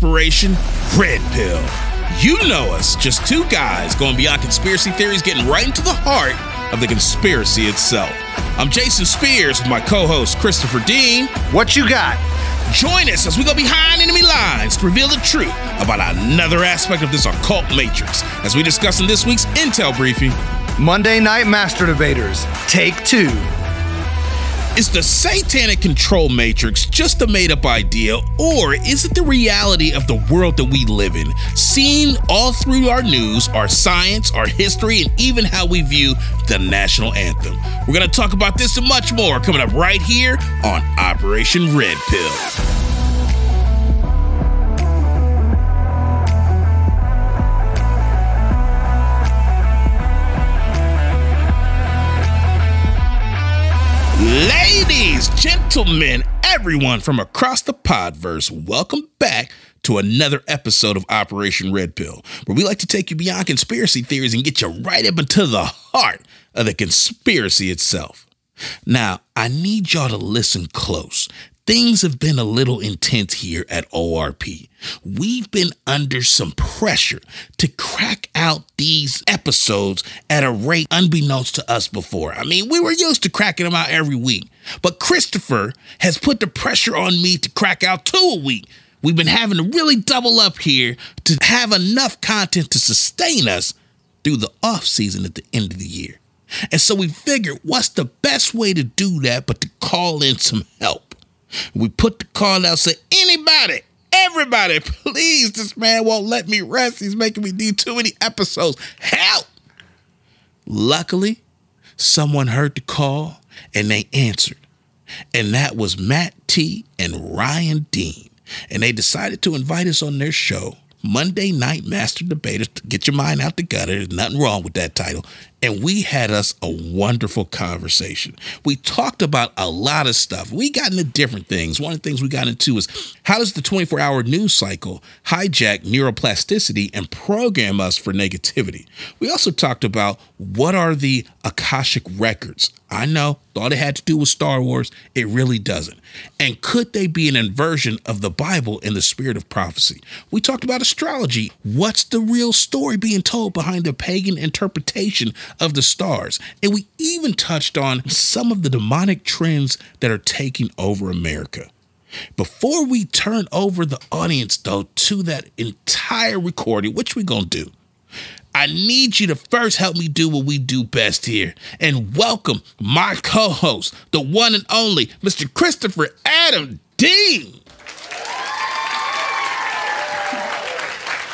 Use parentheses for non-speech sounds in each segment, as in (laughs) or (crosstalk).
Operation Red Pill. You know us, just two guys going beyond conspiracy theories, getting right into the heart of the conspiracy itself. I'm Jason Spears with my co host Christopher Dean. What you got? Join us as we go behind enemy lines to reveal the truth about another aspect of this occult matrix as we discuss in this week's Intel briefing. Monday Night Master Debaters, take two. Is the satanic control matrix just a made up idea, or is it the reality of the world that we live in, seen all through our news, our science, our history, and even how we view the national anthem? We're going to talk about this and much more coming up right here on Operation Red Pill. Ladies, gentlemen, everyone from across the podverse, welcome back to another episode of Operation Red Pill, where we like to take you beyond conspiracy theories and get you right up into the heart of the conspiracy itself. Now, I need y'all to listen close things have been a little intense here at ORP. We've been under some pressure to crack out these episodes at a rate unbeknownst to us before. I mean, we were used to cracking them out every week, but Christopher has put the pressure on me to crack out two a week. We've been having to really double up here to have enough content to sustain us through the off season at the end of the year. And so we figured what's the best way to do that but to call in some help? We put the call out, say, anybody, everybody, please, this man won't let me rest. He's making me do too many episodes. Help! Luckily, someone heard the call and they answered. And that was Mat T and Ryan Dean. And they decided to invite us on their show Monday Night Master Debaters. Get your mind out the gutter. There's nothing wrong with that title. And we had us a wonderful conversation. We talked about a lot of stuff. We got into different things. One of the things we got into is how does the 24 hour news cycle hijack neuroplasticity and program us for negativity? We also talked about what are the Akashic records. I know, thought it had to do with Star Wars. It really doesn't. And could they be an inversion of the Bible in the spirit of prophecy? We talked about astrology. What's the real story being told behind the pagan interpretation of the stars. And we even touched on some of the demonic trends that are taking over America. Before we turn over the audience, though, to that entire recording, which we're going to do, I need you to first help me do what we do best here and welcome my co host, the one and only Mr. Christopher Adam Dean.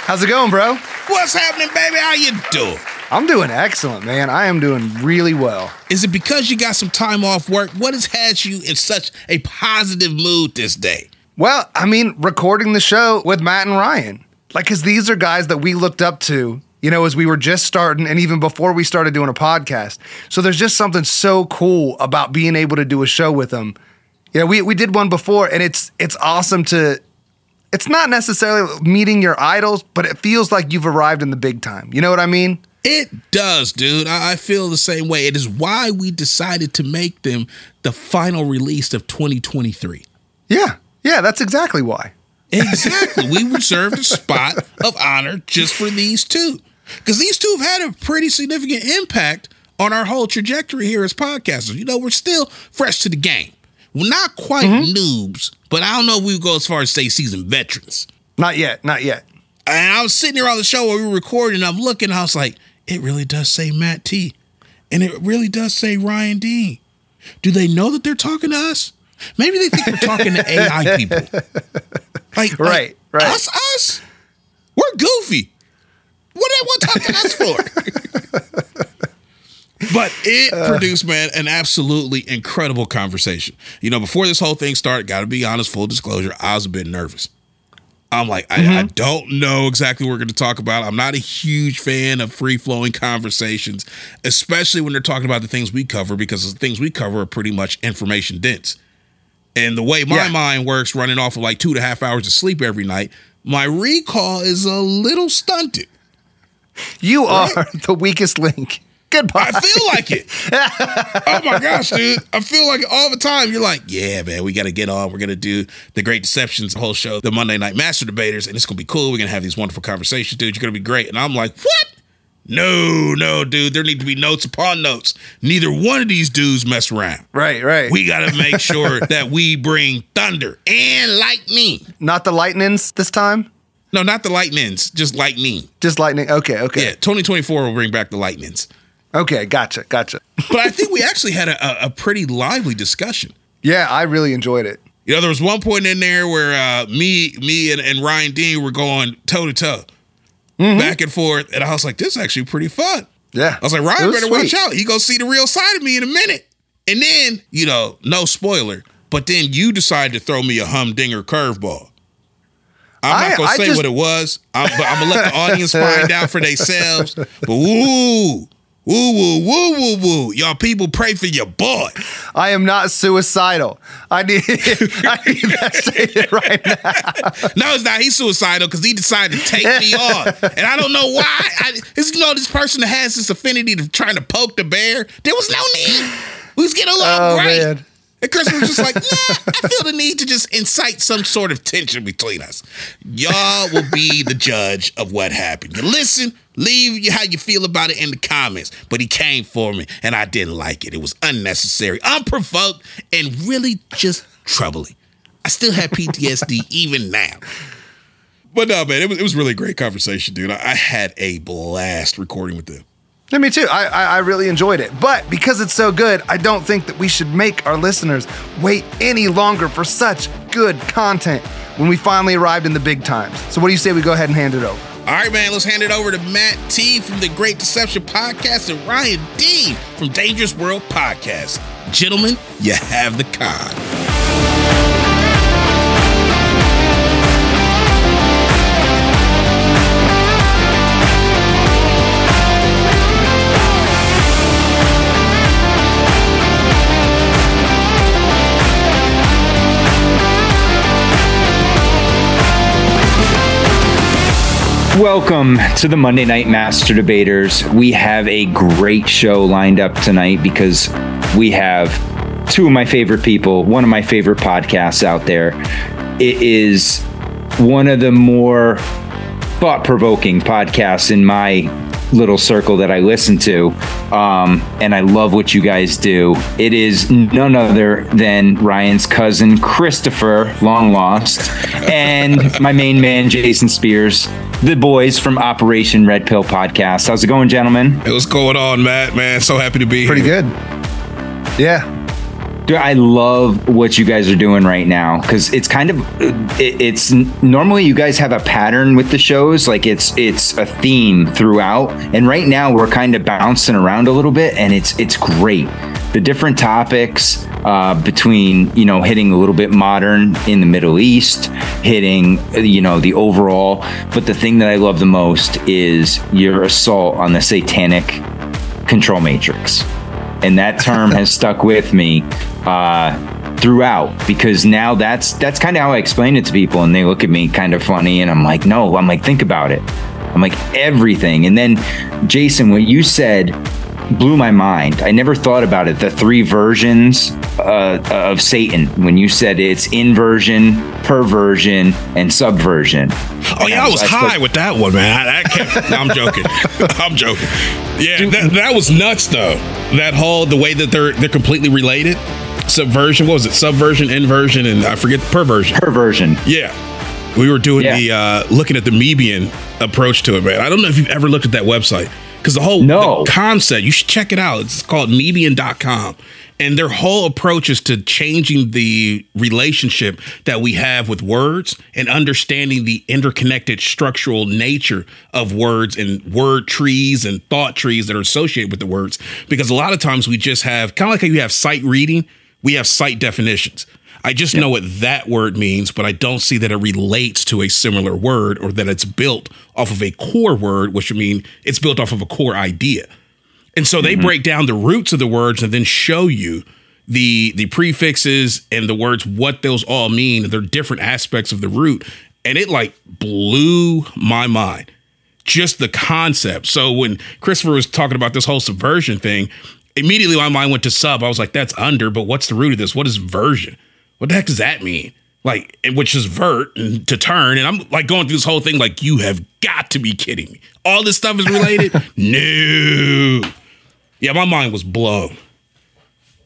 How's it going, bro? What's happening, baby? How you doing? I'm doing excellent, man. I am doing really well. Is it because you got some time off work? What has had you in such a positive mood this day? Well, I mean, recording the show with Matt and Ryan. Like, because these are guys that we looked up to, you know, as we were just starting and even before we started doing a podcast. So there's just something so cool about being able to do a show with them. You know, we, we did one before and it's it's awesome to it's not necessarily meeting your idols, but it feels like you've arrived in the big time. You know what I mean? It does, dude. I feel the same way. It is why we decided to make them the final release of 2023. Yeah. Yeah, that's exactly why. Exactly. (laughs) we reserved a spot of honor just for these two. Because these two have had a pretty significant impact on our whole trajectory here as podcasters. You know, we're still fresh to the game. We're not quite mm-hmm. noobs, but I don't know if we would go as far as say seasoned veterans. Not yet. Not yet. And I was sitting here on the show where we were recording, and I'm looking, I was like, it really does say Mat T. And it really does say Ryan D. Do they know that they're talking to us? Maybe they think we're talking to AI (laughs) people. Like, right, like, right. Us, us? We're goofy. What do they want talking to us for? (laughs) but it uh, produced, man, an absolutely incredible conversation. You know, before this whole thing started, got to be honest, full disclosure, I was a bit nervous. I'm like, mm-hmm. I, I, don't know exactly what we're going to talk about. I'm not a huge fan of free flowing conversations, especially when they're talking about the things we cover, because the things we cover are pretty much information dense. And the way my yeah. mind works, running off of like two and a half hours of sleep every night, my recall is a little stunted. You right? are (laughs) the weakest link. I feel like it. (laughs) oh my gosh, dude. I feel like it all the time. You're like, yeah, man, we got to get on. We're going to do the Great Deceptions whole show, the Monday Night Master Debaters, and it's going to be cool. We're going to have these wonderful conversations, dude. You're going to be great. And I'm like, what? No, no, dude. There need to be notes upon notes. Neither one of these dudes mess around. Right, right. We got to make sure (laughs) that we bring thunder and lightning. Not the lightnings this time? No, not the lightnings, just lightning. Just lightning. Okay, okay. Yeah, 2024 will bring back the lightnings. Okay, gotcha, gotcha. (laughs) But I think we actually had a, a, pretty lively discussion. yeah, I really enjoyed it. You know, there was one point in there where uh, me, me, and, and Ryan Dean were going toe to toe, back and forth, and I was like, "This is actually pretty fun." Yeah. I was like, Ryan was better watch out. He gonna see the real side of me in a minute. And then, you know, no spoiler, but then you decide to throw me a humdinger curveball. I'm I- not gonna I say just- what it was, I'm, but I'm gonna let the audience find out for themselves. (laughs) But woo, woo, woo, woo, woo, woo. Y'all people pray for your boy. I am not suicidal. I need (laughs) I need that stated right now. (laughs) No, it's not. He's suicidal because he decided to take me (laughs) on, and I don't know why. I, it's, you know, this person that has this affinity to trying to poke the bear. There was no need. We was getting along Oh, great. man. And Chris was just like, (laughs) nah, I feel the need to just incite some sort of tension between us. Y'all will be the judge of what happened. You listen, leave how you feel about it in the comments. But he came for me, and I didn't like it. It was unnecessary, unprovoked, and really just troubling. I still have PTSD (laughs) even now. But no, man, it was, it was really a great conversation, dude. I, I had a blast recording with them. Yeah, me too. I, I I really enjoyed it. But because it's so good, I don't think that we should make our listeners wait any longer for such good content when we finally arrived in the big times. So what do you say we go ahead and hand it over? All right, man, let's hand it over to Mat T from the Great Deception Podcast and Ryan D from Dangerous World Podcast. Gentlemen, you have the con. Welcome to the Monday Night Master Debaters. We have a great show lined up tonight because we have two of my favorite people, one of my favorite podcasts out there. It is one of the more thought provoking podcasts in my little circle that I listen to. Um, and I love what you guys do. It is none other than Ryan's cousin, Christopher, long lost, and my main man, Jason Spears, the boys from Operation Red Pill podcast. How's it going, gentlemen? Hey, what's going on, Matt? Man, so happy to be Pretty here. good. Yeah. Dude, I love what you guys are doing right now because it's kind of it, it's normally you guys have a pattern with the shows like it's it's a theme throughout and right now we're kind of bouncing around a little bit and it's it's great the different topics uh, between you know hitting a little bit modern in the Middle East hitting you know the overall. But the thing that I love the most is your assault on the satanic control matrix. And that term has (laughs) stuck with me uh, throughout because now that's that's kind of how I explain it to people, and they look at me kind of funny, and I'm like, no, I'm like, think about it. I'm like everything, and then Jason, what you said blew my mind. I never thought about it. The three versions uh, of Satan. When you said it's inversion, perversion, and subversion. Oh yeah, I was I high spoke- with that one, man. I, I (laughs) no, I'm joking. I'm joking. Yeah, that, that was nuts though. That whole the way that they're they're completely related. Subversion. What was it? Subversion, inversion, and I forget perversion. Perversion. Yeah. We were doing Yeah. the uh looking at the Mebian approach to it, man. I don't know if you've ever looked at that website. Because the whole No. the concept, you should check it out. It's called Mebian.com. And their whole approach is to changing the relationship that we have with words and understanding the interconnected structural nature of words and word trees and thought trees that are associated with the words. Because a lot of times we just have kind of like how you have sight reading, we have sight definitions. I just know what that word means, but I don't see that it relates to a similar word or that it's built off of a core word, which would mean it's built off of a core idea. And so they mm-hmm. break down the roots of the words and then show you the the prefixes and the words what those all mean. They're different aspects of the root, and it like blew my mind. just the concept. So when Christopher was talking about this whole subversion thing, immediately my mind went to sub. I was like, that's under, but what's the root of this? What is version? What the heck does that mean? Like, which is vert and to turn. And I'm like going through this whole thing, like, you have got to be kidding me. All this stuff is related? (laughs) no. Yeah, my mind was blown.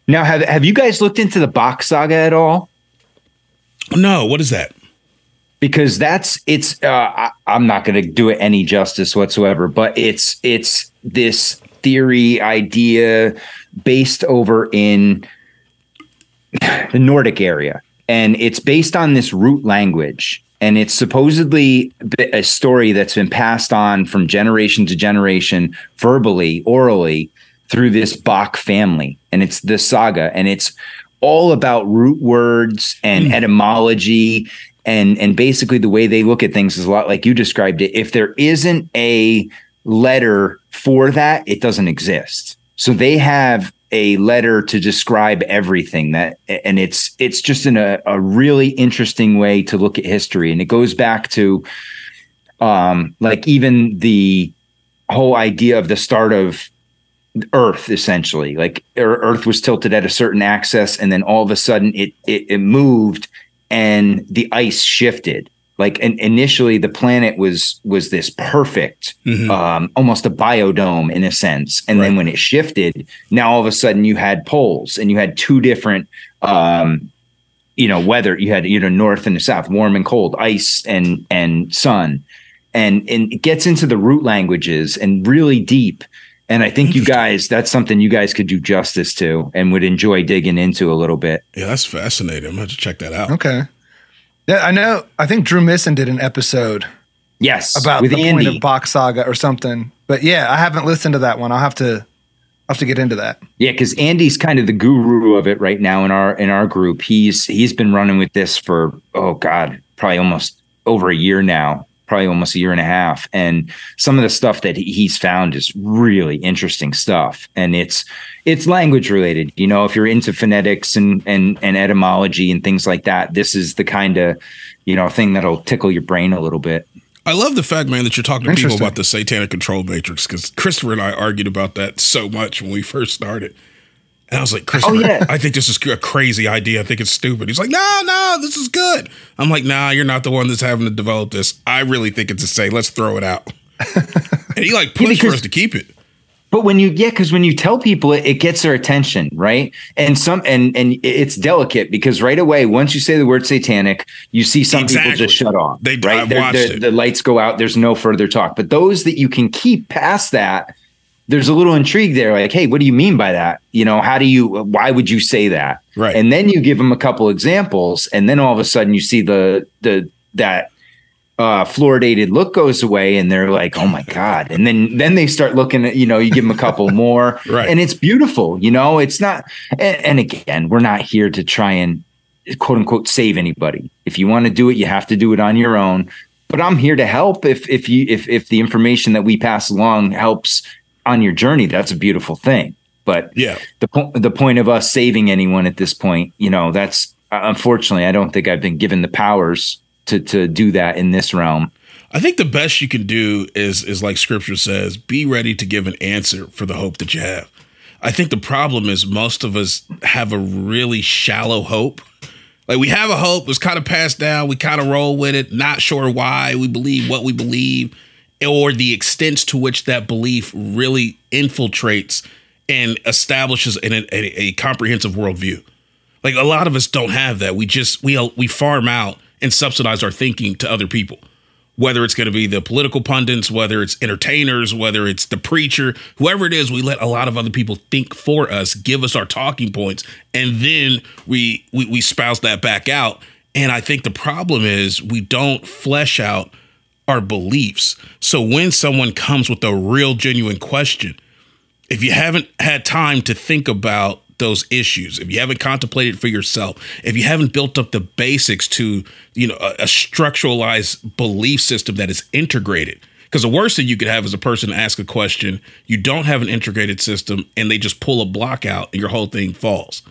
Now, have have you guys looked into the Bock saga at all? No, what is that? Because that's it's. Uh, I, I'm not going to do it any justice whatsoever, but it's it's this theory idea based over in the Nordic area, and it's based on this root language. And it's supposedly a story that's been passed on from generation to generation, verbally, orally, through this Bock family. And it's the saga, and it's all about root words and mm. etymology and and basically the way they look at things is a lot like you described it if there isn't a letter for that it doesn't exist so they have a letter to describe everything that and it's it's just in a, a really interesting way to look at history. And it goes back to um like even the whole idea of the start of earth essentially. Like earth was tilted at a certain axis and then all of a sudden it it, it moved and the ice shifted like and initially the planet was was this perfect mm-hmm. um, almost a biodome in a sense and right. then when it shifted now all of a sudden you had poles and you had two different um, you know weather you had you know north and the south warm and cold ice and and sun and and it gets into the root languages and really deep and I think you guys, that's something you guys could do justice to and would enjoy digging into a little bit. Yeah, that's fascinating. I'm going to check that out. Okay. Yeah, I know. I think Drew Misson did an episode. Yes, about the Andy. point of Bock Saga or something. But yeah, I haven't listened to that one. I'll have to I'll have to get into that. Yeah, because Andy's kind of the guru of it right now in our in our group. He's he's been running with this for oh god, probably almost over a year now probably almost a year and a half. And some of the stuff that he's found is really interesting stuff. And it's it's language related. You know, if you're into phonetics and and and etymology and things like that, this is the kind of you know thing that'll tickle your brain a little bit. I love the fact, man, that you're talking to people about the satanic control matrix because Christopher and I argued about that so much when we first started. And I was like, oh, Christopher, oh, yeah. I think this is a crazy idea. I think it's stupid. He's like, no, no, this is good. I'm like, nah, you're not the one that's having to develop this. I really think it's a say, let's throw it out. (laughs) and he like pushed yeah, for us to keep it. But when you yeah, because when you tell people it, it gets their attention, right? And some and and it's delicate because right away, once you say the word satanic, you see some exactly. people just shut off. They right, the lights go out. There's no further talk. But those that you can keep past that, there's a little intrigue there like hey what do you mean by that? You know how do you why would you say that? Right. And then you give them a couple examples and then all of a sudden you see the the that uh, fluoridated look goes away and they're like oh my god. And then then they start looking at you know you give them a couple (laughs) more right. and it's beautiful you know? It's not and, and again we're not here to try and quote unquote save anybody. If you want to do it you have to do it on your own. But I'm here to help if if you if if the information that we pass along helps on your journey, that's a beautiful thing. But yeah, the point the point of us saving anyone at this point, you know, that's uh, unfortunately, I don't think I've been given the powers to to do that in this realm. I think the best you can do is is like Scripture says: be ready to give an answer for the hope that you have. I think the problem is most of us have a really shallow hope. Like we have a hope, it's kind of passed down, we kind of roll with it, not sure why we believe what we believe or the extent to which that belief really infiltrates and establishes an, a, a, comprehensive worldview. Like a lot of us don't have that. We just we uh, we farm out and subsidize our thinking to other people. Whether it's going to be the political pundits, whether it's entertainers, whether it's the preacher, whoever it is, we let a lot of other people think for us, give us our talking points, and then we we, we spouse that back out. And I think the problem is we don't flesh out our beliefs. So when someone comes with a real genuine question, if you haven't had time to think about those issues, if you haven't contemplated for yourself, if you haven't built up the basics to, you know, a, a structuralized belief system that is integrated. Because the worst thing you could have is a person ask a question, you don't have an integrated system, and they just pull a block out and your whole thing falls.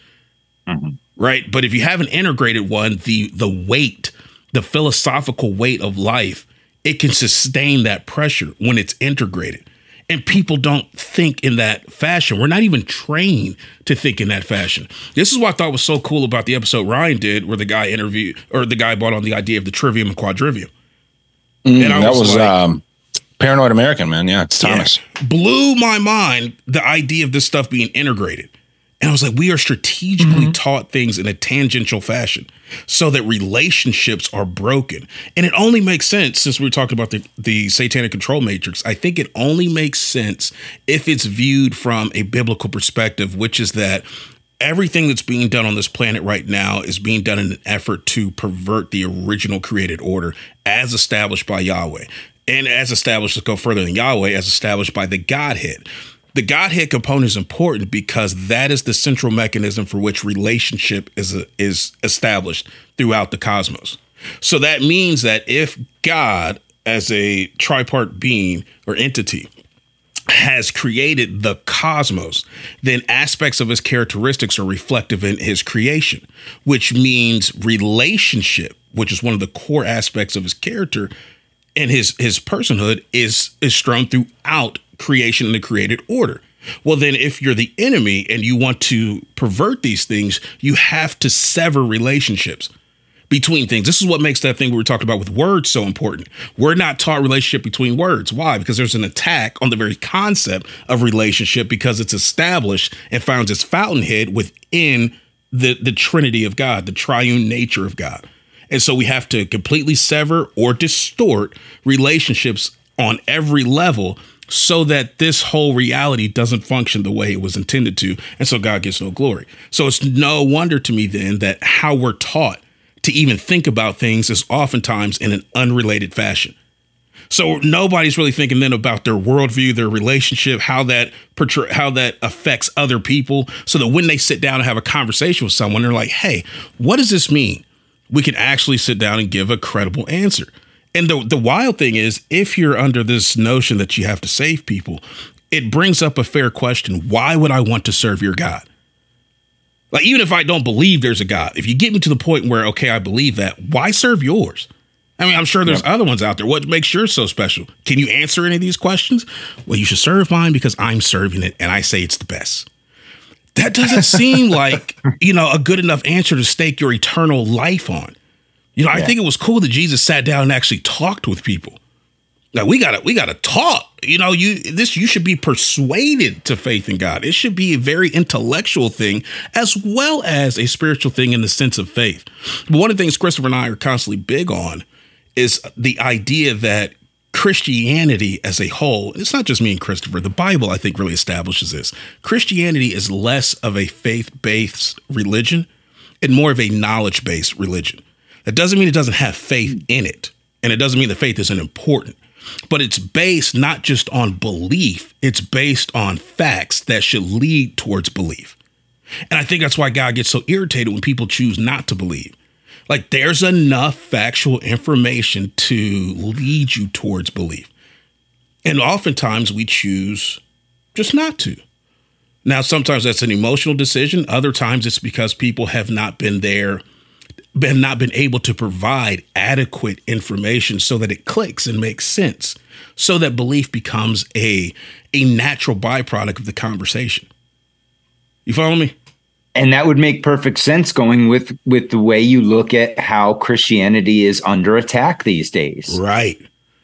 Mm-hmm. Right. But if you have an integrated one, the the weight, the philosophical weight of life it can sustain that pressure when it's integrated. And people don't think in that fashion. We're not even trained to think in that fashion. This is what I thought was so cool about the episode Ryan did, where the guy interviewed or the guy brought on the idea of the trivium and quadrivium. Mm, and that was, was like, um, Paranoid American, man. Yeah, it's Thomas. Yeah, blew my mind the idea of this stuff being integrated. And I was like, we are strategically mm-hmm. taught things in a tangential fashion so that relationships are broken. And it only makes sense since we are talking about the, the satanic control matrix. I think it only makes sense if it's viewed from a biblical perspective, which is that everything that's being done on this planet right now is being done in an effort to pervert the original created order as established by Yahweh. And as established, let's go further than Yahweh, as established by the Godhead the Godhead component is important because that is the central mechanism for which relationship is is established throughout the cosmos. So that means that if God, as a tripart being or entity, has created the cosmos, then aspects of his characteristics are reflective in his creation, which means relationship, which is one of the core aspects of his character and his his personhood, is is strewn throughout creation and the created order. Well, then, if you're the enemy and you want to pervert these things, you have to sever relationships between things. This is what makes that thing we were talking about with words so important. We're not taught relationship between words. Why? Because there's an attack on the very concept of relationship because it's established and finds its fountainhead within the, the Trinity of God, the triune nature of God. And so we have to completely sever or distort relationships on every level so that this whole reality doesn't function the way it was intended to. And so God gets no glory. So it's no wonder to me then that how we're taught to even think about things is oftentimes in an unrelated fashion. So nobody's really thinking then about their worldview, their relationship, how that portray, how that affects other people. So that when they sit down and have a conversation with someone, they're like, "Hey, what does this mean?" We can actually sit down and give a credible answer. And the the wild thing is, if you're under this notion that you have to save people, it brings up a fair question. Why would I want to serve your God? Like, even if I don't believe there's a God, if you get me to the point where, okay, I believe that, why serve yours? I mean, I'm sure there's other ones out there. What makes yours so special? Can you answer any of these questions? Well, you should serve mine because I'm serving it and I say it's the best. That doesn't seem (laughs) like, you know, a good enough answer to stake your eternal life on. You know, yeah. I think it was cool that Jesus sat down and actually talked with people. Now we gotta we gotta talk. You know, you this you should be persuaded to faith in God. It should be a very intellectual thing as well as a spiritual thing in the sense of faith. But one of the things Christopher and I are constantly big on is the idea that Christianity as a whole, it's not just me and Christopher, the Bible I think really establishes this. Christianity is less of a faith-based religion and more of a knowledge-based religion. That doesn't mean it doesn't have faith in it. And it doesn't mean that faith isn't important. But it's based not just on belief, it's based on facts that should lead towards belief. And I think that's why God gets so irritated when people choose not to believe. Like there's enough factual information to lead you towards belief. And oftentimes we choose just not to. Now, sometimes that's an emotional decision. Other times it's because people have not been there been not been able to provide adequate information so that it clicks and makes sense so that belief becomes a a natural byproduct of the conversation. You follow me? And that would make perfect sense going with with the way you look at how christianity is under attack these days. Right.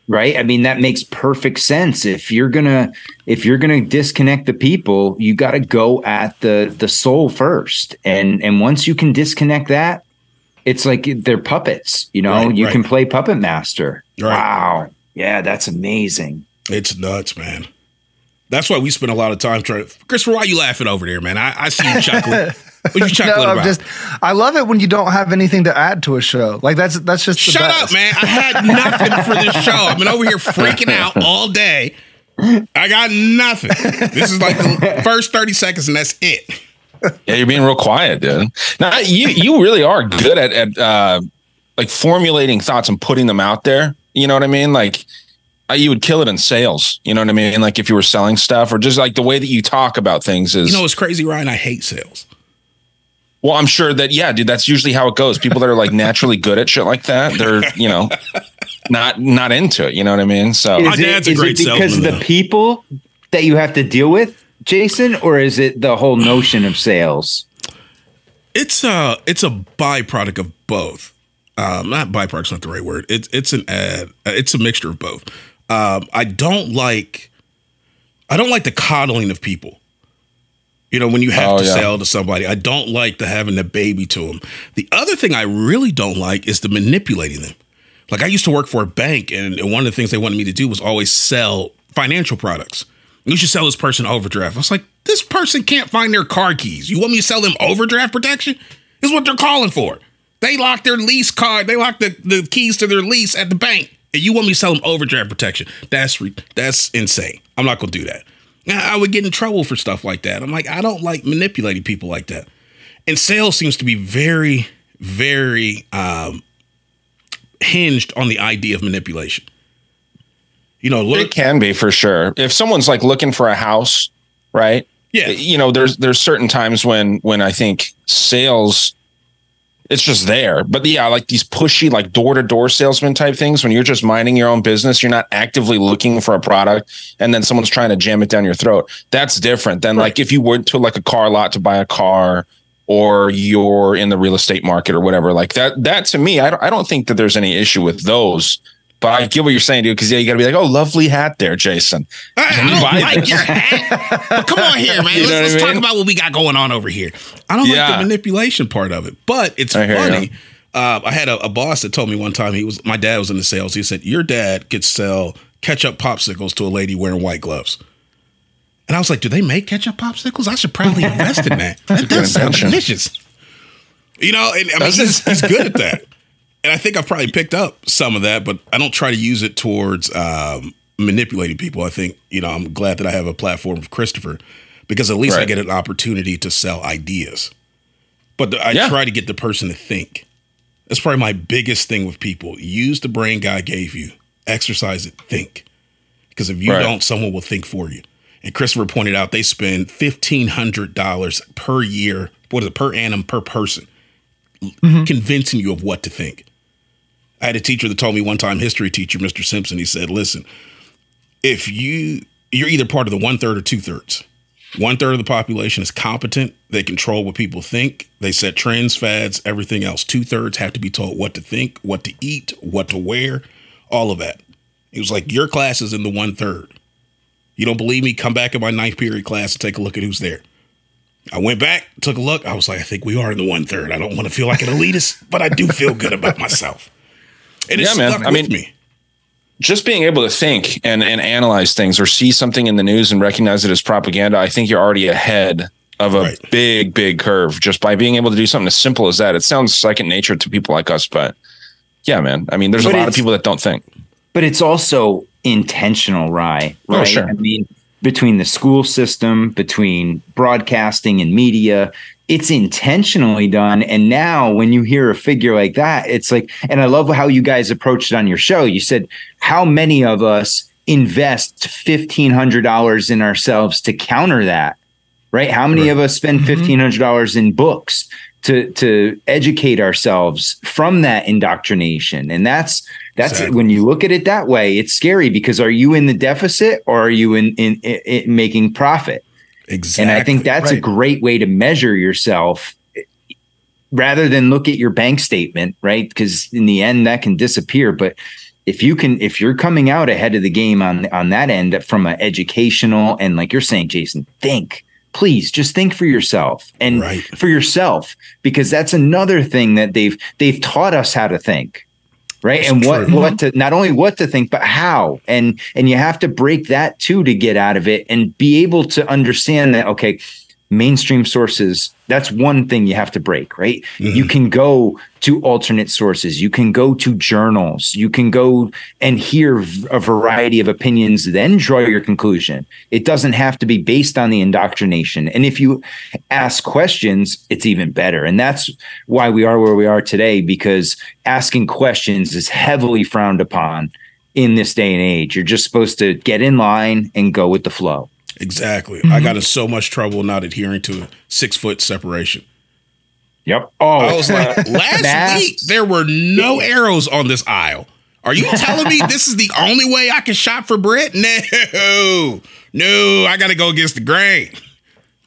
Right? I mean that makes perfect sense. If you're gonna if you're gonna disconnect the people you got to go at the the soul first. And and once you can disconnect that it's like they're puppets. You know, right, you right. can play puppet master. Right. Wow. Yeah, that's amazing. It's nuts, man. That's why we spend a lot of time trying. To, Christopher, why are you laughing over there, man? I, I see you (laughs) chuckling. What you chuckling no, about? Just, I love it when you don't have anything to add to a show. Like that's that's just shut best. up, man. I had nothing for this show. I've been over here freaking out all day. I got nothing. This is like the (laughs) first thirty seconds, and that's it (laughs) yeah, you're being real quiet, dude. Now you you really are good at at uh, like formulating thoughts and putting them out there. You know what I mean? Like uh, you would kill it in sales. You know what I mean? Like if you were selling stuff or just like the way that you talk about things is. You know, it's crazy, Ryan. I hate sales. Well, I'm sure that yeah, dude. That's usually how it goes. People that are like naturally good at shit like that, they're you know, not not into it. You know what I mean? So My Is it, a is great it because of salesman, the though. people that you have to deal with, Jason, or is it the whole notion of sales? It's a it's a byproduct of both. Um, not byproduct's not the right word. It's it's an ad. It's a mixture of both. Um, I don't like I don't like the coddling of people. You know, when you have Oh, to yeah. sell to somebody, I don't like the having the baby to them. The other thing I really don't like is the manipulating them. Like I used to work for a bank, and, and one of the things they wanted me to do was always sell financial products. You should sell this person overdraft. I was like, this person can't find their car keys. You want me to sell them overdraft protection? This is what they're calling for. They lock their lease card. They lock the, the keys to their lease at the bank, and you want me to sell them overdraft protection? That's re- that's insane. I'm not gonna do that. I would get in trouble for stuff like that. I'm like, I don't like manipulating people like that. And sales seems to be very, very um, hinged on the idea of manipulation. You know, it can be for sure. If someone's like looking for a house, right? Yeah. You know, there's there's certain times when when I think sales it's just there. But yeah, like these pushy, like door to door salesman type things, when you're just minding your own business, you're not actively looking for a product, and then someone's trying to jam it down your throat. That's different than like if you went to like a car lot to buy a car, or you're in the real estate market or whatever. Like that. That to me, I don't, I don't think that there's any issue with those. But I get what you're saying, dude. Because yeah, you got to be like, oh, lovely hat there, Jason. I, I don't like your hat. Come on here, (laughs) man. You let's know what I let's talk about what we got going on over here. I don't like the manipulation part of it, but it's I funny. Uh, I had a, a boss that told me one time he was my dad was in the sales. He said your dad could sell ketchup popsicles to a lady wearing white gloves. And I was like, do they make ketchup popsicles? I should probably invest in that. (laughs) That does sound delicious. You know, and I mean, he's, he's good at that. And I think I've probably picked up some of that, but I don't try to use it towards um, manipulating people. I think, you know, I'm glad that I have a platform of Christopher because at least I get an opportunity to sell ideas. But the- I Yeah. try to get the person to think. That's probably my biggest thing with people. Use the brain God gave you, exercise it, think. Because if you Right. don't, someone will think for you. And Christopher pointed out they spend fifteen hundred dollars per year, what is it, per annum per person, convincing you of what to think. I had a teacher that told me one time, history teacher, Mr. Simpson, he said, listen, if you you're either part of the one third or two thirds. One third of the population is competent. They control what people think. They set trends, fads, everything else. Two thirds have to be told what to think, what to eat, what to wear, all of that. He was like, Your class is in the one third. You don't believe me? Come back in my ninth period class and take a look at who's there. I went back, took a look. I was like, I think we are in the one third. I don't want to feel like an elitist, but I do feel good about myself. And it Yeah, man. stuck I mean, me. just being able to think and, and analyze things or see something in the news and recognize it as propaganda, I think you're already ahead of a Right. big, big curve just by being able to do something as simple as that. It sounds second nature to people like us, but yeah, man. I mean, there's But a lot of people that don't think. but it's also intentional, Rye. Oh, Right? sure. I mean, between the school system, between broadcasting and media, it's intentionally done. And now, when you hear a figure like that, it's like, and I love how you guys approached it on your show. You said, how many of us invest fifteen hundred dollars in ourselves to counter that? Right? How many of us spend mm-hmm. fifteen hundred dollars in books to to educate ourselves from that indoctrination? And that's that's Exactly. when you look at it that way, it's scary because are you in the deficit or are you in in, in, in making profit? Exactly. And I think that's a great way to measure yourself rather than look at your bank statement, right? Because in the end that can disappear. But if you can, if you're coming out ahead of the game on on that end from an educational and like you're saying, Jason, think. Please just think for yourself and Right. for yourself because that's another thing that they've they've taught us how to think right It's and what true. what to not only what to think but how and and you have to break that too to get out of it and be able to understand that okay mainstream sources that's one thing you have to break right? You mm-hmm. can go to alternate sources. You can go to journals. You can go and hear a variety of opinions then draw your conclusion. It doesn't have to be based on the indoctrination. And if you ask questions it's even better. And that's why we are where we are today because asking questions is heavily frowned upon in this day and age. You're just supposed to get in line and go with the flow Exactly. Mm-hmm. I got in so much trouble not adhering to a six foot separation. yep oh I was like, (laughs) last Masks. week there were no (laughs) arrows on this aisle. Are you telling me this is the only way I can shop for bread? No, no, I got to go against the grain.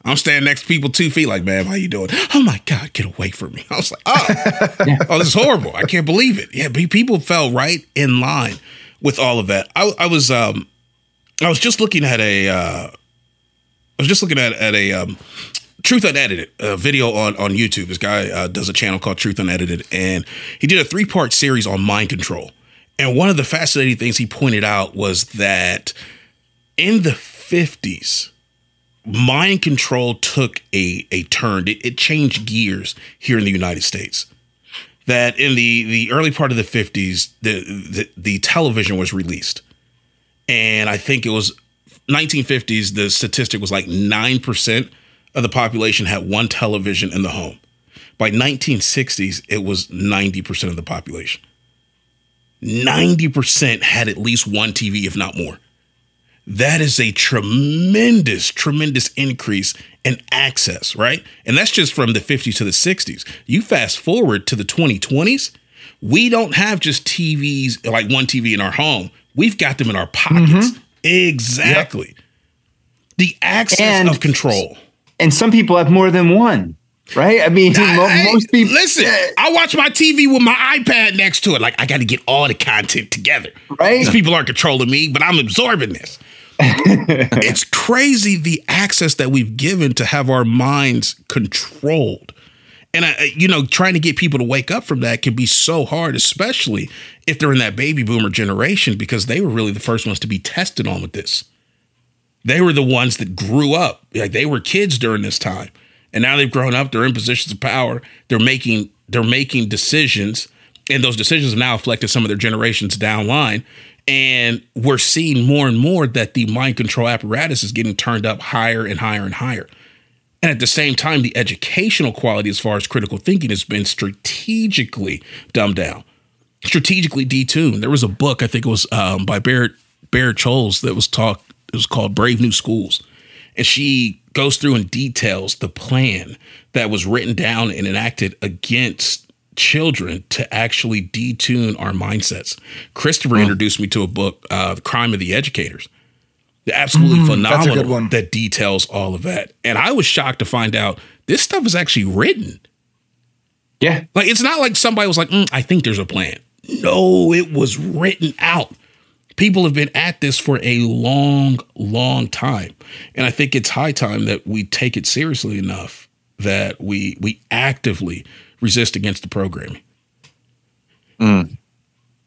I'm standing next to people two feet, like, man, how you doing? Oh my God, get away from me. I was like, oh, (laughs) oh, this is horrible. I can't believe it. Yeah, people fell right in line with all of that. I, I was, um, I was just looking at a, uh, I was just looking at at a um, Truth Unedited a video on on YouTube. This guy uh, does a channel called Truth Unedited, and he did a three part series on mind control. And one of the fascinating things he pointed out was that in the 50s, mind control took a, a turn. It, it changed gears here in the United States. That in the, the early part of the 50s, the, the, the television was released. And I think it was 1950s, the statistic was like 9% of the population had one television in the home. By 1960s, it was 90% of the population. 90% had at least one TV, if not more. That is a tremendous, tremendous increase in access, right? And that's just from the 50s to the 60s. You fast forward to the 2020s, we don't have just TVs, like one TV in our home. We've got them in our pockets. Mm-hmm. Exactly. Yep. The access and, of control. And some people have more than one right? I mean, I, most people. Listen, I watch my TV with my iPad next to it. Like, I got to get all the content together. Right? These people aren't controlling me, but I'm absorbing this. (laughs) it's crazy the access that we've given to have our minds controlled. And I, you know, trying to get people to wake up from that can be so hard, especially if they're in that baby boomer generation, because they were really the first ones to be tested on with this. They were the ones that grew up, like they were kids during this time. And now they've grown up they're in positions of power they're making they're making decisions and those decisions have now affected some of their generations down line. And we're seeing more and more that the mind control apparatus is getting turned up higher and higher and higher and at the same time the educational quality as far as critical thinking has been strategically dumbed down strategically detuned there was a book i think it was um, by Berit Berit Kjos that was talked it was called brave new schools and she goes through and details the plan that was written down and enacted against children to actually detune our mindsets. Christopher oh. introduced me to a book, uh, The Crime of the Educators. Absolutely mm, phenomenal that details all of that. And I was shocked to find out this stuff is actually written. Yeah. Like it's not like somebody was like, mm, I think there's a plan. No, it was written out people have been at this for a long, long time. And I think it's high time that we take it seriously enough that we we actively resist against the programming. Mm.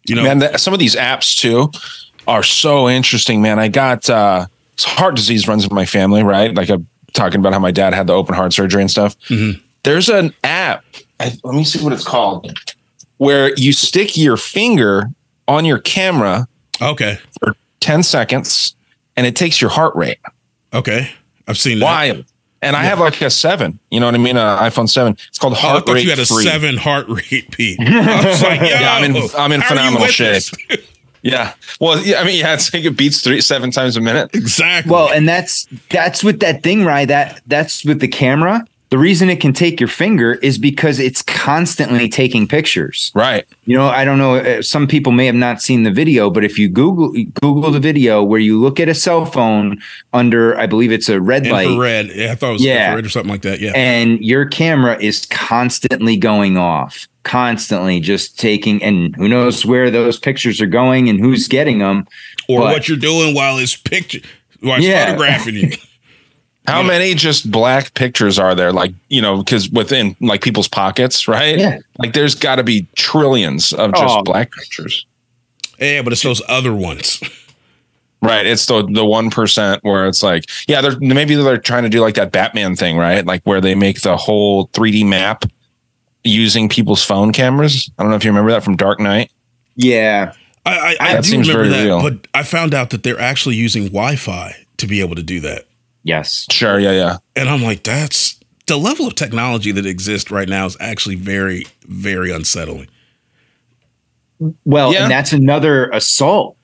You know, man, the, some of these apps too are so interesting, man. I got uh, heart disease runs in my family, right? Like I'm talking about how my dad had the open heart surgery and stuff. Mm-hmm. There's an app. I, let me see what it's called, where you stick your finger on your camera Okay. For 10 seconds and it takes your heart rate. Okay. I've seen that. Wild. And yeah. I have like a seven, you know what I mean? An iPhone seven. It's called heart oh, I rate. You had a free. seven heart rate, Pete. (laughs) I was like, yeah, I'm in, I'm in phenomenal shape. Yeah. Well, yeah, I mean, yeah, (laughs) it's like it beats three, seven times a minute. Exactly. Well, and that's, that's with that thing, right? That that's with the camera. The reason it can take your finger is because it's constantly taking pictures. Right. You know, I don't know. Uh, some people may have not seen the video, but if you Google Google the video where you look at a cell phone under, I believe it's a red light. Infrared. Yeah, I thought it was yeah. infrared or something like that. Yeah. And your camera is constantly going off, constantly just taking, and who knows where those pictures are going and who's getting them, or but, what you're doing while it's picture, while it's yeah. photographing you. (laughs) How yeah. many just black pictures are there? Like, you know, because within like people's pockets, right? Yeah. Like there's got to be trillions of just oh. black pictures. Yeah, but it's those other ones. Right. It's the the one percent where it's like, yeah, they're maybe they're trying to do like that Batman thing, right? Like where they make the whole 3D map using people's phone cameras. I don't know if you remember that from Dark Knight. Yeah. I, I, I do remember that, real. but I found out that they're actually using Wi-Fi to be able to do that. Yes. Sure. Yeah. Yeah. And I'm like, that's the level of technology that exists right now is actually very, very unsettling. Well, yeah. and that's another assault,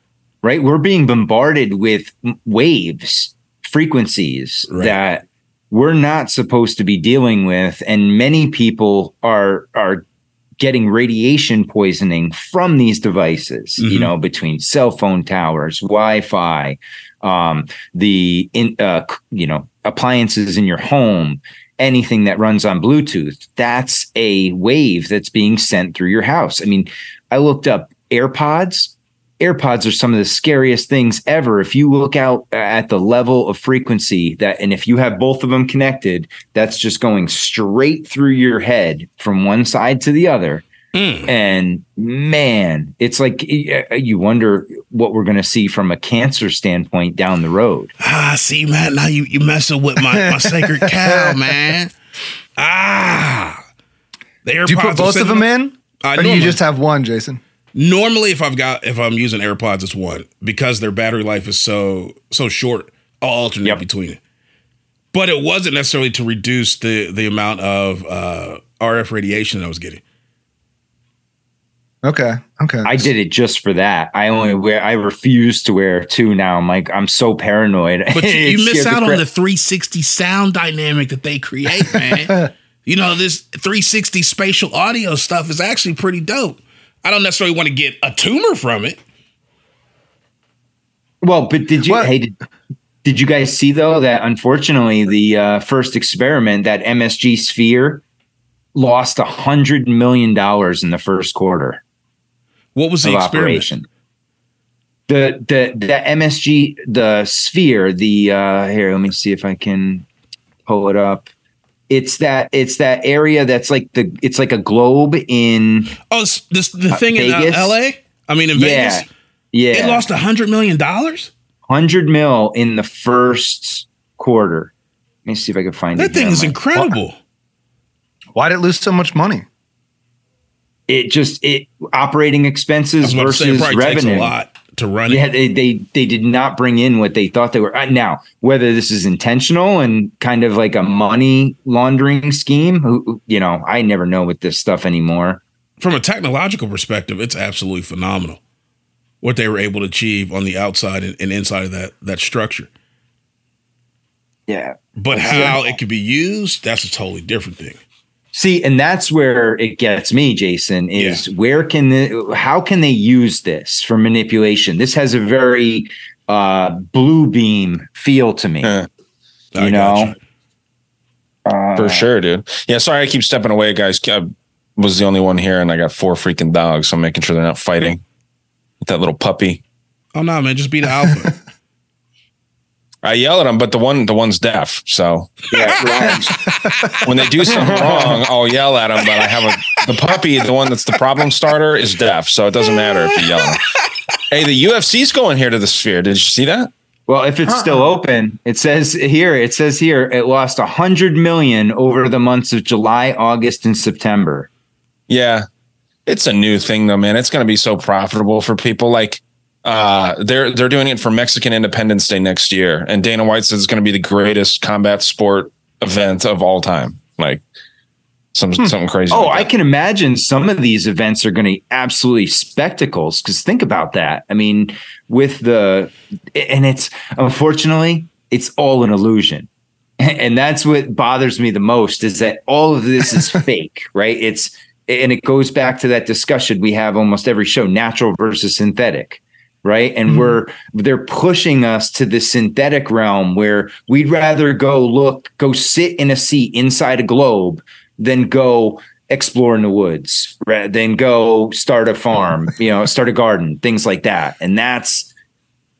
right? We're being bombarded with waves, frequencies right. that we're not supposed to be dealing with, and many people are are getting radiation poisoning from these devices, you know, between cell phone towers, Wi Fi, um, the, in, uh, you know, appliances in your home, anything that runs on Bluetooth. That's a wave that's being sent through your house. I mean, I looked up AirPods. AirPods are some of the scariest things ever. If you look out at the level of frequency that, and if you have both of them connected, that's just going straight through your head from one side to the other. And man, it's like you wonder what we're going to see from a cancer standpoint down the road. Ah, see, man, now you you messing with my, my sacred cow, (laughs) man. Ah, the AirPods Do you put both of them in? I or do you normally- just have one, Jason? Normally, if I've got if I'm using AirPods, it's one because their battery life is so so short. I'll alternate Yep. between it. But it wasn't necessarily to reduce the the amount of uh, RF radiation that I was getting. Okay. Okay. I did it just for that. I only wear, I refuse to wear two now. I'm like, I'm so paranoid. But you, (laughs) you miss scares out on the 360 sound dynamic that they create, man. (laughs) you know, this 360 spatial audio stuff is actually pretty dope. I don't necessarily want to get a tumor from it. Well, but did you? What? Hey, did, did you guys see though that unfortunately the uh, first experiment that MSG Sphere lost a hundred million dollars in the first quarter What was the experiment? operation. The the the MSG the Sphere the uh, here let me see if I can pull it up. It's that it's that area that's like the it's like a globe in Oh, this the thing in uh, LA? I mean, in yeah Vegas? yeah It lost a $100 million? Hundred mil in the first quarter. Let me see if I can find it. That thing here. is I'm like, incredible. Why did it lose so much money? It just it operating expenses was say, it versus probably takes revenue. a lot to run Yeah, it. they, they they did not bring in what they thought they were. Uh, now, whether this is intentional and kind of like a money laundering scheme, who you know, I never know with this stuff anymore. From a technological perspective, it's absolutely phenomenal what they were able to achieve on the outside and, and inside of that that structure. Yeah. But how it could be used, that's a totally different thing. See, and that's where it gets me, Jason, is where can the how can they use this for manipulation? This has a very uh blue beam feel to me. Yeah. I You got know? Uh, For sure, dude. Yeah, sorry I keep stepping away, guys. I was the only one here, and I got four freaking dogs, so I'm making sure they're not fighting. With that little puppy. Oh no, man, just be the alpha. (laughs) I yell at them, but the one the one's deaf. So Yeah, (laughs) when they do something wrong, I'll yell at them. But I have a the puppy, the one that's the problem starter, is deaf, so it doesn't matter if you yell at him. Hey, the UFC's going here to the sphere. Did you see that? Well, if it's still uh-uh. open, it says here, it says here, it lost a hundred million over the months of July, August, and September. Yeah. It's a new thing though, man. It's going to be so profitable for people like uh they're they're doing it for Mexican Independence Day next year and Dana White says it's going to be the greatest combat sport event of all time. Like some something crazy. Oh, like I can imagine some of these events are going to be absolutely spectacles. Because think about that. I mean, with the, and it's unfortunately, it's all an illusion. (laughs) And that's what bothers me the most is that all of this is (laughs) fake, right? It's, and it goes back to that discussion we have almost every show natural versus synthetic right and mm-hmm. we're they're pushing us to the synthetic realm where we'd rather go look go sit in a seat inside a globe than go explore in the woods right then go start a farm (laughs) you know start a garden things like that and that's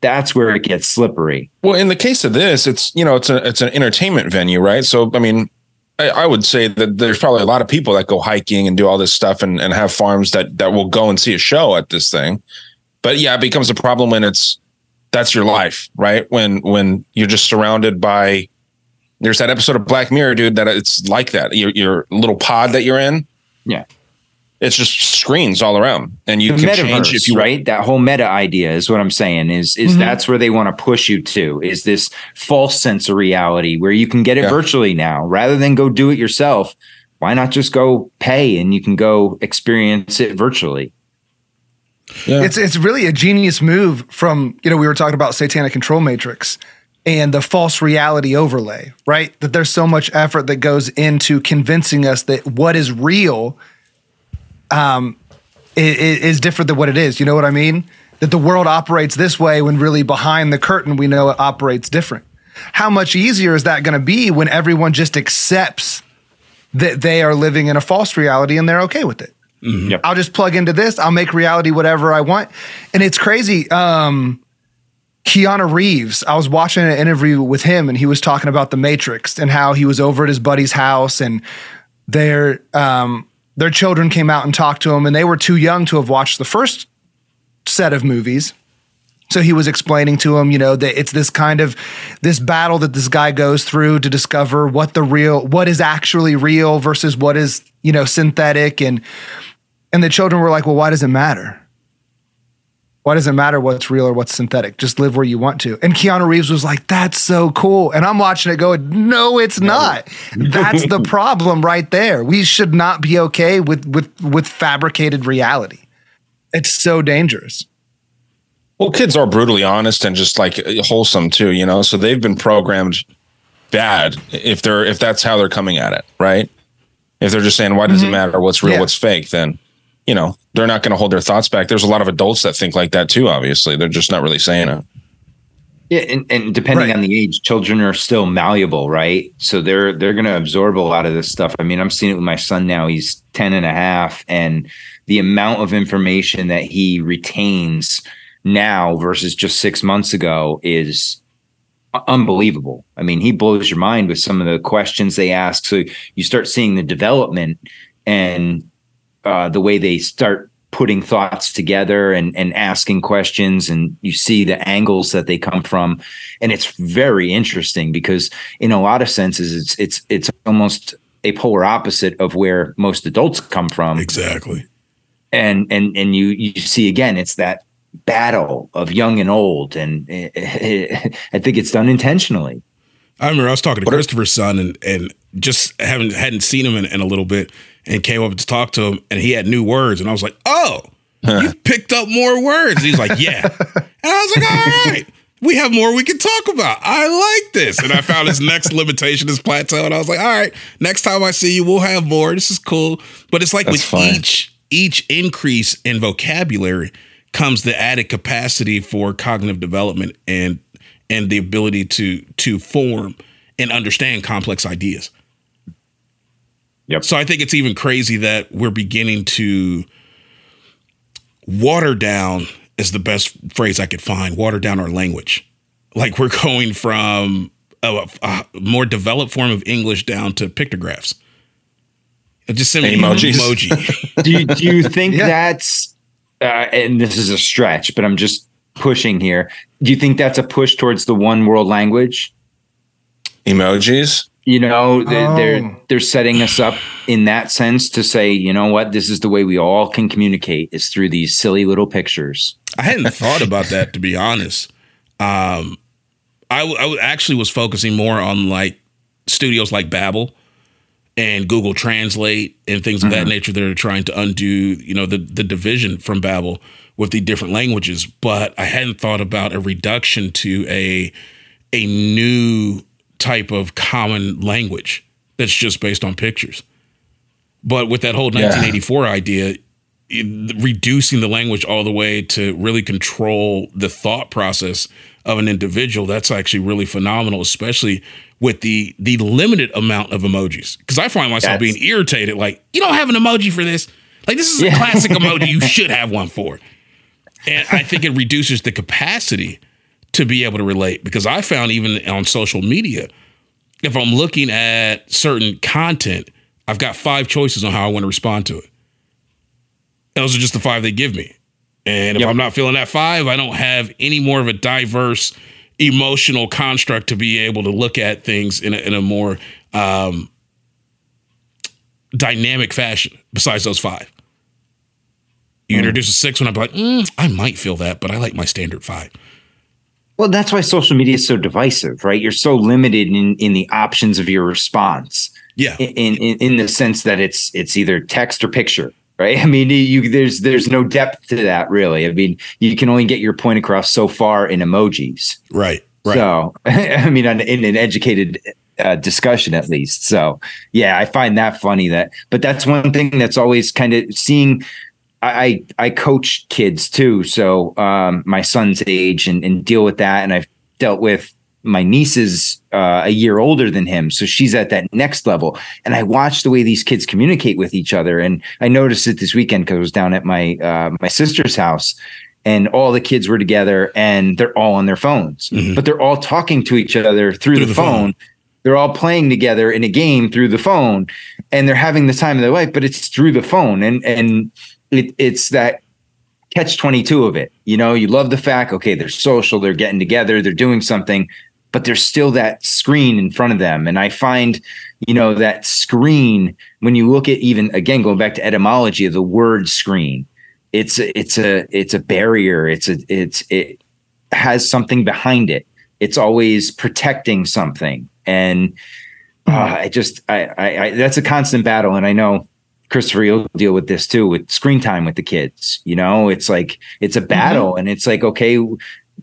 that's where it gets slippery Well, in the case of this, it's you know it's a it's an entertainment venue, right? So I mean, I, I would say that there's probably a lot of people that go hiking and do all this stuff and, and have farms that that will go and see a show at this thing. But yeah, it becomes a problem when it's that's your life, right? When when you're just surrounded by there's that episode of Black Mirror, dude, that it's like that. Your your little pod that you're in, yeah it's just screens all around, and you the can change if you right? That whole meta idea is what I'm saying. Is is Mhm. that's where they want to push you to? Is this false sense of reality where you can get it Yeah. virtually now, rather than go do it yourself? Why not just go pay and you can go experience it virtually? Yeah. It's it's really a genius move from you know we were talking about satanic control matrix and the false reality overlay, right? That there's so much effort that goes into convincing us that what is real um, i- i- is different than what it is. You know what I mean? That the world operates this way when really behind the curtain we know it operates different. How much easier is that going to be when everyone just accepts that they are living in a false reality and they're okay with it? Yep. I'll just plug into this. I'll make reality whatever I want. And it's crazy. Um, Keanu Reeves, I was watching an interview with him and he was talking about the Matrix and how he was over at his buddy's house and their um, their children came out and talked to him and they were too young to have watched the first set of movies. So he was explaining to him, you know, that it's this kind of this battle that this guy goes through to discover what the real what is actually real versus what is, you know, synthetic and and the children were like, "Well, why does it matter? Why does it matter what's real or what's synthetic? Just live where you want to." And Keanu Reeves was like, "That's so cool." And I'm watching it going, "No, it's not. That's the (laughs) problem right there. We should not be okay with with with fabricated reality. It's so dangerous." Well, kids are brutally honest and just like wholesome too, you know. So they've been programmed bad if they're if that's how they're coming at it, right? If they're just saying, "Why does it mm-hmm. matter what's real, Yeah. what's fake?" Then you know they're not going to hold their thoughts back. There's a lot of adults that think like that too. Obviously, they're just not really saying it. Yeah, and, and depending Right. on the age, children are still malleable, right? So they're they're going to absorb a lot of this stuff. I mean, I'm seeing it with my son now. He's 10 and a half and the amount of information that he retains now versus just 6 months ago is unbelievable. I mean, he blows your mind with some of the questions they ask. So you start seeing the development and uh, the way they start putting thoughts together and, and asking questions and you see the angles that they come from. And it's very interesting because in a lot of senses it's it's it's almost a polar opposite of where most adults come from. Exactly. and and and you you see again it's that battle of young and old. And (laughs) i think it's done intentionally I remember I was talking to What Christopher's son and and just haven't hadn't seen him in, in a little bit and came up to talk to him and he had new words and I was like, oh, you picked up more words. And he's like, yeah, (laughs) and I was like, all right. We have more we can talk about. I like this. And I found his next limitation is plateau. And I was like, all right, next time I see you, we'll have more. This is cool. But it's like That's with fine. each each increase in vocabulary comes the added capacity for cognitive development and and the ability to to form and understand complex ideas. Yep. So I think it's even crazy that we're beginning to water down is the best phrase I could find. Water down our language. Like we're going from a, a more developed form of English down to pictographs. Just send me Emojis. emoji. (laughs) do you, do you think Yeah. that's uh, and this is a stretch but i'm just pushing here do you think that's a push towards the one world language Emojis. you know they're, Oh. they're they're setting us up in that sense to say you know what this is the way we all can communicate is through these silly little pictures I hadn't thought about that to be honest. Um, I, w- I w- actually was focusing more on like studios like Babbel and Google Translate and things of that nature that are trying to undo, you know, the the division from Babel with the different languages. But I hadn't thought about a reduction to a a new type of common language that's just based on pictures. But with that whole 1984 idea, reducing the language all the way to really control the thought process of an individual that's actually really phenomenal especially with the the limited amount of emojis. Because i find myself That's- being irritated like you don't have an emoji for this. Like this is a classic (laughs) emoji. You should have one for and i think it reduces the capacity to be able to relate because i found even on social media if i'm looking at certain content i've got five choices on how i want to respond to it those are just the five they give me. And if Yep. I'm not feeling that five, I don't have any more of a diverse emotional construct to be able to look at things in a, in a more um, dynamic fashion besides those five. You introduce a six one, I'm like, mm, I might feel that, but I like my standard five. well that's why social media is so divisive right you're so limited in in the options of your response Yeah. in in, in the sense that it's it's either text or picture right (laughs) i mean you there's there's no depth to that really i mean you can only get your point across so far in emojis Right. Right. so (laughs) i mean in an educated uh, discussion at least. So yeah, I find that funny that, but that's one thing that's always kind of seeing. I I coach kids too, so um, my son's age and, and deal with that, and I've dealt with my niece is uh, a year older than him, so she's at that next level. And I watch the way these kids communicate with each other, and I noticed it this weekend because I was down at my uh, my sister's house, and all the kids were together, and they're all on their phones, mm-hmm. but they're all talking to each other through, through the, the, phone. phone. They're all playing together in a game through the phone, and they're having the time of their life, but it's through the phone, and and it, it's that catch 22 of it. You know, you love the fact, okay, they're social, they're getting together, they're doing something, but there's still that screen in front of them. And I find, you know, that screen, when you look at even again, going back to etymology of the word screen, it's a, it's a, it's a barrier. It's a, it's, it has something behind it. It's always protecting something. And uh, I just, I, I, I, that's a constant battle. And I know Christopher, you'll deal with this too with screen time with the kids. You know, it's like it's a battle, mm-hmm. and it's like okay,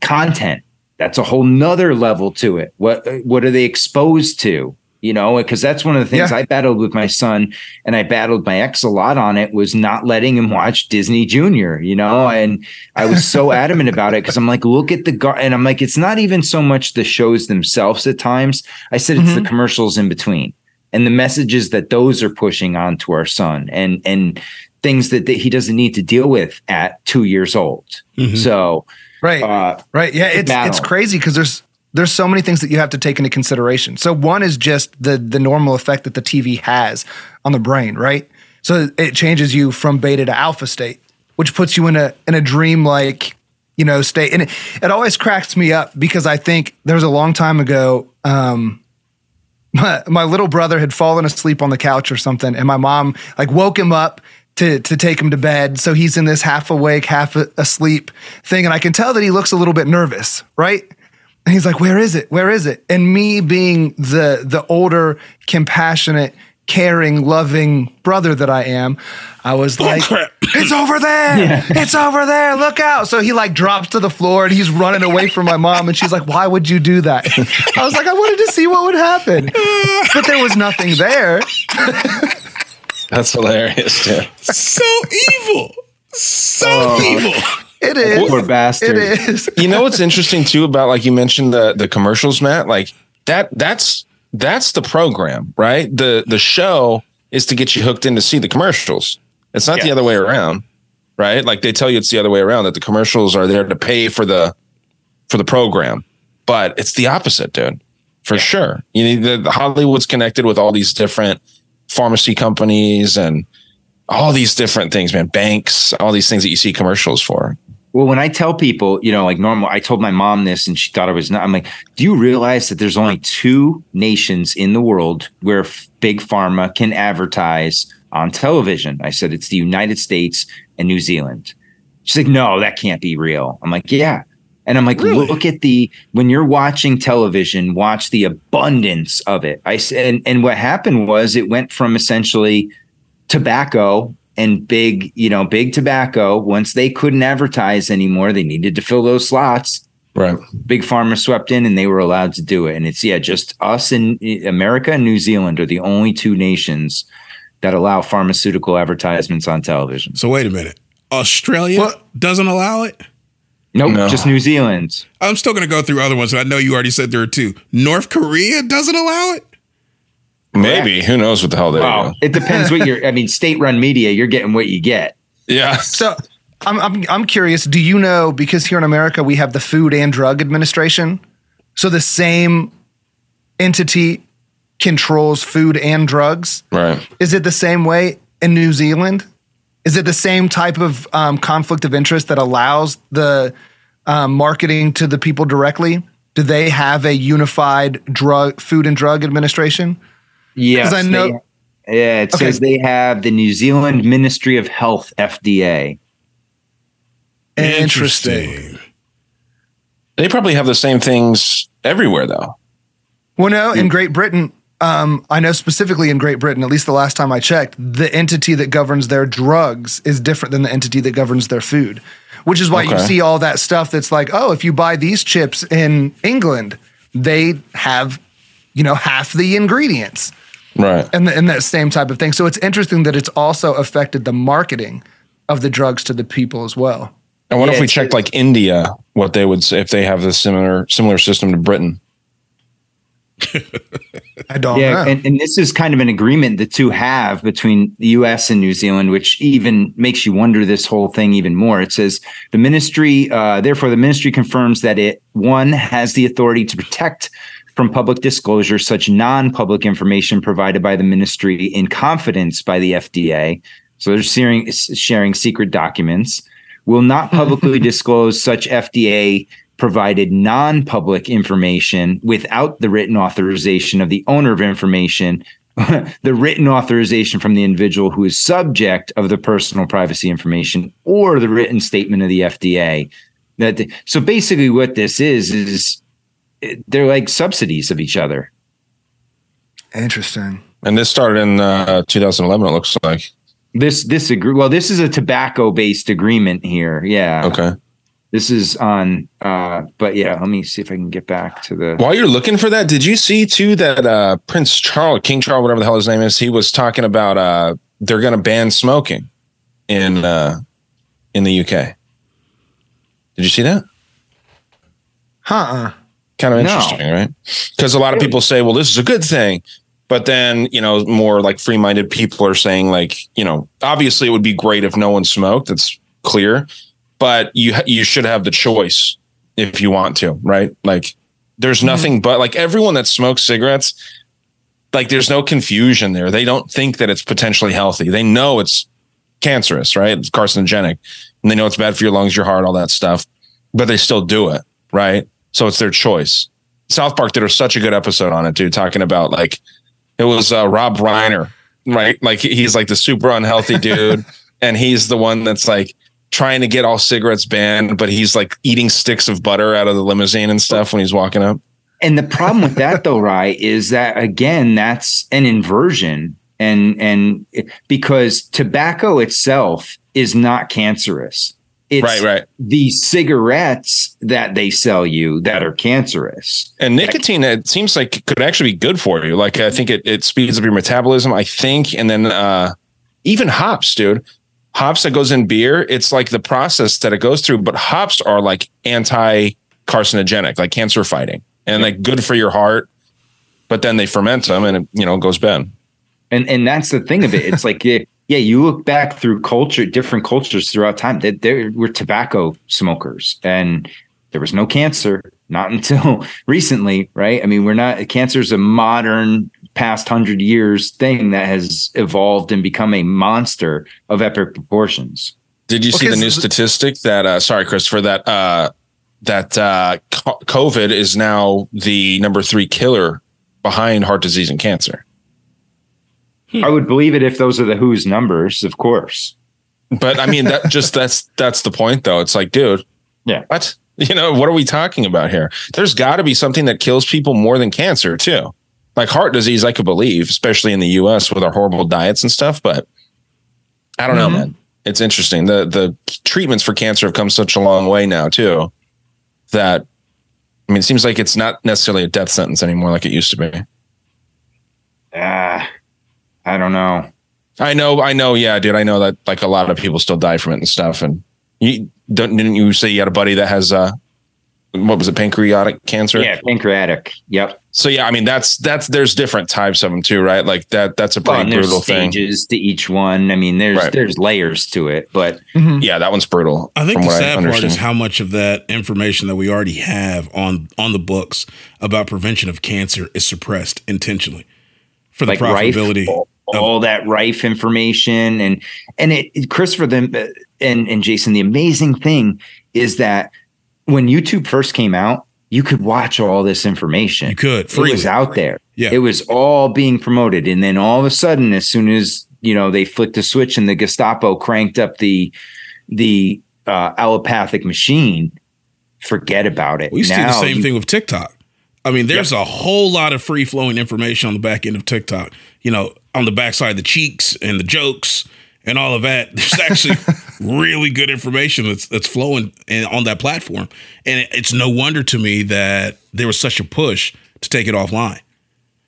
content. That's a whole nother level to it. What what are they exposed to? You know, because that's one of the things yeah. I battled with my son, and I battled my ex a lot on it. Was not letting him watch Disney Junior. You know, and I was so (laughs) adamant about it because I'm like, look at the gar, and I'm like, it's not even so much the shows themselves at times. I said it's mm-hmm. the commercials in between and the messages that those are pushing onto our son and and things that, that he doesn't need to deal with at two years old. Mm-hmm. So right, uh, right, yeah, it's battle. it's crazy because there's there's so many things that you have to take into consideration. So one is just the the normal effect that the TV has on the brain, right? So it changes you from beta to alpha state, which puts you in a in a dream like you know state, and it, it always cracks me up because I think there was a long time ago. Um, my, my little brother had fallen asleep on the couch or something, and my mom like woke him up to to take him to bed. So he's in this half awake, half asleep thing, and I can tell that he looks a little bit nervous, right? And he's like, "Where is it? Where is it?" And me being the the older, compassionate, caring, loving brother that I am, I was like, crap. "It's over there! (laughs) Yeah. It's over there! Look out!" So he like drops to the floor and he's running away from my mom, and she's like, "Why would you do that?" (laughs) I was like, "I wanted to see what would happen," but there was nothing there. (laughs) That's hilarious, too. So evil, so oh. evil. It is. Poor bastard. It is. you know what's interesting too about like you mentioned the the commercials, Mat? Like that that's that's the program, right? The the show is to get you hooked in to see the commercials. It's not yeah. the other way around, right? Like they tell you it's the other way around that the commercials are there to pay for the for the program, but it's the opposite, dude. For yeah. sure, you need the, the Hollywood's connected with all these different pharmacy companies and all these different things, man. Banks, all these things that you see commercials for. Well, when I tell people, you know, like normal, I told my mom this and she thought I was not. I'm like, do you realize that there's only two nations in the world where f- big pharma can advertise on television? I said, it's the United States and New Zealand. She's like, no, that can't be real. I'm like, yeah. And I'm like, really? look at the when you're watching television, watch the abundance of it. I said, and, and what happened was it went from essentially tobacco and big, you know, big tobacco, once they couldn't advertise anymore, they needed to fill those slots. Right. Big pharma swept in and they were allowed to do it. And it's, yeah, just us in eh, America and New Zealand are the only two nations that allow pharmaceutical advertisements on television. So wait a minute. Australia what? doesn't allow it? Nope, no. just New Zealand. I'm still going to go through other ones. I know you already said there are two. North Korea doesn't allow it? Maybe. Who knows what the hell they well, do? It depends what you're I mean, state run media, you're getting what you get. Yeah. So I'm, I'm I'm curious, do you know because here in America we have the Food and Drug Administration? So the same entity controls food and drugs. Right. Is it the same way in New Zealand? Is it the same type of um, conflict of interest that allows the um, marketing to the people directly? Do they have a unified drug food and drug administration? Yes, I know. They, yeah, it okay. says they have the New Zealand Ministry of Health FDA. Interesting. They probably have the same things everywhere, though. Well, no, in Great Britain, um, I know specifically in Great Britain, at least the last time I checked, the entity that governs their drugs is different than the entity that governs their food, which is why okay. you see all that stuff that's like, oh, if you buy these chips in England, they have you know, half the ingredients Right. and, the, and that same type of thing. So it's interesting that it's also affected the marketing of the drugs to the people as well. I wonder Yeah, if we it's- checked like India, what they would say if they have this similar similar system to Britain. (laughs) I don't yeah, know. and, and this is kind of an agreement the two have between the U.S. and New Zealand, which even makes you wonder this whole thing even more. It says the ministry, uh, therefore, the ministry confirms that it one has the authority to protect from public disclosure such non-public information provided by the ministry in confidence by the FDA. So they're sharing sharing secret documents. Will not (laughs) publicly disclose such FDA provided non-public information without the written authorization of the owner of information (laughs) the written authorization from the individual who is subject of the personal privacy information or the written statement of the FDA that so basically what this is is they're like subsidies of each other Interesting. And this started in uh, 2011. It looks like. this this agree well this is a tobacco based agreement here yeah Okay. this is on uh but yeah let me see if i can get back to the While you're looking for that, did you see too that uh, Prince Charles, King Charles, whatever the hell his name is, he was talking about uh, they're going to ban smoking in uh, in the UK. Did you see that? Huh. Kind of No. interesting, right? Because a lot of people say, well, this is a good thing. But then, you know, more like free minded people are saying, like, you know, obviously it would be great if no one smoked. That's clear. But you you should have the choice if you want to, right? Like, there's mm-hmm. nothing but like everyone that smokes cigarettes, like, there's no confusion there. They don't think that it's potentially healthy. They know it's cancerous, right? It's carcinogenic, and they know it's bad for your lungs, your heart, all that stuff. But they still do it, right? So it's their choice. South Park did a, such a good episode on it, dude, talking about like it was uh, Rob Reiner, right? Like he's like the super unhealthy (laughs) dude, and he's the one that's like trying to get all cigarettes banned, but he's like eating sticks of butter out of the limousine and stuff when he's walking up. And the problem with that, though, right, is that again, that's an inversion, and and because tobacco itself is not cancerous. It's Right, right. the cigarettes that they sell you that are cancerous. And nicotine, it seems like could actually be good for you. Like I think it, it speeds up your metabolism. I think, and then uh, even hops, dude. Hops that goes in beer, it's like the process that it goes through. But hops are like anti-carcinogenic, like cancer fighting, and like good for your heart. But then they ferment them, and it, you know goes bad. And and that's the thing of it. It's like (laughs) yeah, yeah, you look back through culture, different cultures throughout time. That there were tobacco smokers, and there was no cancer. Not (laughs) until recently, right? I mean, we're not cancer is a modern past hundred years thing that has evolved and become a monster of epic proportions. Did you see Okay, the new so- statistic that? Uh, sorry, Christopher. That uh, that uh, COVID is now the number three killer behind heart disease and cancer. I would believe it if those are the WHO's numbers, of course. But I mean, that just that's that's the point, though. It's like, dude, Yeah. what you know, what are we talking about here? There's got to be something that kills people more than cancer, too. Like heart disease, I could believe, especially in the U.S. with our horrible diets and stuff. But I don't know, man. It's interesting. the The treatments for cancer have come such a long way now, too. That I mean, it seems like it's not necessarily a death sentence anymore, like it used to be. Ah, I don't know. I know, I know, yeah, dude. I know that like a lot of people still die from it and stuff. And you don't didn't you say you had a buddy that has uh what was it, pancreatic cancer? Yeah, pancreatic. Yep. So yeah, I mean that's that's there's different types of them too, right? Like that that's a pretty and there's brutal thing. stages to each one. I mean, there's Right. there's layers to it, but Yeah, that one's brutal. I think the sad part is how much of that information that we already have on on the books about prevention of cancer is suppressed intentionally for the like profitability. all, of- all that rife information, and and it, Christopher the and and Jason, the amazing thing is that when YouTube first came out, you could watch all this information. You could It was out there. Yeah. It was all being promoted, and then all of a sudden, as soon as you know they flicked a switch and the Gestapo cranked up the the uh, allopathic machine, forget about it. We used to do the same you- thing with TikTok. I mean, there's a whole lot of free flowing information on the back end of TikTok. You know, on the backside, of the cheeks and the jokes and all of that. There's (laughs) actually really good information that's that's flowing in, on that platform, and it, it's no wonder to me that there was such a push to take it offline.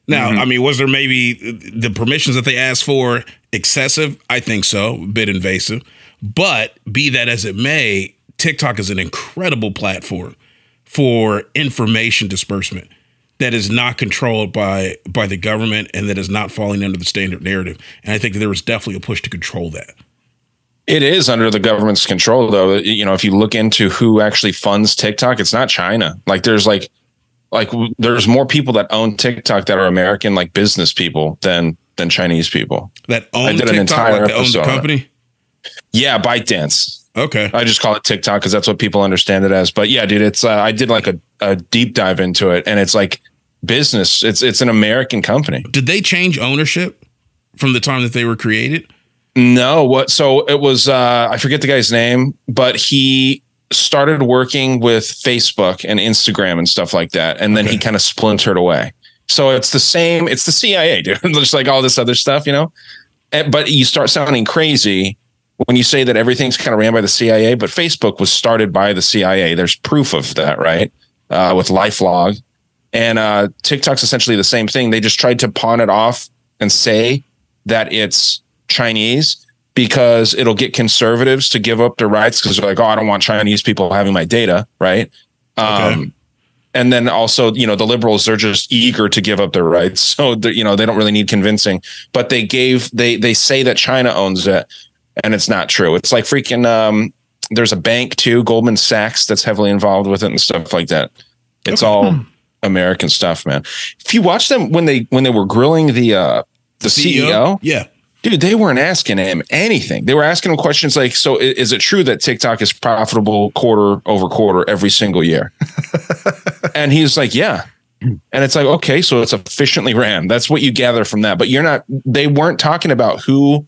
Now, mm-hmm. I mean, was there maybe the permissions that they asked for excessive? I think so, a bit invasive. But be that as it may, TikTok is an incredible platform for information disbursement that is not controlled by by the government and that is not falling under the standard narrative. And I think there was definitely a push to control that. It is under the government's control, though. You know, if you look into who actually funds TikTok, it's not China. Like, there's like, like there's more people that own TikTok that are American, like business people, than than Chinese people. That own I did an entire like that own the company. Yeah, ByteDance. Okay. I just call it TikTok because that's what people understand it as. But yeah, dude, it's uh, I did like a, a deep dive into it, and it's like business. It's it's an American company. Did they change ownership from the time that they were created? No, what? So it was uh, I forget the guy's name, but he started working with Facebook and Instagram and stuff like that, and then Okay. he kind of splintered away. So it's the same. It's the CIA, dude. (laughs) Just like all this other stuff, you know. And, but you start sounding crazy when you say that everything's kind of ran by the CIA. But Facebook was started by the CIA. There's proof of that, right? Uh, with LifeLog, and uh, TikTok's essentially the same thing. They just tried to pawn it off and say that it's Chinese because it'll get conservatives to give up their rights because they're like, oh, I don't want Chinese people having my data, right? Okay. Um, and then also, you know, the liberals they're just eager to give up their rights, (laughs) so they're- you know they don't really need convincing. But they gave they they say that China owns it, and it's not true. It's like freaking. Um, there's a bank too, Goldman Sachs, that's heavily involved with it and stuff like that. It's all American stuff, man. If you watch them when they when they were grilling the uh the CEO, Yeah. dude, they weren't asking him anything. They were asking him questions like, "So is it true that TikTok is profitable quarter over quarter every single year?" (laughs) and he's like, "Yeah." And it's like, okay, so it's efficiently ran. That's what you gather from that. But you're not. They weren't talking about who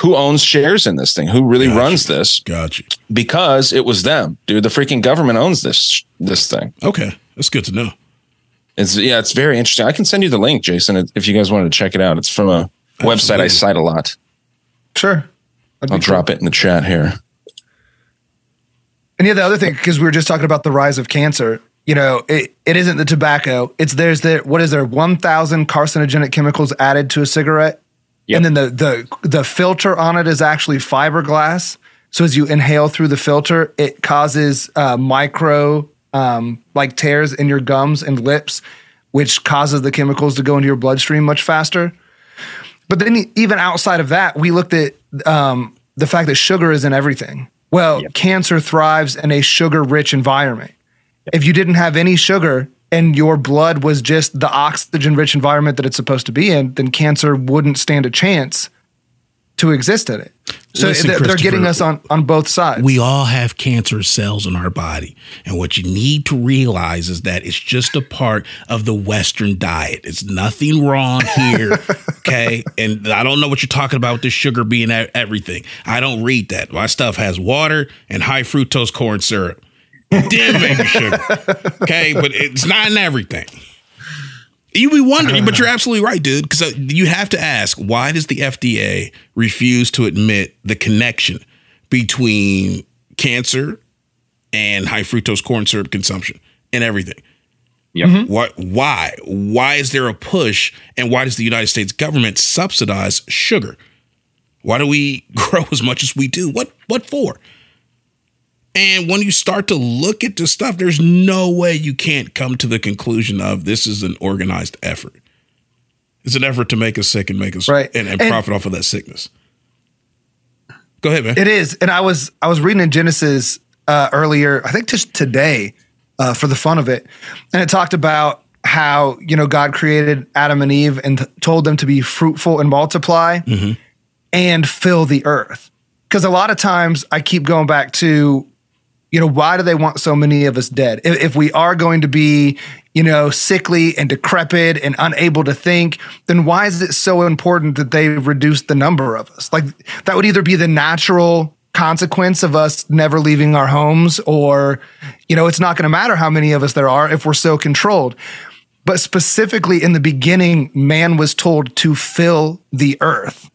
who owns shares in this thing, who really Gotcha. runs this, Gotcha. because it was them, dude. The freaking government owns this this thing. Okay. That's good to know. It's yeah, it's very interesting. I can send you the link, Jason, if you guys wanted to check it out. It's from a website I cite a lot. Sure. That'd I'll be drop it in the chat here. And yeah, the other thing, because we were just talking about the rise of cancer, you know, it, it isn't the tobacco. It's there's there, what is there, 1,000 carcinogenic chemicals added to a cigarette? Yep. And then the, the, the filter on it is actually fiberglass. So as you inhale through the filter, it causes uh, micro um, like tears in your gums and lips, which causes the chemicals to go into your bloodstream much faster. But then even outside of that, we looked at um, the fact that sugar is in everything. Well, cancer thrives in a sugar-rich environment. If you didn't have any sugar and your blood was just the oxygen-rich environment that it's supposed to be in, then cancer wouldn't stand a chance to exist in it. So Listen, they're, getting us on on both sides. We all have cancer cells in our body. And what you need to realize is that it's just a part of the Western diet. It's nothing wrong here. (laughs) okay. And I don't know what you're talking about with the sugar being everything. I don't read that. My stuff has water and high fructose corn syrup. Damn making sugar. Okay. But it's not in everything. You be wondering, but you're uh-huh. absolutely right, dude. Because uh, you have to ask, why does the FDA refuse to admit the connection between cancer and high fructose corn syrup consumption and everything? Yep. Mm-hmm. What? Why? Why is there a push? And why does the United States government subsidize sugar? Why do we (laughs) grow as much as we do? What? What for? And when you start to look at the stuff, there's no way you can't come to the conclusion of this is an organized effort. It's an effort to make us sick and make us Right. and, and And- profit off of that sickness. Go ahead, man. It is, and I was I was reading in Genesis uh, earlier, I think just today, uh, for the fun of it, and it talked about how you know God created Adam and Eve and told them to be fruitful and multiply and fill the earth. Because a lot of times I keep going back to, you know, why do they want so many of us dead? If, if we are going to be, you know, sickly and decrepit and unable to think, then why is it so important that they reduce the number of us? Like that would either be the natural consequence of us never leaving our homes, or, you know, it's not going to matter how many of us there are if we're so controlled. But specifically in the beginning, man was told to fill the earth.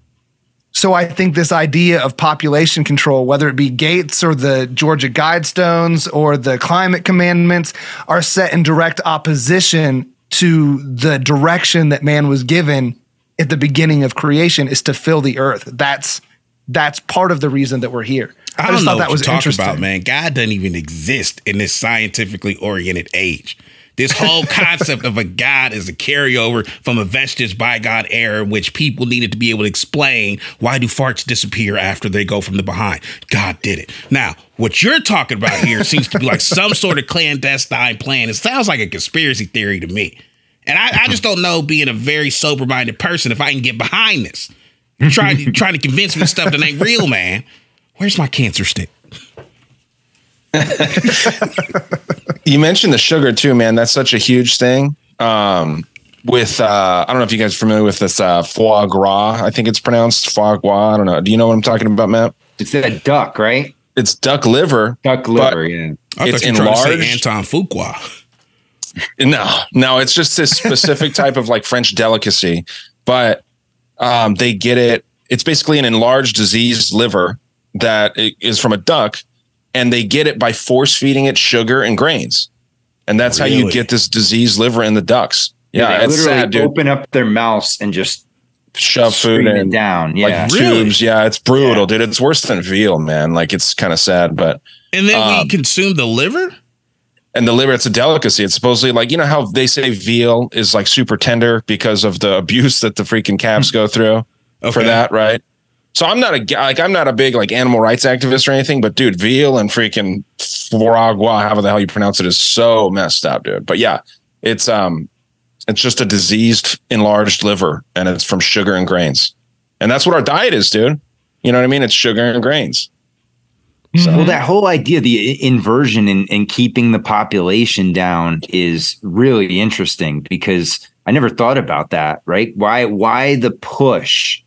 So I think this idea of population control, whether it be Gates or the Georgia Guidestones or the climate commandments, are set in direct opposition to the direction that man was given at the beginning of creation is to fill the earth. That's that's part of the reason that we're here. I, I, don't just know thought that what was you talk interesting. about, man. God doesn't even exist in this scientifically oriented age. This whole (laughs) concept of a God is a carryover from a vestige by God era, in which people needed to be able to explain why do farts disappear after they go from the behind. God did it. Now, what you're talking about here (laughs) seems to be like some sort of clandestine plan. It sounds like a conspiracy theory to me. And I, I just don't know, being a very sober minded person, if I can get behind this. (laughs) Trying trying to convince me stuff that ain't real, man. Where's my cancer stick? (laughs) You mentioned the sugar too, man. That's such a huge thing. Um, with uh, I don't know if you guys are familiar with this uh, foie gras. I think it's pronounced foie gras. I don't know. Do you know what I'm talking about, Mat? It's that duck, right? It's duck liver. Duck liver, yeah. I It's thought you were trying to enlarged. say Antoine Fuqua. No, no, it's just this specific (laughs) type of like French delicacy, but um, they get it. It's basically an enlarged diseased liver that is from a duck, and they get it by force feeding it sugar and grains, and that's how you get this diseased liver in the ducks. Yeah, they it's literally sad, dude. open up their mouths and just Shove food in it down. Yeah. like Really? tubes. Yeah, it's brutal, dude. It's worse than veal, man. Like it's kind of sad, but And then we Um, consume the liver? and the liver it's a delicacy it's supposedly like you know how they say veal is like super tender because of the (laughs) abuse that the freaking calves go through for that right so i'm not a like i'm not a big like animal rights activist or anything but dude veal and freaking foie gras however the hell you pronounce it is so messed up dude. But yeah it's um it's just a diseased enlarged liver and it's from sugar and grains. And that's what our diet is dude. You know what i mean? It's sugar and grains. Well, that whole idea, the inversion and, and keeping the population down is really interesting because I never thought about that, right? Why why the push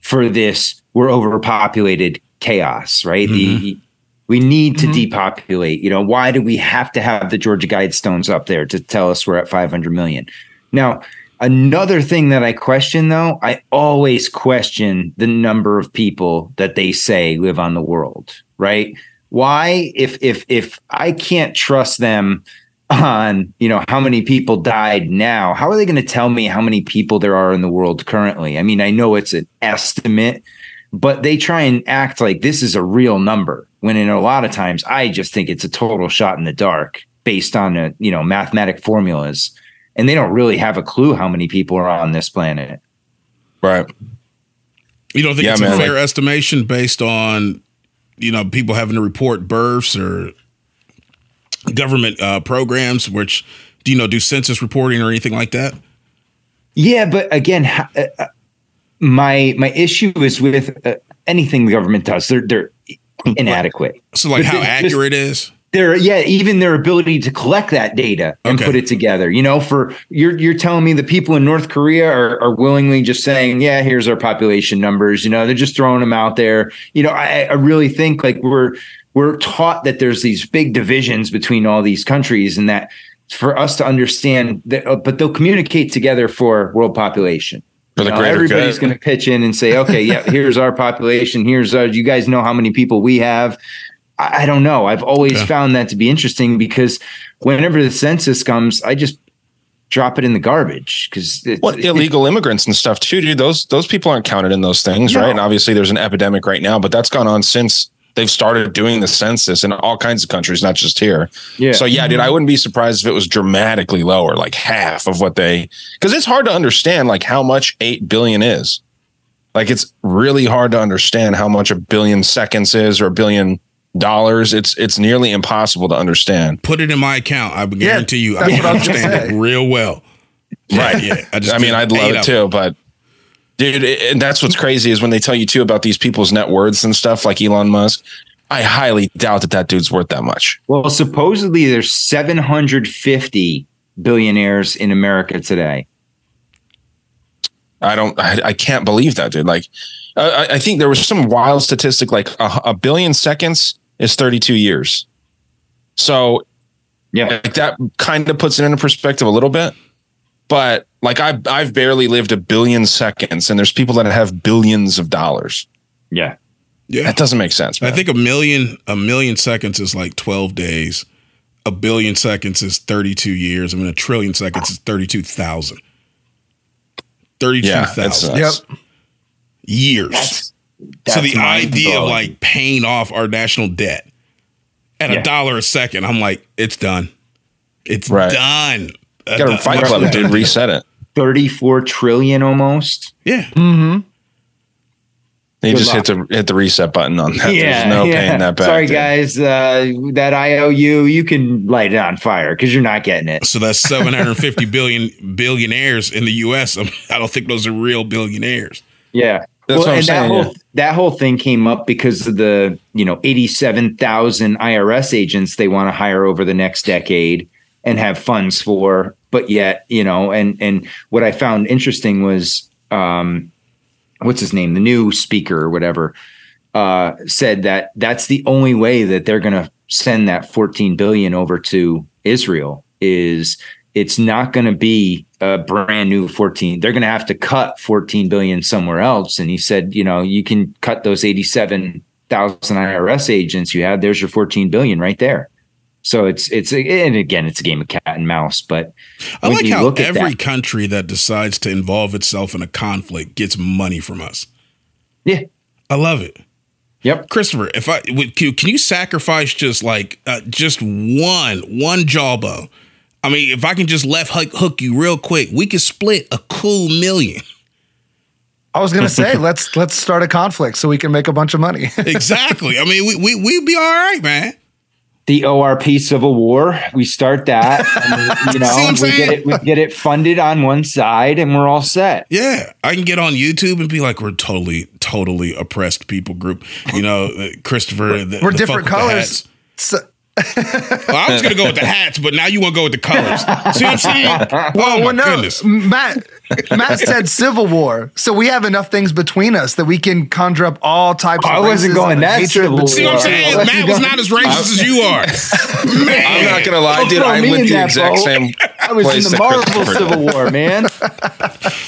for this we're overpopulated chaos, right? The mm-hmm. we need to mm-hmm. depopulate. You know, why do we have to have the Georgia Guidestones up there to tell us we're at 500 million? Now, another thing that I question though, I always question the number of people that they say live on the world, right? Why if if if I can't trust them on, you know, how many people died now, how are they going to tell me how many people there are in the world currently? I mean, I know it's an estimate, but they try and act like this is a real number when in a lot of times I just think it's a total shot in the dark based on a, you know, mathematic formulas and they don't really have a clue how many people are on this planet. right You don't think Yeah, it's man, a fair like- estimation based on, you know, people having to report births or government uh, programs, which, do you know, do census reporting or anything like that? Yeah, but again, ha- uh, uh, my my issue is with uh, anything the government does. They're they're inadequate. So, like, how accurate is Their yeah, even their ability to collect that data and Okay. put it together. You know, for you're you're telling me the people in North Korea are are willingly just saying, yeah, here's our population numbers. You know, they're just throwing them out there. You know, I, I really think like we're we're taught that there's these big divisions between all these countries, and that for us to understand that, uh, but they'll communicate together for world population. For the You know, greater everybody's going to pitch in and say, okay, yeah, here's our population. Here's uh, you guys know how many people we have. I, I don't know. I've always Yeah. found that to be interesting because whenever the census comes, I just drop it in the garbage because What illegal immigrants and stuff too, dude? Those those people aren't counted in those things, No. right? And obviously, there's an epidemic right now, but that's gone on since they've started doing the census in all kinds of countries, not just here. Yeah. So yeah, dude, I mm-hmm. wouldn't be surprised if it was dramatically lower, like half of what they, because it's hard to understand like how much eight billion is. Like it's really hard to understand how much a billion seconds is or a billion dollars. It's it's nearly impossible to understand. Put it in my account. I would Yeah, guarantee you, I that's can what I was gonna understand it real well. Right. Yeah. I just I mean, I'd love eight it too, but dude, and that's what's crazy is when they tell you too about these people's net worths and stuff like Elon Musk. I highly doubt that that dude's worth that much. well, supposedly there's 750 billionaires in America today. I don't, I, I can't believe that, dude. Like, I, I think there was some wild statistic like a, a billion seconds is 32 years. So, Yeah. like that kind of puts it into perspective a little bit. But like, I've, I've barely lived a billion seconds, and there's people that have billions of dollars. Yeah. Yeah. That doesn't make sense. I think a million a million seconds is like 12 days. A a billion seconds is 32 years. I mean, a trillion seconds is 32,000. Yeah, that's 32,000 nuts. Yep. years. That's, so the idea of like paying off our national debt at a Yeah. dollar a second, I'm like, it's done. It's Right. done. Uh, Got a Fight Club did reset it. 34 trillion almost. Yeah. Mm-hmm. They Good just hit the hit the reset button on that. There's no paying that back. Sorry, dude. guys. Uh, that IOU, you can light it on fire because you're not getting it. So that's 750 billion billionaires in the US. I, mean, I don't think those are real billionaires. Yeah. That's what I'm and saying, that whole yeah. that whole thing came up because of the you know eighty seven thousand IRS agents they want to hire over the next decade and have funds for, but yet you know, and and what I found interesting was um, what's his name, the new speaker or whatever, uh, said that that's the only way that they're going to send that fourteen billion over to Israel is it's not going to be a brand new 14 they're going to have to cut 14 billion somewhere else. And he said you know you can cut those 87,000 IRS agents you had there's your 14 billion right there so it's it's and again it's a game of cat and mouse but I when like you how look at every that- country that decides to involve itself in a conflict gets money from us. yeah I love it. yep Christopher, if I would, can you- can you sacrifice just like uh, just one one jawbone? I mean, if I can just left hook, hook you real quick, we could split a cool million. I was gonna say (laughs) let's let's start a conflict so we can make a bunch of money. (laughs) Exactly. I mean, we we we'd be all right, man. The ORP Civil War we start that (laughs) and, you See what I'm know we get it we get it funded on one side and we're all set Yeah, I can get on YouTube and be like, we're totally, totally oppressed people group. You know, uh, Christopher. The, We're the different fuck with the colors. So, (laughs) Well, I was gonna go with the hats, but now you want to go with the colors. See what I'm saying? Oh my well, no, goodness. Matt. Matt said Civil War, so we have enough things between us that we can conjure up all types. I of wasn't racism going and that hatred Civil between See what I'm saying? Matt go- was not as racist as you are. (laughs) Man. I'm not gonna lie, Don't dude. I me went in the that exact boat. same. I was in the that Marvel Civil War, man. (laughs)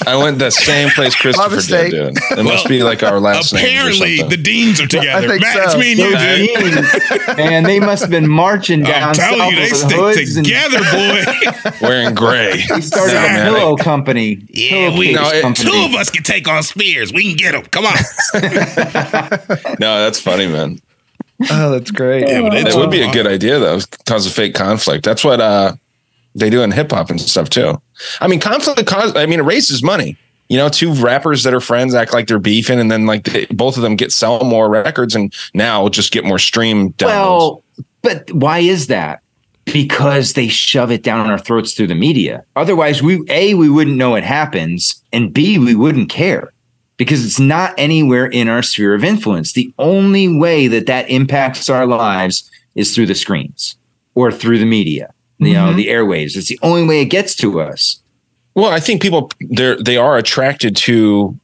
I went the same place Christopher did, dude. It must be like our last names or Apparently, something. the deans are together. think Matt, so. it's me and you, dude. man, they must have been marching down I'm telling south you, they over stick together, boy. wearing gray. We started a man, pillow company. Yeah, Pillowcase we No, it- company. two of us can take on Spears. We can get them. Come on. (laughs) No, that's funny, man. Oh, that's great. Yeah, but It would be a good idea though, cause of fake conflict. That's what uh they do in hip hop and stuff too. I mean, conflict cause. I mean, it raises money. You know, two rappers that are friends act like they're beefing, and then like they, both of them get sell more records, and now just get more stream downloads. Well, but why is that? Because they shove it down our throats through the media. Otherwise, we A, we wouldn't know it happens, and B, we wouldn't care because it's not anywhere in our sphere of influence. The only way that that impacts our lives is through the screens or through the media, you know, the airwaves. It's the only way it gets to us. Well, I think people they're they are attracted to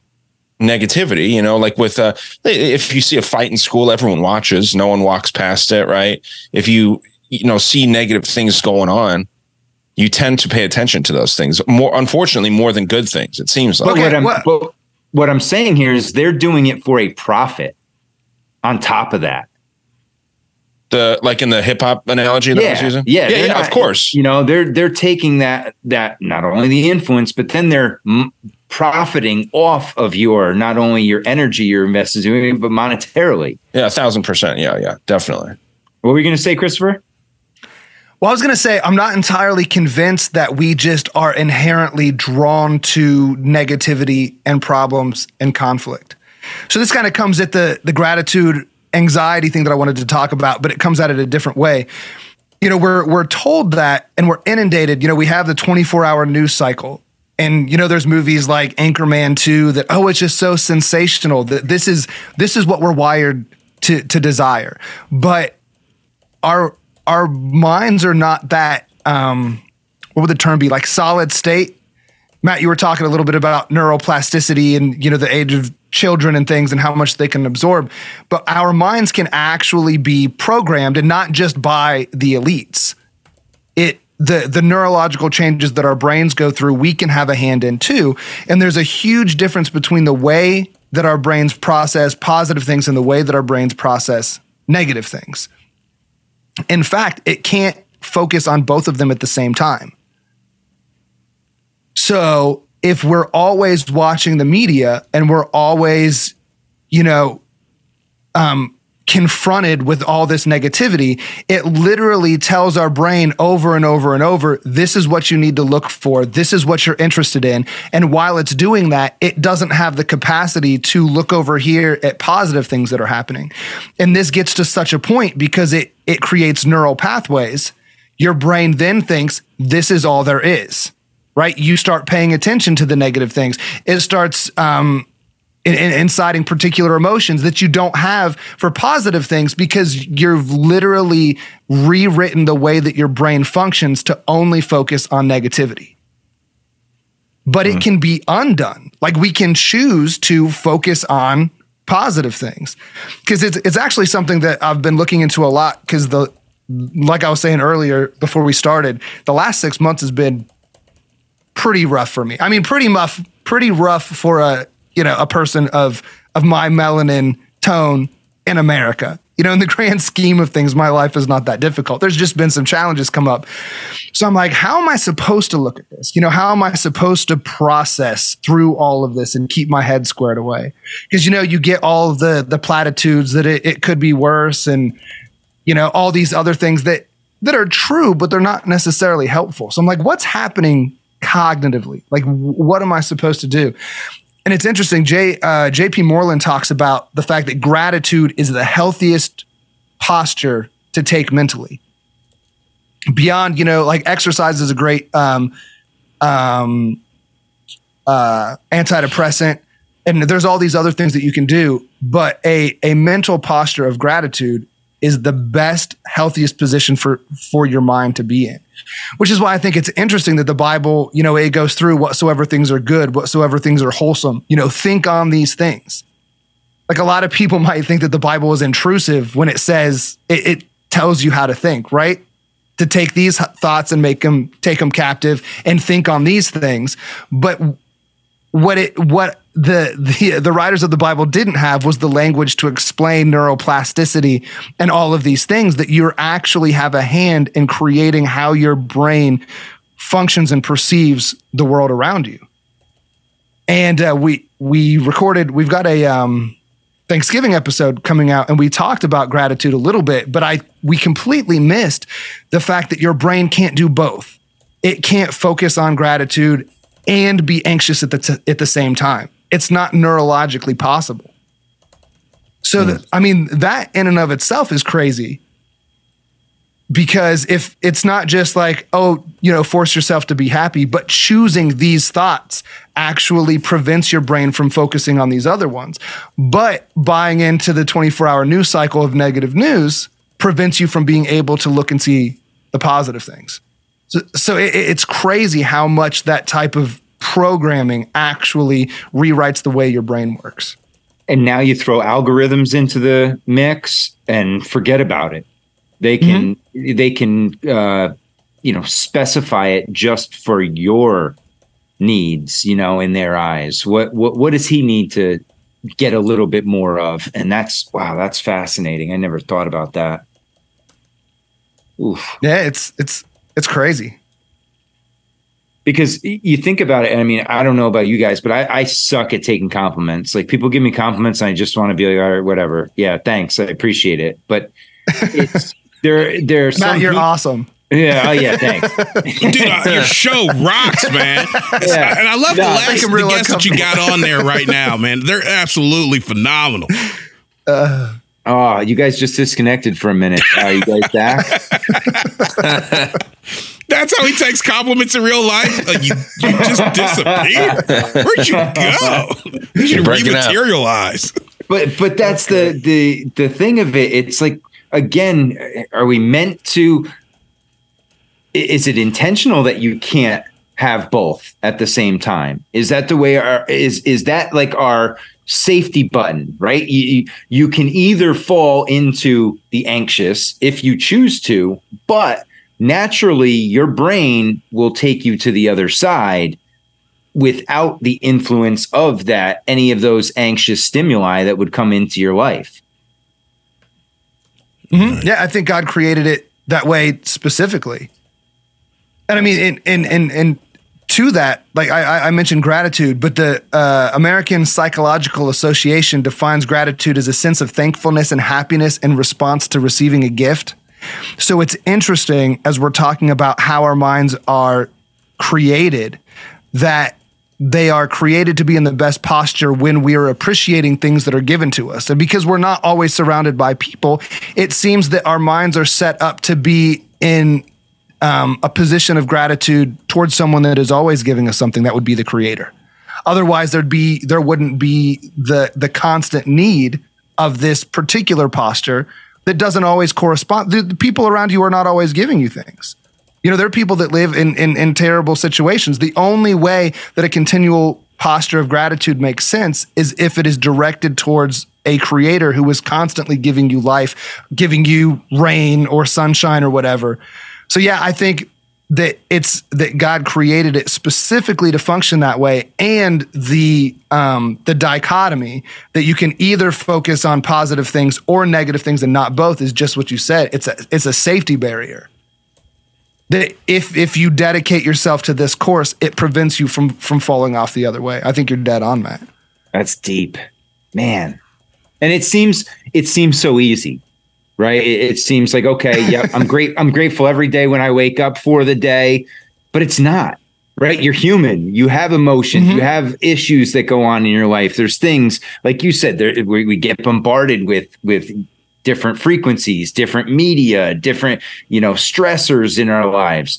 negativity, you know, like with uh if you see a fight in school, everyone watches, no one walks past it, right? If you you know see negative things going on, you tend to pay attention to those things. More unfortunately, more than good things, it seems like. But Okay, what I'm what- but what I'm saying here is they're doing it for a profit. On top of that, the like in the hip hop analogy that I was using. yeah, yeah, yeah not- of course. You know, they're they're taking that that not only the influence, but then they're m- profiting off of your not only your energy you're invested in, but monetarily. Yeah, a thousand percent. Yeah, yeah, definitely. What were you going to say, Christopher? Well, I was going to say, I'm not entirely convinced that we just are inherently drawn to negativity and problems and conflict. So this kind of comes at the the gratitude anxiety thing that I wanted to talk about, but it comes at it a different way. You know, we're we're told that and we're inundated, you know, we have the 24-hour news cycle. And you know, there's movies like Anchorman 2 that oh, it's just so sensational that this is this is what we're wired to to desire. But our our minds are not that um what would the term be? Like solid state? Matt you were talking a little bit about neuroplasticity and you know the age of children and things and how much they can absorb. But our minds can actually be programmed and not just by the elites. It the the neurological changes that our brains go through we can have a hand in too. And there's a huge difference between the way that our brains process positive things and the way that our brains process negative things in fact, it can't focus on both of them at the same time. So if we're always watching the media and we're always, you know, um, confronted with all this negativity, it literally tells our brain over and over and over, this is what you need to look for. This is what you're interested in. And while it's doing that, it doesn't have the capacity to look over here at positive things that are happening. And this gets to such a point because it, it creates neural pathways. Your brain then thinks this is all there is, right? You start paying attention to the negative things. It starts, um, in, in, inciting particular emotions that you don't have for positive things because you've literally rewritten the way that your brain functions to only focus on negativity. But mm. it can be undone. Like we can choose to focus on positive things because it's it's actually something that I've been looking into a lot because the like I was saying earlier before we started, the last six months has been pretty rough for me. I mean, pretty rough, pretty rough for a you know, a person of of my melanin tone in America. You know, in the grand scheme of things, my life is not that difficult. There's just been some challenges come up. So I'm like, how am I supposed to look at this? You know, how am I supposed to process through all of this and keep my head squared away? Because you know, you get all the the platitudes that it, it could be worse and you know, all these other things that that are true, but they're not necessarily helpful. So I'm like, what's happening cognitively? Like, what am I supposed to do? And it's interesting. J, uh, J.P. Moreland talks about the fact that gratitude is the healthiest posture to take mentally. Beyond, you know, like exercise is a great um, um, uh, antidepressant, and there's all these other things that you can do. But a a mental posture of gratitude is the best, healthiest position for for your mind to be in. Which is why I think it's interesting that the Bible, you know, it goes through whatsoever things are good, whatsoever things are wholesome. You know, think on these things. Like a lot of people (laughs) might think that the Bible is intrusive when it says it, it tells you how to think, right? To take these thoughts and make them take them captive and think on these things. But what it what the the the writers of the Bible didn't have was the language to explain neuroplasticity and all of these things that you actually have a hand in creating how your brain functions and perceives the world around you. And uh, we we recorded. We've got a um, Thanksgiving episode coming out, and we talked about gratitude a little bit. But I we completely missed the fact that your brain can't do both. It can't focus on gratitude and be anxious at the t- at the same time. It's not neurologically possible. So, mm. I mean, that in and of itself is crazy. Because if it's not just like, oh, you know, force yourself to be happy, but choosing these thoughts actually prevents your brain from focusing on these other ones. But buying into the 24 hour news cycle of negative news prevents you from being able to look and see the positive things. So, so it, it's crazy how much that type of programming actually rewrites the way your brain works. And now you throw algorithms into the mix and forget about it. They can mm-hmm. they can uh, you know specify it just for your needs. You know, in their eyes, what what what does he need to get a little bit more of? And that's wow, that's fascinating. I never thought about that. Oof. Yeah, it's it's it's crazy because you think about it and i mean i don't know about you guys but I, I, suck at taking compliments like people give me compliments and i just want to be like all right whatever yeah thanks i appreciate it but it's (laughs) there there's Matt, you're awesome yeah, oh yeah, thanks, (laughs) dude. Uh, your show rocks, man. (laughs) Yeah. and I love no, the last the guests that you got on there right now, man. They're absolutely phenomenal. Uh, oh, you guys just disconnected for a minute. Are you guys back? That's how he takes compliments in real life. Like you, you just disappear. Where'd you go? You should rematerialize. But but that's the the the thing of it. It's like again, are we meant to? Is it intentional that you can't have both at the same time? Is that the way our is is that like our safety button, right? You, you can either fall into the anxious if you choose to, but naturally your brain will take you to the other side without the influence of that any of those anxious stimuli that would come into your life mm-hmm. yeah i think god created it that way specifically. And I mean, in in in, in to that, like I, I mentioned gratitude, but the uh, American Psychological Association defines gratitude as a sense of thankfulness and happiness in response to receiving a gift. So it's interesting as we're talking about how our minds are created that they are created to be in the best posture when we are appreciating things that are given to us. And because we're not always surrounded by people, it seems that our minds are set up to be in um, a position of gratitude towards someone that is always giving us something that would be the creator. Otherwise, there'd be there wouldn't be the the constant need of this particular posture that doesn't always correspond. The, the people around you are not always giving you things. You know, there are people that live in, in in terrible situations. The only way that a continual posture of gratitude makes sense is if it is directed towards a creator who is constantly giving you life, giving you rain or sunshine or whatever. So yeah, I think that it's that God created it specifically to function that way, and the um, the dichotomy that you can either focus on positive things or negative things and not both is just what you said. It's a it's a safety barrier. That if if you dedicate yourself to this course, it prevents you from from falling off the other way. I think you're dead on, Matt. That's deep, man. And it seems it seems so easy right? It, it seems like okay, yeah, I'm great. I'm grateful every day when I wake up for the day, but it's not right. You're human. You have emotions. Mm-hmm. You have issues that go on in your life. There's things like you said. There, we, we get bombarded with with different frequencies, different media, different you know stressors in our lives,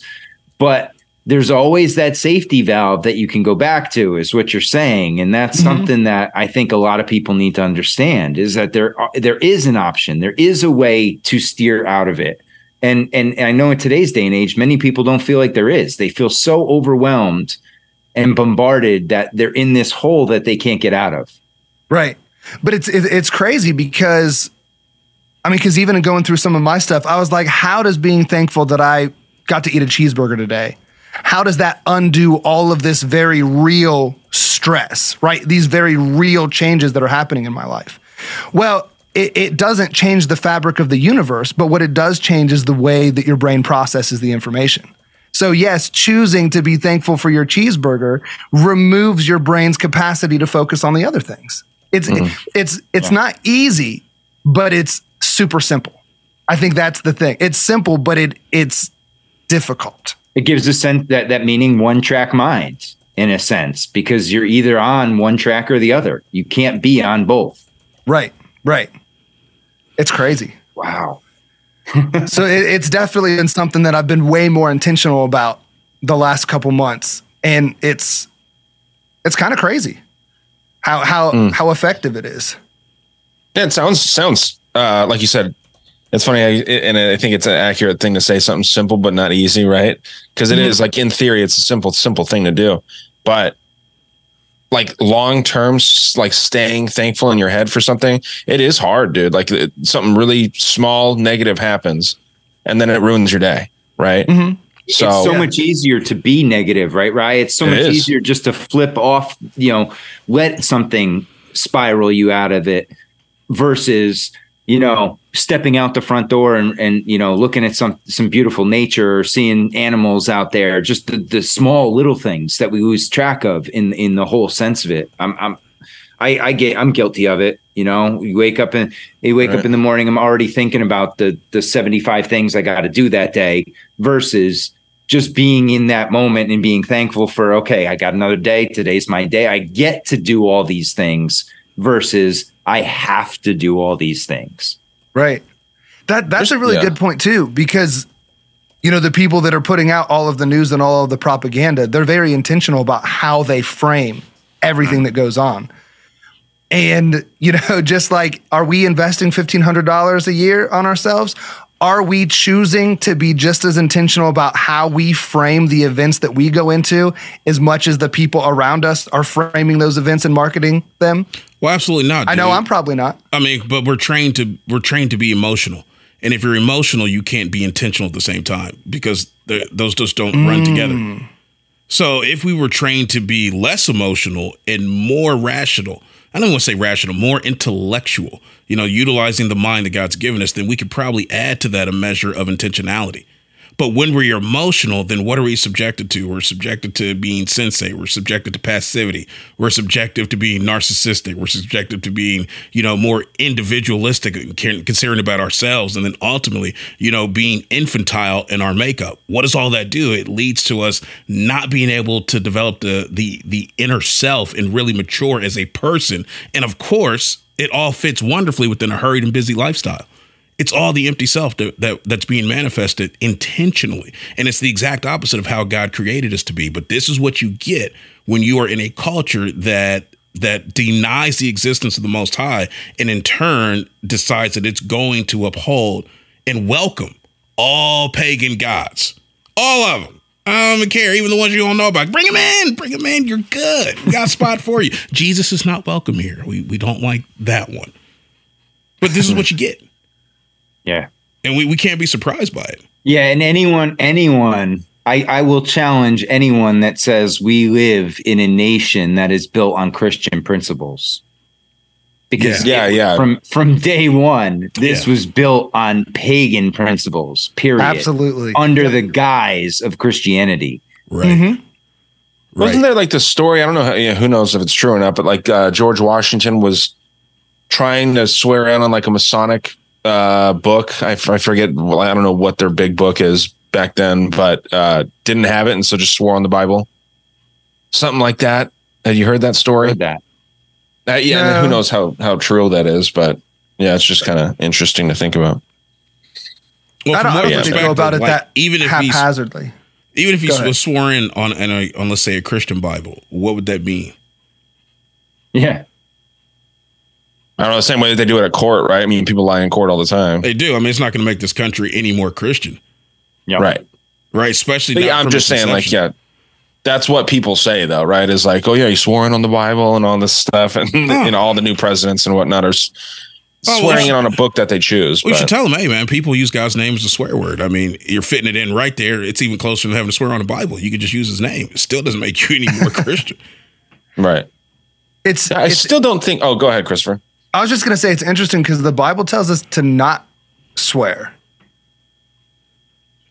but there's always that safety valve that you can go back to is what you're saying. And that's mm-hmm. something that i think a lot of people need to understand is that there there is an option. There is a way to steer out of it. And and, and i know in today's day and age many people don't feel like there is. They feel so overwhelmed and bombarded that they're in this hole that they can't get out of. Right. But it's it's crazy because i mean because even going through some of my stuff i was like how does being thankful that i got to eat a cheeseburger today how does that undo all of this very real stress, right? These very real changes that are happening in my life? Well, it, it, doesn't change the fabric of the universe, but what it does change is the way that your brain processes the information. So, yes, choosing to be thankful for your cheeseburger removes your brain's capacity to focus on the other things. It's mm-hmm. it's it's yeah. not easy, but it's super simple. I think that's the thing. It's simple, but it it's difficult it gives a sense that that meaning one track mind in a sense because you're either on one track or the other. You can't be on both. Right. Right. It's crazy. Wow. (laughs) so it, it's definitely been something that I've been way more intentional about the last couple months, and it's it's kind of crazy how how mm. how effective it is. Yeah, it sounds sounds uh, like you said it's funny, I, and I think it's an accurate thing to say something simple but not easy, right? Because it mm-hmm. is like in theory, it's a simple, simple thing to do, but like long term, like staying thankful in your head for something, it is hard, dude. Like it, something really small negative happens, and then it ruins your day, right? Mm-hmm. So, it's so yeah. much easier to be negative, right? Right? It's so it much is. easier just to flip off, you know, let something spiral you out of it versus you know, stepping out the front door and, and you know, looking at some some beautiful nature or seeing animals out there, just the, the small little things that we lose track of in in the whole sense of it. I'm I'm I, I get I'm guilty of it. You know, you wake up and you wake right. up in the morning, I'm already thinking about the the 75 things I got to do that day versus just being in that moment and being thankful for okay, I got another day. Today's my day. I get to do all these things versus I have to do all these things. Right. That that's Just, a really yeah. good point too, because you know the people that are putting out all of the news and all of the propaganda, they're very intentional about how they frame everything mm-hmm. that goes on. And you know, (laughs) just like, are we investing fifteen hundred dollars a year on ourselves? Are we choosing to be just as intentional about how we frame the events that we go into as much as the people around us are framing those events and marketing them? Well, absolutely not. I know I'm probably not. I mean, but we're trained to we're trained to be emotional. And if you're emotional, you can't be intentional at the same time because those just don't mm. run together. So if we were trained to be less emotional and more rational, I don't want to say rational, more intellectual, you know, utilizing the mind that God's given us, then we could probably add to that a measure of intentionality. But when we're emotional, then what are we subjected to? We're subjected to being sensate. We're subjected to passivity. We're subjected to being narcissistic. We're subjected to being, you know, more individualistic and concerned about ourselves. And then ultimately, you know, being infantile in our makeup. What does all that do? It leads to us not being able to develop the the the inner self and really mature as a person. And of course, it all fits wonderfully within a hurried and busy lifestyle. It's all the empty self that, that, that's being manifested intentionally. And it's the exact opposite of how God created us to be. But this is what you get when you are in a culture that that denies the existence of the most high and in turn decides that it's going to uphold and welcome all pagan gods. All of them. I don't care, even the ones you don't know about. Bring them in, bring them in. You're good. We got a spot for you. Jesus is not welcome here. We we don't like that one. But this is what you get. Yeah. And we, we can't be surprised by it. Yeah. And anyone, anyone, I, I will challenge anyone that says we live in a nation that is built on Christian principles. Because yeah, it, yeah, from from day one, this Yeah. was built on pagan principles. Period. Absolutely. Under the guise of Christianity. Right. Mhm. Wasn't there like the story? I don't know. How, yeah, who knows if it's true or not? But like uh, George Washington was trying to swear in on like a Masonic uh, book. I, I forget. Well, I don't know what their big book is back then, but uh, didn't have it, and so just swore on the Bible. Something like that. Have you heard that story? Heard that. Uh, yeah. No. Who knows how how true that is? But yeah, it's just kind of interesting to think about. Well, I don't, know what don't think they perspective, go about it like, that even if he's haphazardly. even if Go he's ahead. was sworn in on on, a, on let's say a Christian Bible, what would that mean? Yeah. I don't know. The same way that they do it at court, right? I mean, people lie in court all the time. They do. I mean, it's not going to make this country any more Christian, Yeah. Right. right? Especially. Not yeah, I'm just saying, like, yeah, that's what people say, though, right? Is like, oh yeah, you swearing on the Bible and all this stuff, and Oh. you know, all the new presidents and whatnot are s- Oh, well, swearing we in on a book that they choose. We but- should tell them, hey man, people use God's name as a swear word. I mean, you're fitting it in right there. It's even closer than having to swear on a Bible. You could just use His name. It still doesn't make you any more (laughs) Christian. right. It's, I it's still don't think. Oh, go ahead, Christopher. I was just gonna say it's interesting because the Bible tells us to not swear.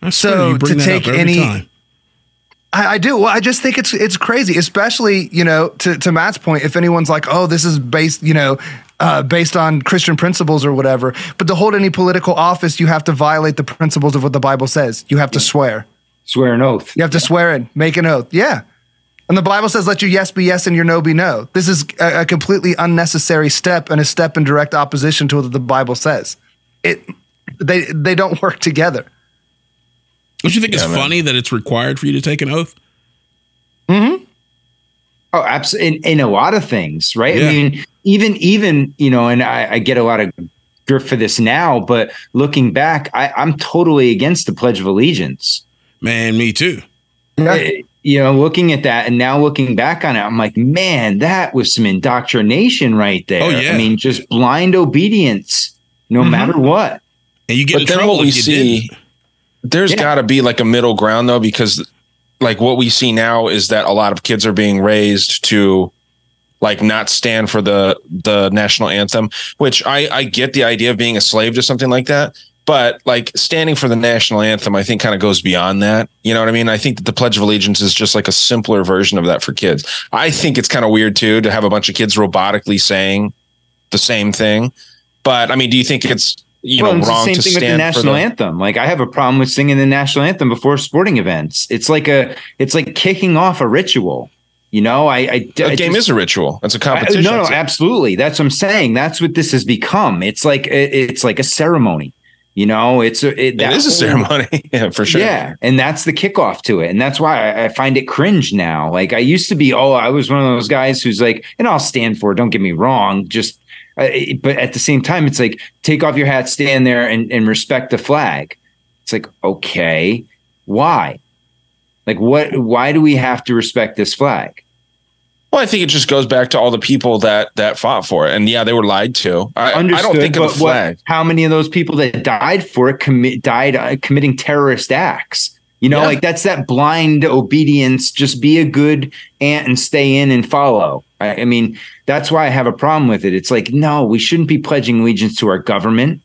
I So, to take any- I, I do. Well, I just think it's it's crazy, especially you know to to Matt's point. If anyone's like, oh, this is based you know uh, based on Christian principles or whatever, but to hold any political office, you have to violate the principles of what the Bible says. You have to swear. Swear an oath. You have to swear in, make an oath. Yeah. And the Bible says, let your yes be yes and your no be no. This is a, a completely unnecessary step and a step in direct opposition to what the Bible says. It they they don't work together. Don't you think it's man. funny that it's required for you to take an oath? Mhm. Oh, absolutely. In, in a lot of things, right? Yeah. I mean, even even you know, and I, I get a lot of grief for this now, but looking back, I, I'm totally against the Pledge of Allegiance. Man, me too. Yeah. Uh, You know, looking at that and now looking back on it, I'm like, man, that was some indoctrination right there. Oh, yeah. I mean, just blind obedience, no Mhm. matter what. And you get But in then trouble what we if you see, didn't. there's Yeah. got to be like a middle ground though, because like what we see now is that a lot of kids are being raised to like not stand for the the national anthem, which I I get the idea of being a slave to something like that. But like standing for the national anthem, I think kind of goes beyond that. You know what I mean? I think that the Pledge of Allegiance is just like a simpler version of that for kids. I think it's kind of weird too to have a bunch of kids robotically saying the same thing. But I mean, do you think it's you well, know it's the wrong same to thing with the stand national the anthem. Like I have a problem with singing the national anthem before sporting events. It's like a, it's like kicking off a ritual. You know, I, I, A I game just- is a ritual. It's a competition. no, no, absolutely. That's what I'm saying. That's what this has become. It's like it- it's like a ceremony. You know, it's a, it, it is a whole- ceremony. (laughs) yeah, for sure. Yeah, and that's the kickoff to it, and that's why I, I find it cringe now. Like I used to be. Oh, I was one of those guys who's like, and I'll stand for it. Don't get me wrong. Just, uh, but at the same time, it's like take off your hat, stand there, and and respect the flag. It's like okay, why? Like what? Why do we have to respect this flag? Well, I think it just goes back to all the people that that fought for it, and yeah, they were lied to. I, I don't think of the flag. What, how many of those people that died for it commit died uh, committing terrorist acts? You know, Yeah. like that's that blind obedience. Just be a good ant and stay in and follow. I, I mean, that's why I have a problem with it. It's like, no, we shouldn't be pledging allegiance to our government.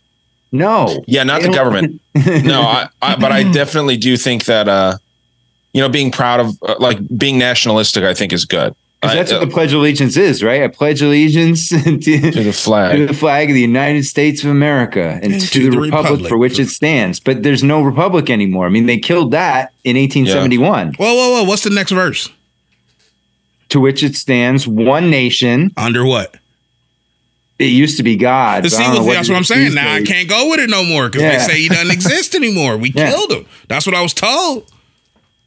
No. Yeah, not the government. (laughs) no, I, I, but I definitely do think that, uh, you know, being proud of, uh, like, being nationalistic, I think is good. 'Cause I- that's uh, what the Pledge of Allegiance is, right? I pledge allegiance to, (laughs) to the to flag. the flag of the United States of America and, to, the, republic, for which it stands. But there's no republic anymore. I mean, they killed that in 1871. Whoa, whoa, whoa! What's the next verse? To which it stands, one nation. Under what? It used to be God. To but I see don't know what, what that's what I'm saying. these Now I can't go with it no more because Yeah. they say he doesn't (laughs) exist anymore. We Yeah. killed him. That's what I was told.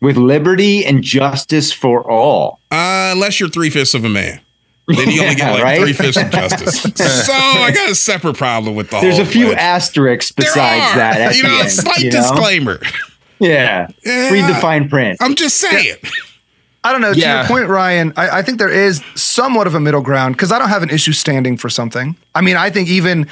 With liberty and justice for all. Uh, unless you're three fifths of a man. Then you only get (laughs) like right? three fifths of justice. (laughs) so I got a separate problem with the There's whole a few pledge. asterisks There besides are. that. at you the know, end, slight you know? disclaimer. (laughs) Yeah. Yeah. Read the fine print. I'm just saying. I don't know. To your point, Ryan, I, I think there is somewhat of a middle ground because I don't have an issue standing for something. I mean, I think even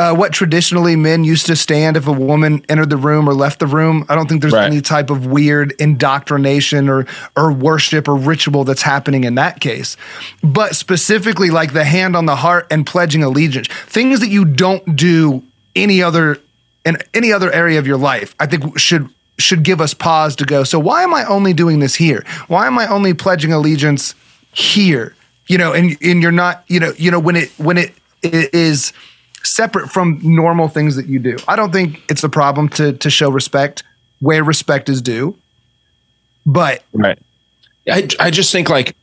uh, what traditionally men used to stand if a woman entered the room or left the room, I don't think there's Right. any type of weird indoctrination or or worship or ritual that's happening in that case. But specifically, like the hand on the heart and pledging allegiance, things that you don't do any other in any other area of your life, I think should should give us pause to go. So why am I only doing this here? Why am I only pledging allegiance here? You know, and and you're not, you know, you know when it when it, it is separate from normal things that you do. I don't think it's a problem to to show respect where respect is due. But Right. I, I just think like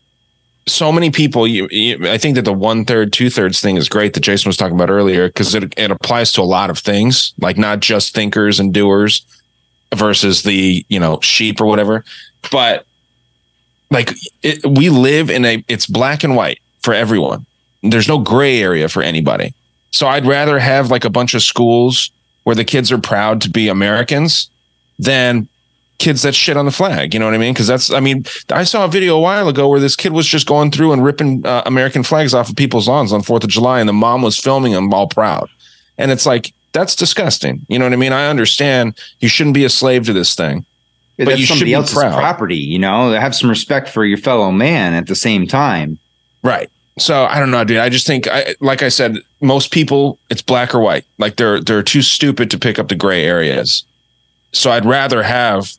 so many people, you, you I think that the one third, two thirds thing is great that Jason was talking about earlier because it, it applies to a lot of things, like not just thinkers and doers versus the, you know, sheep or whatever. But like it, we live in a, it's black and white for everyone. There's no gray area for anybody. So I'd rather have like a bunch of schools where the kids are proud to be Americans than kids that shit on the flag. You know what I mean? Because that's, I mean, I saw a video a while ago where this kid was just going through and ripping uh, American flags off of people's lawns on Fourth of July, and the mom was filming them all proud. And it's like that's disgusting. You know what I mean? I understand you shouldn't be a slave to this thing. But you should be else's proud. property, you know. Have some respect for your fellow man at the same time. Right. So I don't know, dude. I just think, I, like I said, most people it's black or white. Like they're they're too stupid to pick up the gray areas. So I'd rather have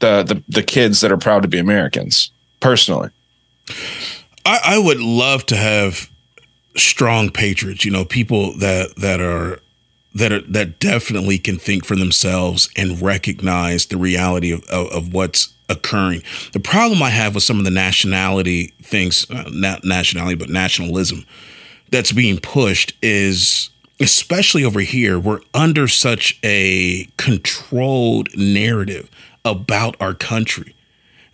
the the the kids that are proud to be Americans. Personally, I, I would love to have strong patriots, you know, people that that are that are that definitely can think for themselves and recognize the reality of, of, of what's occurring. The problem I have with some of the nationality things, uh, not nationality, but nationalism that's being pushed is especially over here, we're under such a controlled narrative about our country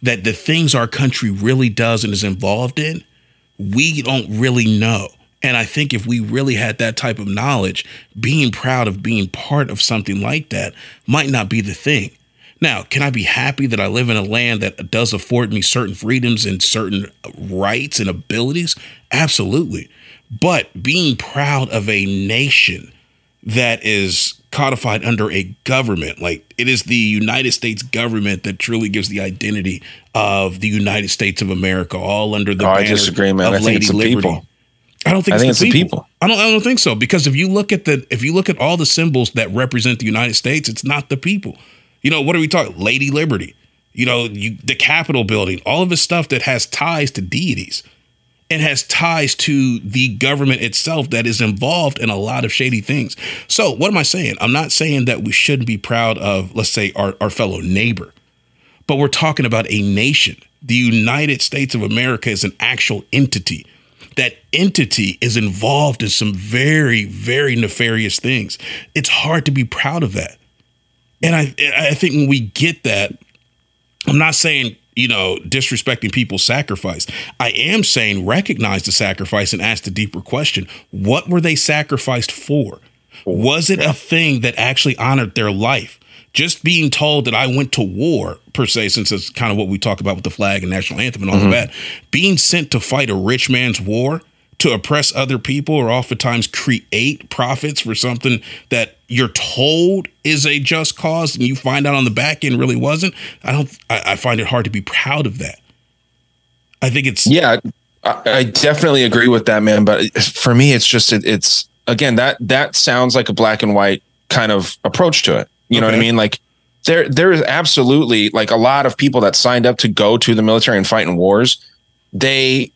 that the things our country really does and is involved in, we don't really know. And I think if we really had that type of knowledge, being proud of being part of something like that might not be the thing. Now, can I be happy that I live in a land that does afford me certain freedoms and certain rights and abilities? Absolutely. But being proud of a nation that is codified under a government. Like it is the United States government that truly gives the identity of the United States of America, all under the Oh, I banner disagree, man. of I think Lady it's the Liberty. people. I don't think I it's, think the, it's the people. people. I don't. I don't think so because if you look at the if you look at all the symbols that represent the United States, it's not the people. You know what are we talking? Lady Liberty. You know you, the Capitol building. All of this stuff that has ties to deities and has ties to the government itself that is involved in a lot of shady things. So, what am I saying? I'm not saying that we shouldn't be proud of, let's say, our, our fellow neighbor, but we're talking about a nation. The United States of America is an actual entity. That entity is involved in some very, very nefarious things. It's hard to be proud of that. And I, I think when we get that, I'm not saying, you know, disrespecting people's sacrifice. I am saying recognize the sacrifice and ask the deeper question what were they sacrificed for? Was it a thing that actually honored their life? Just being told that I went to war, per se, since it's kind of what we talk about with the flag and national anthem and all of mm-hmm. that, being sent to fight a rich man's war to oppress other people or oftentimes create profits for something that you're told is a just cause and you find out on the back end really wasn't, I don't I, I find it hard to be proud of that. I think it's Yeah, I, I definitely agree with that, man. But for me, it's just it, it's again that that sounds like a black and white kind of approach to it. You know what I mean? Like there there is absolutely like a lot of people that signed up to go to the military and fight in wars. They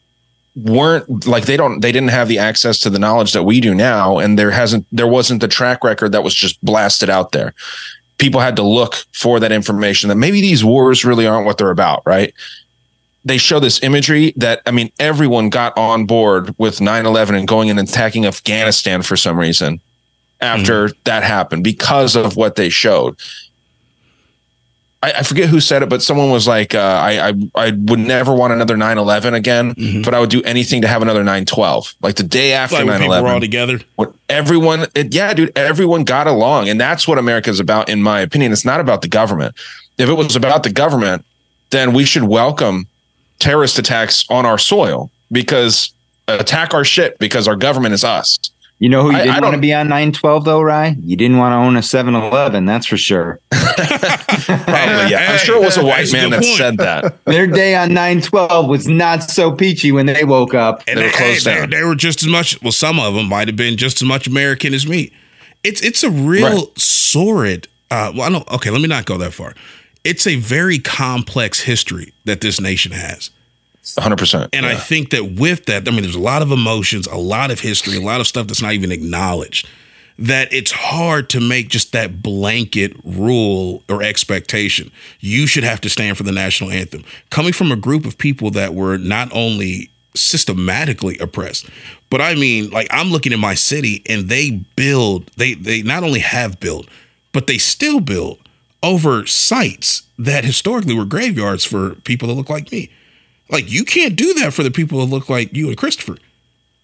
weren't like they don't they didn't have the access to the knowledge that we do now and there hasn't there wasn't the track record that was just blasted out there. People had to look for that information that maybe these wars really aren't what they're about right? They show this imagery that i mean everyone got on board with 9-11 and going and attacking afghanistan for some reason after mm-hmm. that happened because of what they showed I, I forget who said it, but someone was like, uh, I, I I would never want another 9-11 again, but I would do anything to have another 9-12. Like the day after like when people were all together. When everyone, it, yeah, dude, everyone got along. And that's what America is about, in my opinion. It's not about the government. If it was about the government, then we should welcome terrorist attacks on our soil because attack our shit because our government is us. You know who you I- I didn't want to be on 912 though, Rye? You didn't want to own a 7-Eleven, that's for sure. (laughs) Probably, yeah. I'm sure it was a white man that point. said that. (laughs) Their day on 912 was not so peachy when they woke up. And They were closed hey, they- they were just as much. Well, some of them might have been just as much American as me. It's it's a real Right. sordid. Uh, well, I don't. Okay, let me not go that far. It's a very complex history that this nation has. 100%. And I think that with that, I mean, there's a lot of emotions, a lot of history, a lot of stuff that's not even acknowledged. That it's hard to make just that blanket rule or expectation. You should have to stand for the national anthem. Coming from a group of people that were not only systematically oppressed, but I mean, like I'm looking at my city and they build, they they not only have built, but they still build over sites that historically were graveyards for people that look like me. Like you can't do that for the people that look like you and Christopher.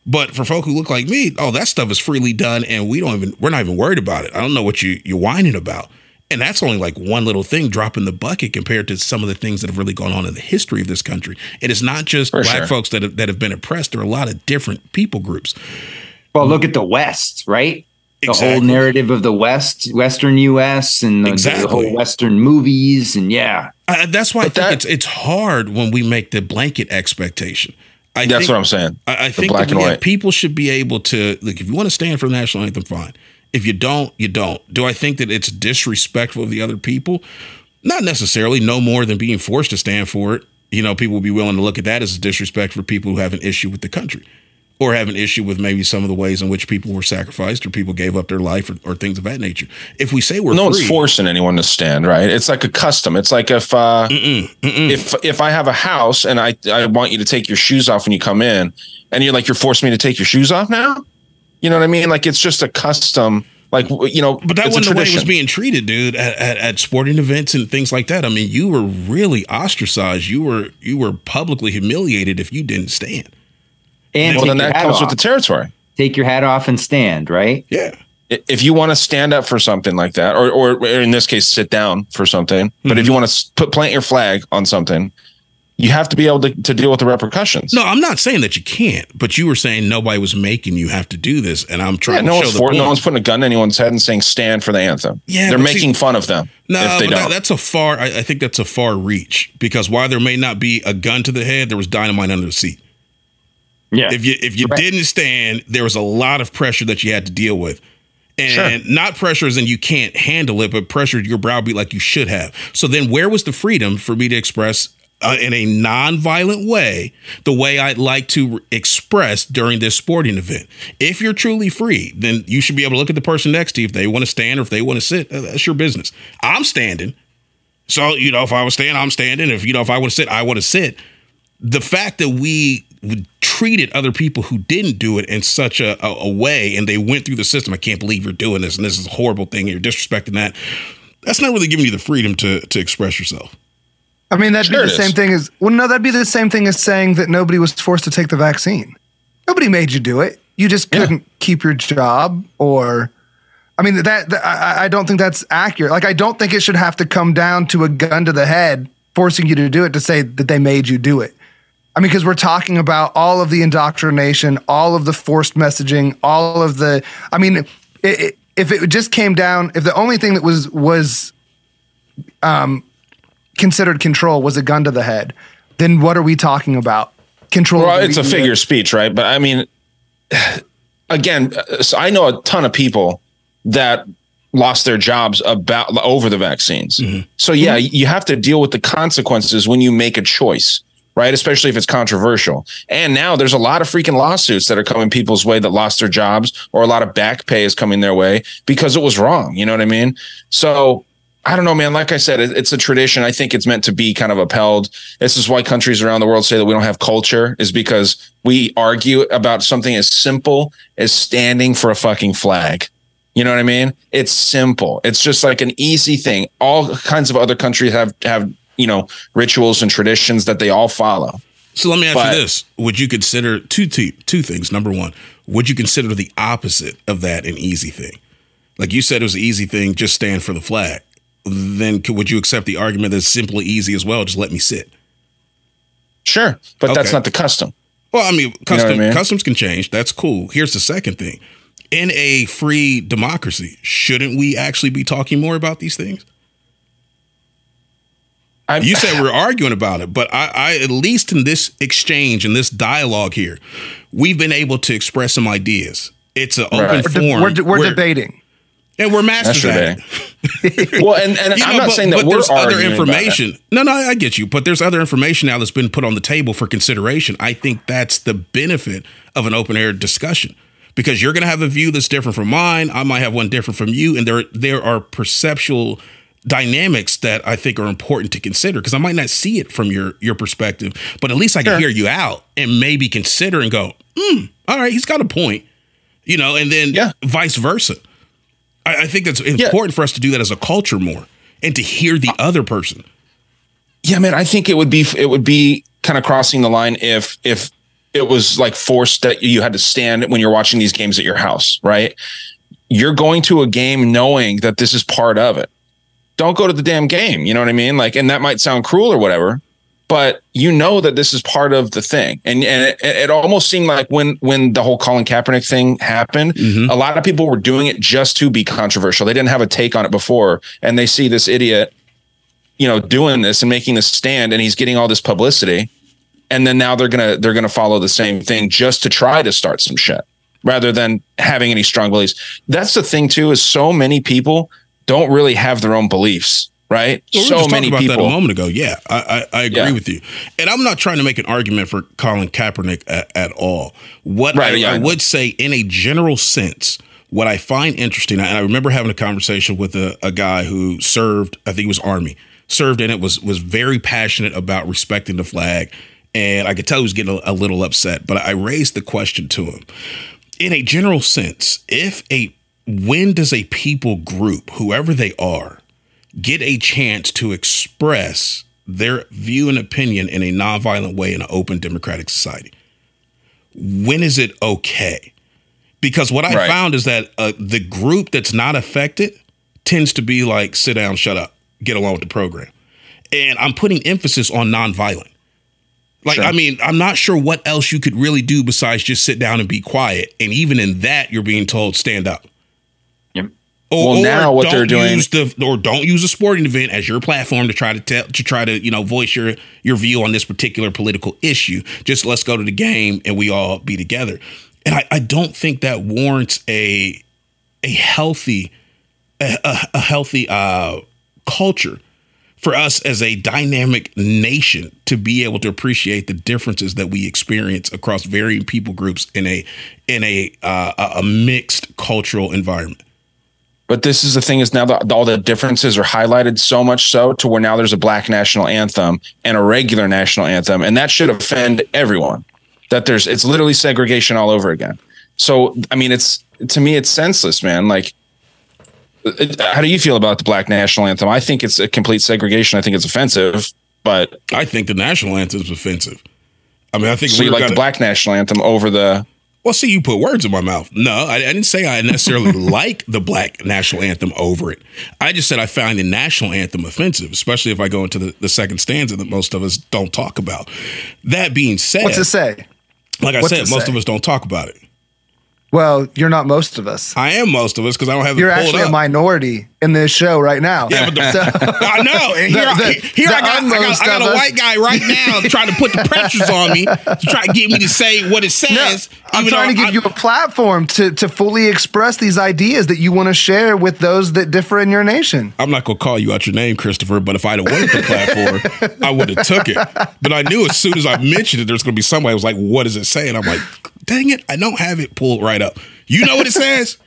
But for folk who look like me, oh, that stuff is freely done, and we don't even we're not even worried about it. I don't know what you you're whining about, and that's only like one little thing dropping the bucket compared to some of the things that have really gone on in the history of this country. And it's not just For black sure. folks that have, that have been oppressed. There are a lot of different people groups. Well, look at the West, right? The whole narrative of the West, Western U.S. and the, the whole Western movies, and yeah, Uh, that's why I think that- it's it's hard when we make the blanket expectation. I That's think- what I'm saying. I, I think black that and yeah, white. people should be able to like if you want to stand for the national anthem, fine. If you don't, you don't. Do I think that it's disrespectful of the other people? Not necessarily. No more than being forced to stand for it. You know, people will be willing to look at that as a disrespect for people who have an issue with the country, or have an issue with maybe some of the ways in which people were sacrificed or people gave up their life or, or things of that nature. If we say we're no free, one's forcing anyone to stand, right? It's like a custom. It's like if uh, if if I have a house and I I want you to take your shoes off when you come in, and you're like you're forcing me to take your shoes off now. You know what I mean? Like it's just a custom. Like you know, But that it's wasn't the way it was being treated, dude. At, at, at sporting events and things like that. I mean, you were really ostracized. You were you were publicly humiliated if you didn't stand. And Well, then that hat comes off. with the territory. take your hat off and stand, right? Yeah, If you want to stand up for something like that, or or in this case, sit down for something, but Mm-hmm. if you want to put plant your flag on something, you have to be able to, to deal with the repercussions. no, I'm not saying that you can't, but you were saying nobody was making you have to do this, and I'm Yeah, trying no to one's show the for, no one's putting a gun to anyone's head and saying stand for the anthem. Yeah, they're but see- making fun of them No, if they don't. that's a far. I, I think that's a far reach because while there may not be a gun to the head, there was dynamite under the seat. Yeah. If you if you Right. didn't stand, there was a lot of pressure that you had to deal with. And not pressure as in you can't handle it, but pressure your brow browbeat like you should have. So then where was the freedom for me to express uh, in a non-violent way the way I'd like to express during this sporting event? If you're truly free, then you should be able to look at the person next to you if they want to stand or if they want to sit. uh, That's your business. I'm standing. So, you know, if I was standing, I'm standing. If you know, if I want to sit, I want to sit the fact that we treated other people who didn't do it in such a, a, a way and they went through the system, I can't believe you're doing this and this is a horrible thing and you're disrespecting that. That's not really giving you the freedom to to express yourself. I mean, that'd Sure be it the is. same thing as well. No, that'd be the same thing as saying that nobody was forced to take the vaccine. Nobody made you do it. You just couldn't keep your job, or I mean, that, that I, I don't think that's accurate. Like, I don't think it should have to come down to a gun to the head forcing you to do it to say that they made you do it. I mean, because we're talking about all of the indoctrination, all of the forced messaging, all of the. I mean, it, it, if it just came down, if the only thing that was was um, considered control was a gun to the head, then what are we talking about? Control. Well, it's a figure of speech, right? But I mean, (sighs) again, so I know a ton of people that lost their jobs about over the vaccines. Mm-hmm. So yeah, mm-hmm. you have to deal with the consequences when you make a choice right? Especially if it's controversial. And now there's a lot of freaking lawsuits that are coming people's way that lost their jobs, or a lot of back pay is coming their way because it was wrong. You know what I mean? So I don't know, man. Like I said, it's a tradition. I think it's meant to be kind of upheld. This is why countries around the world say that we don't have culture, is because we argue about something as simple as standing for a fucking flag. You know what I mean? It's simple. It's just like an easy thing. All kinds of other countries have have you know rituals and traditions that they all follow. So let me ask but, you this: Would you consider two two two things? Number one, would you consider the opposite of that an easy thing? Like you said, it was an easy thing. Just stand for the flag. Then could, would you accept the argument that's simply easy as well? Just let me sit. Sure, but okay. that's not the custom. Well, I mean, custom, you know I mean? customs can change. That's cool. Here's the second thing: in a free democracy, shouldn't we actually be talking more about these things? I'm, you said we're arguing about it, but I, I, at least in this exchange in this dialogue here, we've been able to express some ideas. It's an open right. forum. We're, de- we're, we're, debating. And we're masters at it. (laughs) well, and, and (laughs) I'm know, not but, saying that we're there's other information. No, no, I get you. But there's other information now that's been put on the table for consideration. I think that's the benefit of an open air discussion because you're going to have a view that's different from mine. I might have one different from you, and there there are perceptual dynamics that I think are important to consider because I might not see it from your your perspective, but at least I can sure. hear you out and maybe consider and go, hmm, all right, he's got a point, you know, and then yeah. vice versa. I, I think that's important yeah. for us to do that as a culture more and to hear the other person. Yeah, man, I think it would be it would be kind of crossing the line if if it was like forced that you had to stand when you're watching these games at your house, right? You're going to a game knowing that this is part of it don't go to the damn game. You know what I mean? Like, and that might sound cruel or whatever, but you know that this is part of the thing. And and it, it almost seemed like when when the whole Colin Kaepernick thing happened, mm-hmm. a lot of people were doing it just to be controversial. They didn't have a take on it before, and they see this idiot, you know, doing this and making this stand, and he's getting all this publicity, and then now they're gonna they're gonna follow the same thing just to try to start some shit rather than having any strong beliefs. That's the thing too, is so many people don't really have their own beliefs, right? Well, we so many about people. That a moment ago, yeah, I I, I agree yeah. with you, and I'm not trying to make an argument for Colin Kaepernick at, at all. What right, I, yeah, I would say, in a general sense, what I find interesting, and I remember having a conversation with a, a guy who served, I think it was Army, served in it, was was very passionate about respecting the flag, and I could tell he was getting a, a little upset. But I raised the question to him. In a general sense, if a when does a people group, whoever they are, get a chance to express their view and opinion in a nonviolent way in an open democratic society? When is it okay? Because what I right. found is that uh, the group that's not affected tends to be like, sit down, shut up, get along with the program. And I'm putting emphasis on nonviolent. Like, sure. I mean, I'm not sure what else you could really do besides just sit down and be quiet. And even in that, you're being told, stand up. Or, well, now what they're doing, the, or don't use a sporting event as your platform to try to tell to try to you know voice your your view on this particular political issue. Just let's go to the game and we all be together. And I, I don't think that warrants a a healthy a, a, a healthy uh, culture for us as a dynamic nation to be able to appreciate the differences that we experience across varying people groups in a in a uh, a mixed cultural environment. But this is the thing is now that all the differences are highlighted so much so to where now there's a black national anthem and a regular national anthem, and that should offend everyone. That there's it's literally segregation all over again. So I mean, it's to me it's senseless, man. Like, how do you feel about the black national anthem? I think it's a complete segregation. I think it's offensive, but I think the national anthem is offensive. I mean, I think so. You like gotta, the black national anthem over the Well, see, you put words in my mouth. No, I, I didn't say I necessarily (laughs) like the black national anthem over it. I just said I find the national anthem offensive, especially if I go into the, the second stanza that most of us don't talk about. That being said, What's it say? like I what's said, most say? of us don't talk about it. Well, you're not most of us. I am most of us because I don't have You're actually a minority in this show right now. Yeah, but the- So- (laughs) I know. And here, The- I, the- here I got, I got, I got a white guy right now (laughs) trying to put the pressures on me to try to get me to say what it No, says. I'm trying to give I- you a platform to to fully express these ideas that you want to share with those that differ in your nation. I'm not gonna call you out your name, Christopher, but if I'd have wanted the platform, I would have took it. But I knew as soon as I mentioned it, there's gonna be somebody who was like, "What does it say?" And I'm like, "Dang it, I don't have it pulled right up." You know what it says? (laughs)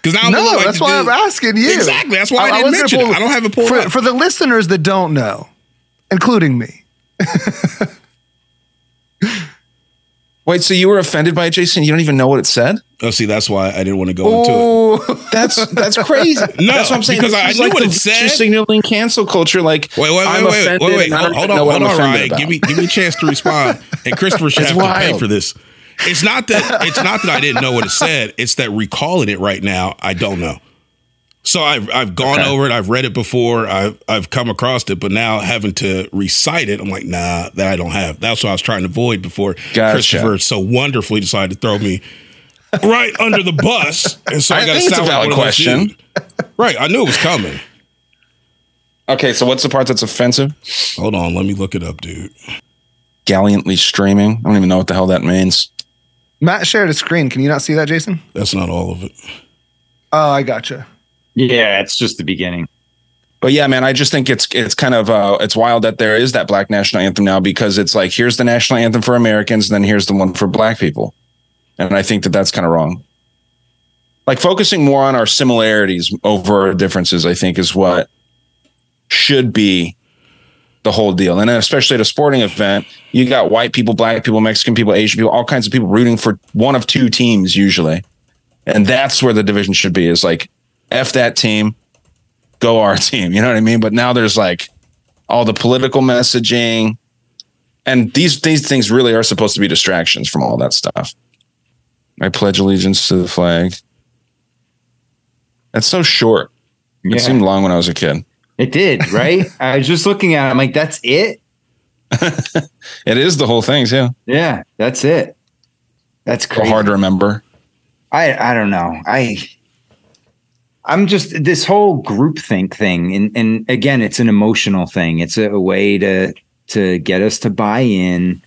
Because now I'm gonna No, like that's why dude- I'm asking you. Exactly. That's why I, didn't was gonna mention pull- it. I don't have it pulled for, up. for the listeners that don't know, including me. (laughs) Wait, so you were offended by it, Jason? You don't even know what it said? oh, see, that's why I didn't want to go into it. That's that's crazy. (laughs) No, that's what I'm saying. because This I is knew what the it said. virtue signaling cancel culture. Like, Wait, wait, wait, I'm wait, wait, wait, wait. Hold, hold on, hold on, offended Ryan. Give me, give me a chance to respond. And Christopher should It's have to pay for this. It's not that it's not that I didn't know what it said. It's that recalling it right now, I don't know. So I've I've gone Okay. over it. I've read it before. I've I've come across it, but now having to recite it, I'm like, nah, that I don't have. That's what I was trying to avoid before Gotcha. Christopher so wonderfully decided to throw me right under the bus. And so I, I got to think it's a sound like valid one question. Right, I knew it was coming. Okay, so what's the part that's offensive? Hold on, let me look it up, dude. Gallantly streaming. I don't even know what the hell that means. Mat shared a screen. Can you not see that, Jason? That's not all of it. Oh, I gotcha. Yeah, it's just the beginning. But yeah, man, I just think it's it's kind of uh, it's wild that there is that black national anthem now because it's like here's the national anthem for Americans, and then here's the one for black people, and I think that that's kind of wrong. Like focusing more on our similarities over our differences, I think, is what should be the whole deal. And especially at a sporting event, you got white people, black people, Mexican people, Asian people, all kinds of people rooting for one of two teams usually, and that's where the division should be. Is like f that team go our (laughs) team. You know what I mean? But now there's like all the political messaging, and these these things really are supposed to be distractions from all that stuff. I pledge allegiance to the flag. That's so short. It Yeah. seemed long when I was a kid. It did, right? (laughs) I was just looking at it. I'm like, that's it? (laughs) It is the whole thing, too. Yeah, that's it. That's crazy. hard to remember. I I don't know. I I'm just this whole groupthink thing, and and again, it's an emotional thing. It's a, way to to get us to buy in,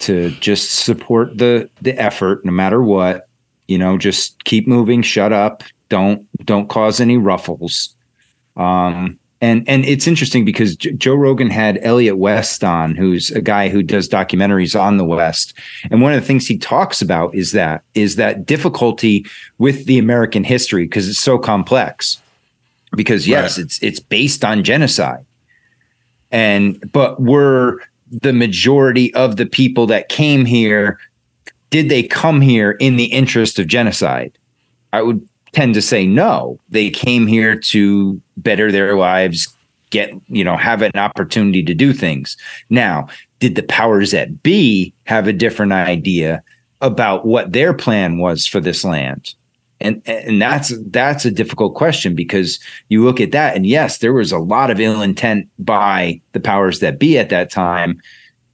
to just support the the effort, no matter what. You know, just keep moving. Shut up. Don't don't cause any ruffles. Um, and and it's interesting because J- Joe Rogan had Elliott West on, who's a guy who does documentaries on the West, and one of the things he talks about is that is that difficulty with the American history because it's so complex. Because yes, Right. it's it's based on genocide, and but we're the majority of the people that came here. Did they come here in the interest of genocide? I would tend to say no. They came here to better their lives, get, you know, have an opportunity to do things. Now, did the powers that be have a different idea about what their plan was for this land? And and that's that's a difficult question because you look at that and yes, there was a lot of ill intent by the powers that be at that time.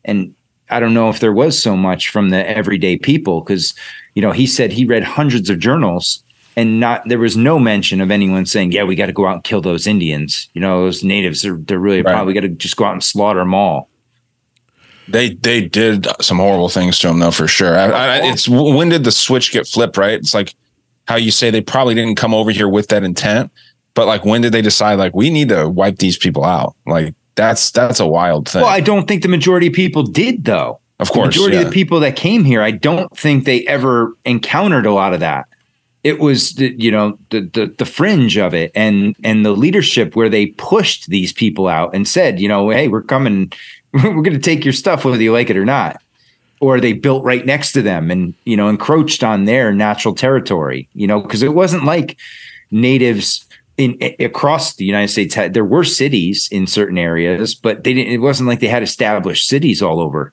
And I don't know if there was so much from the everyday people because you know, he said he read hundreds of journals and not there was no mention of anyone saying, "Yeah, we got to go out and kill those Indians." You know, those natives are they're really Right. probably got to just go out and slaughter them all. They they did some horrible things to them though, for sure. I, I, it's when did the switch get flipped? Right? It's like how you say they probably didn't come over here with that intent, but like when did they decide like we need to wipe these people out? Like that's that's a wild thing. Well, I don't think the majority of people did though. of The course, majority yeah. of the people that came here, I don't think they ever encountered a lot of that. It was the you know the the the fringe of it and and the leadership where they pushed these people out and said, you know, hey, we're coming, (laughs) we're going to take your stuff whether you like it or not. Or they built right next to them and you know encroached on their natural territory. You know, because it wasn't like natives in across the United States had there were cities in certain areas, but they didn't. It wasn't like they had established cities all over.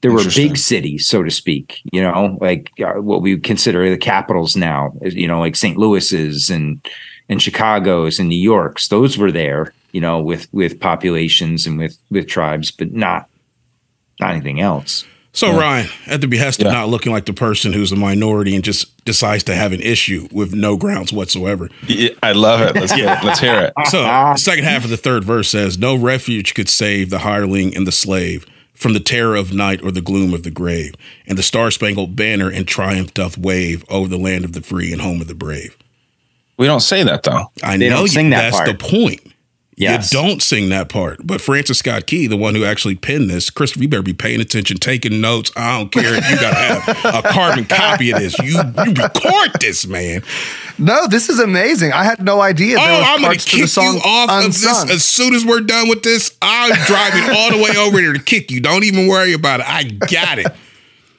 There were big cities, so to speak, you know, like uh, what we consider the capitals now, you know, like St. Louis's and and Chicago's and New York's. Those were there, you know, with with populations and with with tribes, but not not anything else. So Ryan, at the behest Yeah. of not looking like the person who's a minority and just decides to have an issue with no grounds whatsoever. Yeah, I love it. Let's (laughs) Yeah. let's hear it. So the second half of the third verse says, No refuge could save the hireling and the slave from the terror of night or the gloom of the grave, and the star spangled banner in triumph doth wave over the land of the free and home of the brave. We don't say that though. I They know don't you, sing that that's part. the point. Yes. You don't sing that part. But Francis Scott Key, the one who actually penned this, Christopher, you better be paying attention, taking notes. I don't care if you got to have a carbon copy of this. You you record this, man. No, this is amazing. I had no idea. Oh, I'm going to kick you off of this as soon as we're done with this. I'm driving all the way over there to kick you. Don't even worry about it. I got it.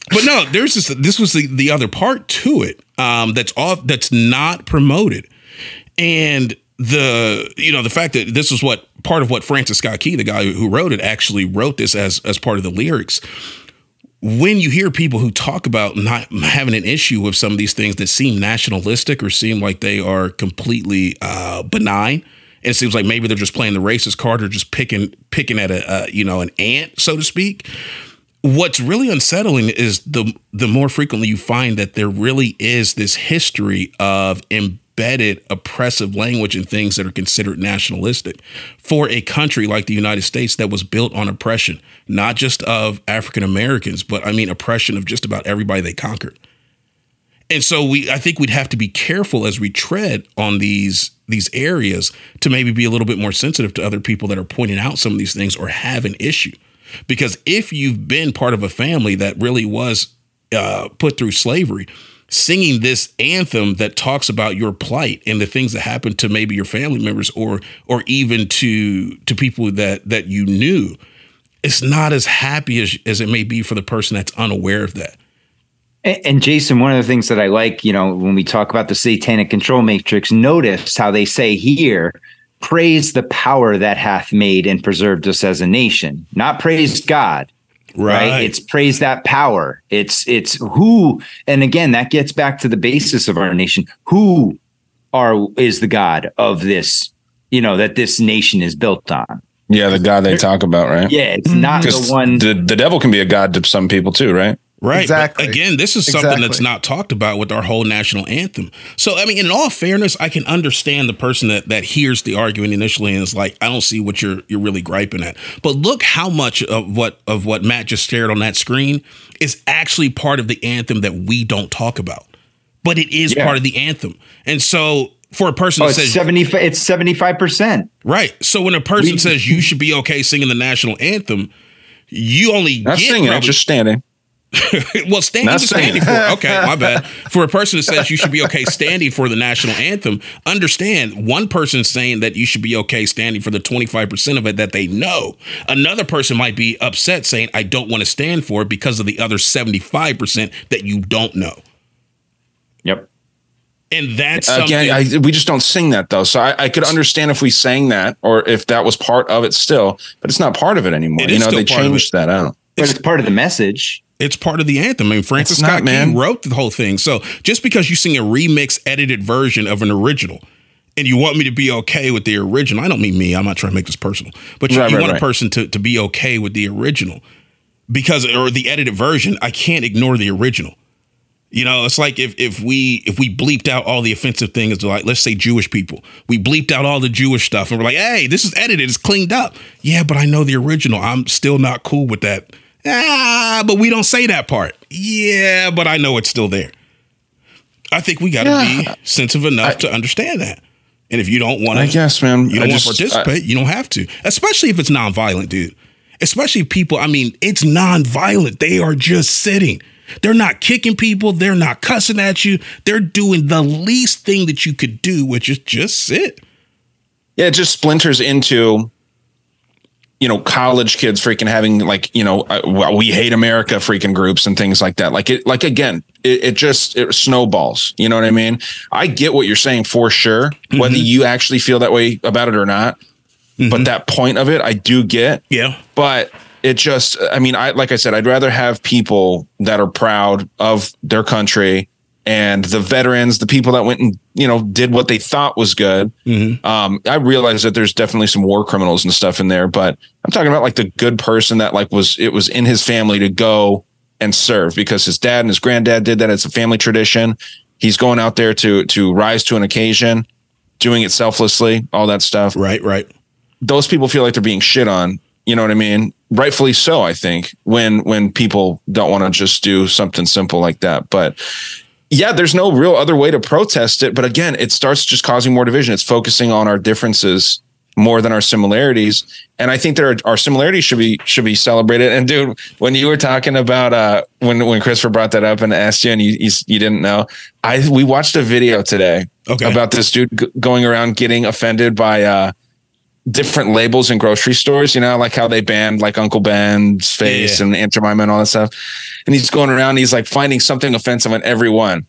But no, there's this. This was the, the other part to it um, that's off. That's not promoted, and the you know the fact that this is what part of what Francis Scott Key, the guy who wrote it, actually wrote this as as part of the lyrics when you hear people who talk about not having an issue with some of these things that seem nationalistic or seem like they are completely uh, benign, it seems like maybe they're just playing the racist card or just picking picking at a uh, you know an ant, so to speak. What's really unsettling is the the more frequently you find that there really is this history of embedded oppressive language and things that are considered nationalistic for a country like the United States that was built on oppression, not just of African Americans, but I mean oppression of just about everybody they conquered. And so we I think we'd have to be careful as we tread on these these areas to maybe be a little bit more sensitive to other people that are pointing out some of these things or have an issue. Because if you've been part of a family that really was uh, put through slavery, singing this anthem that talks about your plight and the things that happened to maybe your family members or or even to to people that that you knew, it's not as happy as, as it may be for the person that's unaware of that. And, and Jason, one of the things that I like, you know, when we talk about the satanic control matrix, notice how they say here, praise the power that hath made and preserved us as a nation, not praise God. Right. It's praise that power. It's it's who, and again, that gets back to the basis of our nation. Who are is the God of this, you know, that this nation is built on. Yeah, the God they talk about, right? Yeah, it's not the mm-hmm. one the, the devil can be a god to some people too, right? Right. Exactly. But again, this is something that's not talked about with our whole national anthem. So, I mean, in all fairness, I can understand the person that that hears the argument initially and is like, I don't see what you're you're really griping at. But look how much of what of what Mat just stared on that screen is actually part of the anthem that we don't talk about. But it is Yeah. part of the anthem. And so for a person oh, that says 70 it's 75%. right. So when a person We- says you should be okay singing the national anthem, you only Not get singing it, probably- just standing. (laughs) well, stand, Not he standing for. Okay, my (laughs) bad. For a person that says you should be okay standing for the national anthem, understand one person saying that you should be okay standing for the 25% of it that they know. Another person might be upset saying, I don't want to stand for it because of the other 75% that you don't know. Yep. And that's something. Again, I, we just don't sing that though. So I, I could understand if we sang that or if that was part of it still, but it's not part of it anymore. It you know, they changed that out. But it's part of the message. It's part of the anthem. I mean, Francis It's not, Scott Key wrote the whole thing. So just because you sing a remix, edited version of an original, and you want me to be okay with the original, I don't mean me. I'm not trying to make this personal, but you, Right, you right, want a person to to be okay with the original because or the edited version. I can't ignore the original. You know, it's like if if we if we bleeped out all the offensive things, like let's say Jewish people, we bleeped out all the Jewish stuff, and we're like, hey, this is edited, it's cleaned up. Yeah, but I know the original. I'm still not cool with that. Ah, but we don't say that part. Yeah, but I know it's still there. I think we got to be sensitive enough to understand that. And if you don't want to, I guess, man. you don't want to participate, you don't have to. Especially if it's nonviolent, dude. Especially people, I mean, it's nonviolent. They are just sitting. They're not kicking people. They're not cussing at you. They're doing the least thing that you could do, which is just sit. Yeah, it just splinters into, you know, college kids freaking having like, you know, uh, well, we hate America freaking groups and things like that. Like it, like again, it, it just it snowballs. You know what I mean? I get what you're saying for sure, whether you actually feel that way about it or not. But that point of it, I do get. Yeah. But it just i mean i like i said i'd rather have people that are proud of their country and the veterans the people that went and you know did what they thought was good um i realize that there's definitely some war criminals and stuff in there but i'm talking about like the good person that like was it was in his family to go and serve because his dad and his granddad did that it's a family tradition he's going out there to to rise to an occasion doing it selflessly all that stuff Right, right. those people feel like they're being shit on. You know what I mean? Rightfully so, I think, when when people don't want to just do something simple like that. But yeah, there's no real other way to protest it. But again, it starts just causing more division. It's focusing on our differences more than our similarities. And I think that our, our similarities should be should be celebrated. And dude, when you were talking about uh when when Christopher brought that up and asked you and you you, you didn't know, I we watched a video today Okay. about this dude g- going around getting offended by uh different labels in grocery stores, you know, like how they banned like Uncle Ben's face Yeah. and Aunt Jemima and all that stuff. And he's going around, he's like finding something offensive on everyone.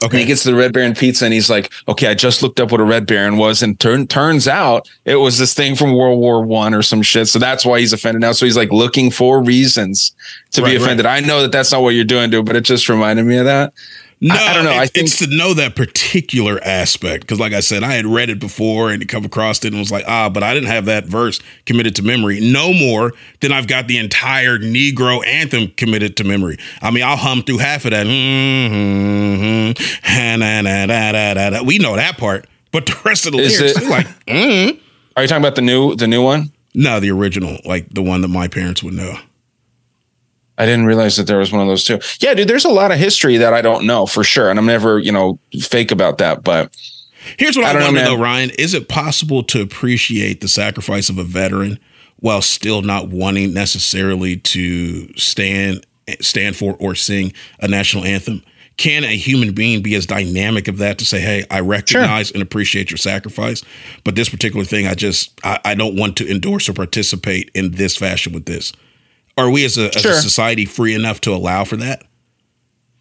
Okay. And he gets the Red Baron pizza and he's like, okay, I just looked up what a Red Baron was. And turn, turns out it was this thing from World War One or some shit. So that's why he's offended now. So he's like looking for reasons to Right, be right. offended. I know that that's not what you're doing, dude, but it just reminded me of that. No, I don't know. I It's, think- it's to know that particular aspect because, like I said, I had read it before and come across it and was like, ah, but I didn't have that verse committed to memory. No more than I've got the entire Negro anthem committed to memory. I mean, I'll hum through half of that. Mm-hmm, ha-na-na-da-da-da-da. We know that part, but the rest of the Is lyrics, it- like, mm. Are you talking about the new the new one? no, the original, like the one that my parents would know. I didn't realize that there was one of those too. Yeah, dude, there's a lot of history that I don't know for sure. And I'm never, you know, fake about that. But Here's what I I, don't know, wonder man. though, Ryan. Is it possible to appreciate the sacrifice of a veteran while still not wanting necessarily to stand stand for or sing a national anthem? Can a human being be as dynamic of that to say, "Hey, I recognize and appreciate your sacrifice, but this particular thing, I just I, I don't want to endorse or participate in this fashion with this." Are we as a, as a society free enough to allow for that?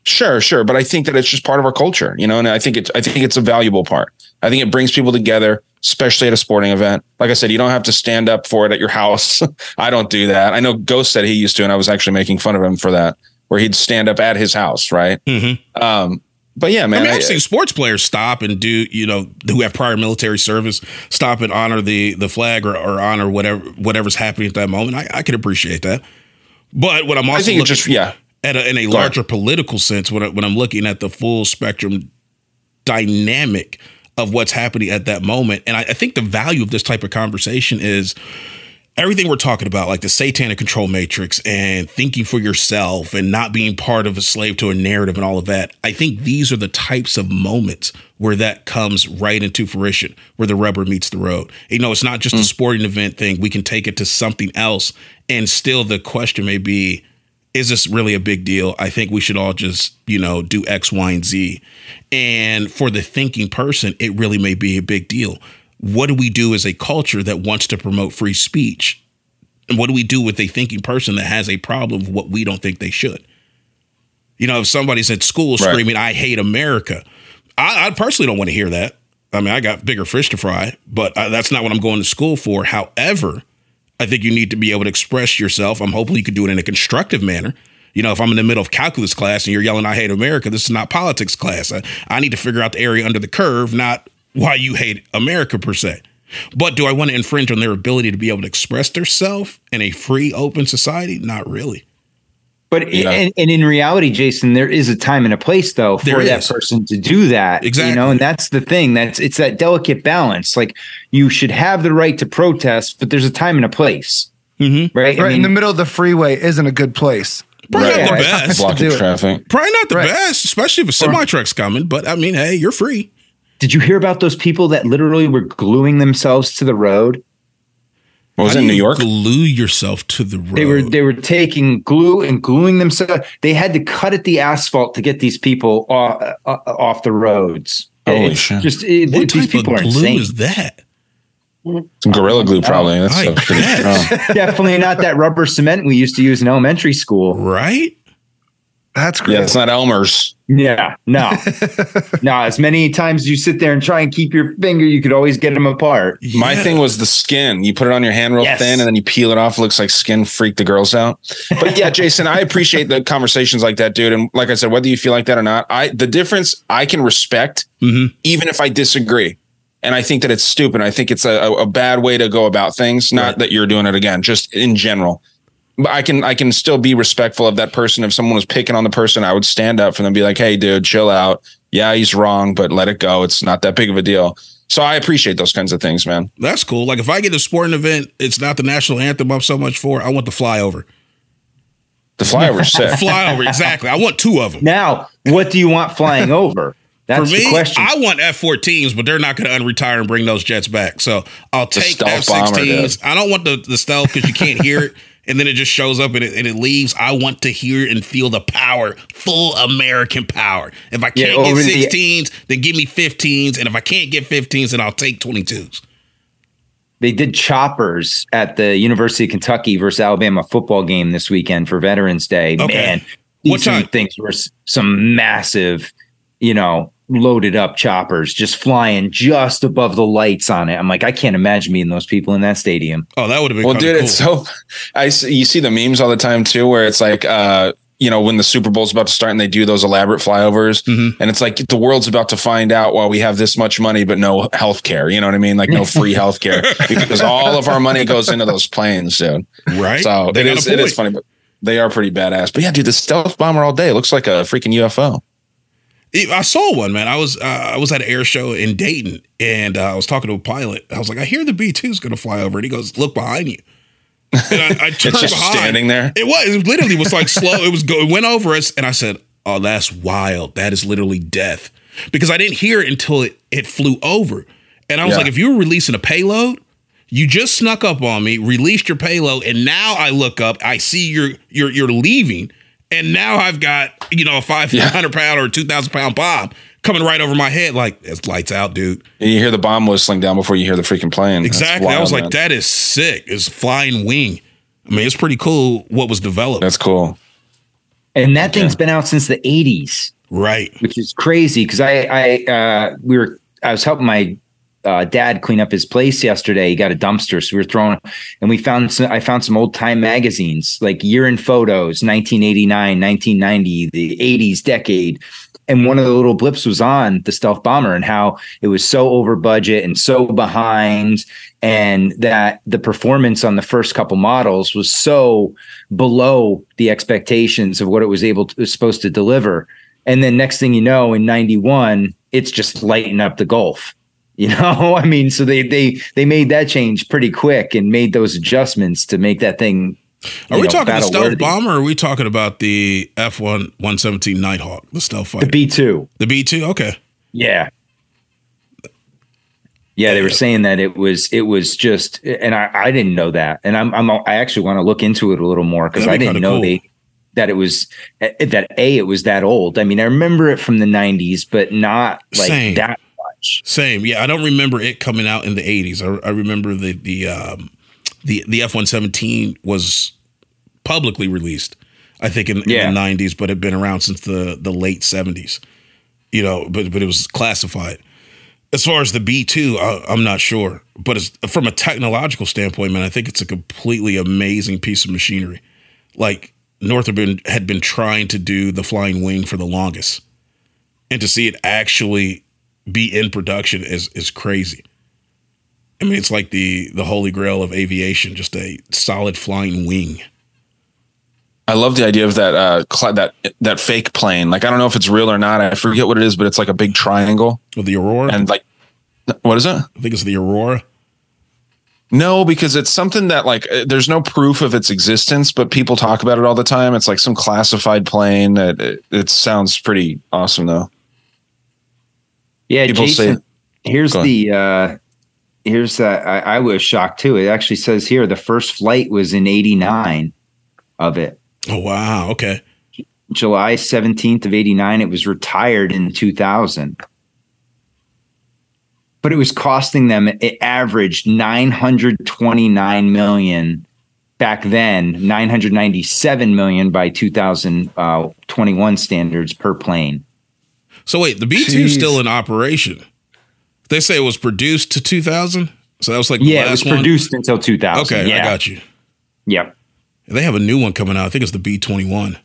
sure, sure. But I think that it's just part of our culture, you know, and I think it's I think it's a valuable part. I think it brings people together, especially at a sporting event. Like I said, you don't have to stand up for it at your house. (laughs) I don't do that. I know Ghost said he used to, and I was actually making fun of him for that, where he'd stand up at his house, right? Mm-hmm. Um, but yeah, man, I mean, I- I've seen sports players stop and do, you know, who have prior military service, stop and honor the the flag or, or honor whatever whatever's happening at that moment. I, I can appreciate that. But what I'm also looking just yeah. at a, in a ahead. larger political sense, when, I, when I'm looking at the full spectrum dynamic of what's happening at that moment, and I, I think the value of this type of conversation is everything we're talking about, like the satanic control matrix and thinking for yourself and not being part of a slave to a narrative and all of that. I think these are the types of moments where that comes right into fruition, where the rubber meets the road. You know, it's not just a mm. sporting event thing. We can take it to something else. And still, the question may be, is this really a big deal? I think we should all just, you know, do X, Y, and Z. And for the thinking person, it really may be a big deal. What do we do as a culture that wants to promote free speech? And what do we do with a thinking person that has a problem with what we don't think they should? You know, if somebody's at school Right. screaming, I hate America, I, I personally don't want to hear that. I mean, I got bigger fish to fry, but uh, that's not what I'm going to school for. However, I think you need to be able to express yourself. I'm hoping you can do it in a constructive manner. You know, if I'm in the middle of calculus class and you're yelling, I hate America, this is not politics class. I, I need to figure out the area under the curve, not why you hate America per se. But do I want to infringe on their ability to be able to express themselves in a free, open society? Not really. But Yeah. and, and in reality, Jason, there is a time and a place though for There that is. person to do that. Exactly. You know, and that's the thing. That's it's that delicate balance. Like you should have the right to protest, but there's a time and a place. Mm-hmm. Right. Right in the middle of the freeway isn't a good place. Probably Right. not the best. Blocking traffic. Probably not the Right. best, especially if a semi truck's coming. But I mean, hey, you're free. Did you hear about those people that literally were gluing themselves to the road? What was How it in New York? Glue yourself to the road. They were they were taking glue and gluing themselves. They had to cut at the asphalt to get these people off, uh, off the roads. Holy It's shit. Just it, what these type people of are glue insane. is that? Some gorilla glue, probably. That's I so pretty guess. (laughs) Definitely not that rubber cement we used to use in elementary school. Right? That's great. Yeah, it's not Elmer's. Yeah, no, (laughs) no. As many times you sit there and try and keep your finger, you could always get them apart. My thing was the skin. You put it on your hand real Yes. thin and then you peel it off. It looks like skin freak the girls out. But yeah, Jason, I appreciate the conversations like that, dude. And like I said, whether you feel like that or not, I the difference I can respect Mhm. even if I disagree. And I think that it's stupid. I think it's a, a, a bad way to go about things. Not Right. that you're doing it again, just in general. But I can I can still be respectful of that person. If someone was picking on the person, I would stand up for them, and be like, "Hey, dude, chill out. Yeah, he's wrong, but let it go. It's not that big of a deal." So I appreciate those kinds of things, man. That's cool. Like if I get a sporting event, it's not the national anthem I'm so much for. I want the flyover. The flyover's (laughs) sick. Flyover, exactly. I want two of them. Now, what do you want flying over? That's For me, the question. I want F-14s, but they're not going to unretire and bring those jets back. So I'll take stealth bomber, F-16s. I don't want the, the stealth because you can't hear it, and then it just shows up and it, and it leaves. I want to hear and feel the power, full American power. If I can't over get the- 16s, then give me 15s, and if I can't get 15s, then I'll take 22s. they did choppers at the University of Kentucky versus Alabama football game this weekend for Veterans Day. Okay. Man, What these time? things were some massive, you know, loaded up choppers just flying just above the lights on it. I'm like, I can't imagine being those people in that stadium. Oh, that would have been well, dude, cool. it's so I see, you see the memes all the time too, where it's like, uh, you know, when the Super Bowl's about to start and they do those elaborate flyovers, Mhm. and it's like the world's about to find out why we have this much money but no health care. You know what I mean? Like no free (laughs) health care because all of our money goes into those planes, dude. right. So They it got is a it is funny, but they are pretty badass. But yeah, dude, the stealth bomber all day looks like a freaking UFO. I saw one, man. I was uh, I was at an air show in Dayton, and uh, I was talking to a pilot. I was like, I hear the B 2 is going to fly over, and he goes, "Look behind you." And I, I (laughs) turned It's just behind. standing there. It was. It literally was like slow. It was go. It went over us, and I said, "Oh, that's wild. That is literally death." Because I didn't hear it until it it flew over, and I was Yeah. like, "If you were releasing a payload." You just snuck up on me, released your payload, and now I look up, I see you're you're you're leaving, and now I've got you know a five hundred pound or two thousand pound bomb coming right over my head. Like it's lights out, dude. And you hear the bomb whistling down before you hear the freaking plane. That's Exactly. I was like, man. that is sick. It's flying wing. I mean, it's pretty cool what was developed. That's cool. And that thing's been out since the 80s. right. which is crazy because I, I, uh, we were, I was helping my uh, dad clean up his place yesterday. He got a dumpster, so we were throwing, and we found, some, I found some old time magazines like Year in Photos, 1989, 1990, the 80s decade. And one of the little blips was on the stealth bomber and how it was so over budget and so behind, and that the performance on the first couple models was so below the expectations of what it was able to was supposed to deliver. And then next thing you know, in '91, it's just lighting up the Gulf. (laughs) You know, I mean, so they they they made that change pretty quick and made those adjustments to make that thing. Are we know, talking the stealth bomber or are we talking about the F 1 117 Nighthawk, the stealth fighter? The B two, The B 2? Okay. yeah, yeah. They were saying that it was it was just, and I I didn't know that, and I'm I'm I actually want to look into it a little more because I didn't know cool. they that it was eh, that a it was that old. I mean, I remember it from the '90s, but not like Same. that much. Same. Yeah. I don't remember it coming out in the 80s. I, I remember the, the, um, the, the F 117 was publicly released, I think, in, Yeah. in the 90s, but had been around since the, the late 70s, you know, but, but it was classified. As far as the B two, I'm not sure, but from a technological standpoint, man, I think it's a completely amazing piece of machinery. Like Northrop had been trying to do the flying wing for the longest, and to see it actually be in production is is crazy. I mean, it's like the the holy grail of aviation, just a solid flying wing. I love the idea of that uh cl- that that fake plane. Like I don't know if it's real or not. I forget what it is, but it's like a big triangle With the Aurora, and like what is it? I think it's the Aurora. No, because it's something that like uh, there's no proof of its existence, but people talk about it all the time. It's like some classified plane. That it, it sounds pretty awesome though. Yeah, People Jason. say- here's the uh here's that I, I was shocked too. It actually says here the first flight was in '89 of it. Oh wow, okay. July 17th of 89. It was retired in 2000. But it was costing them, it averaged 929 million back then 997 million by 2021 standards per plane. So wait, the B two is still in operation. They say it was produced to 2000. So that was like the Yeah, it was one? produced until 2000. Okay, yeah. I got you. Yep. They have a new one coming out. I think it's the B twenty one.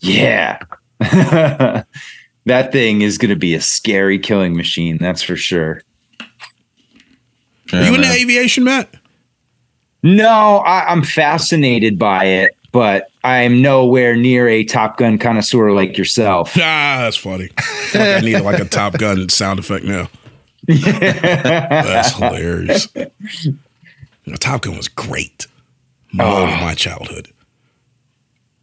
Yeah. (laughs) that thing is going to be a scary killing machine. That's for sure. Are you into aviation, Mat? No, I, I'm fascinated by it, but I'm nowhere near a Top Gun connoisseur like yourself. (laughs) Ah, that's funny. I I need like a Top Gun sound effect now. (laughs) That's hilarious. You know, Top Gun was great. Mode of my childhood.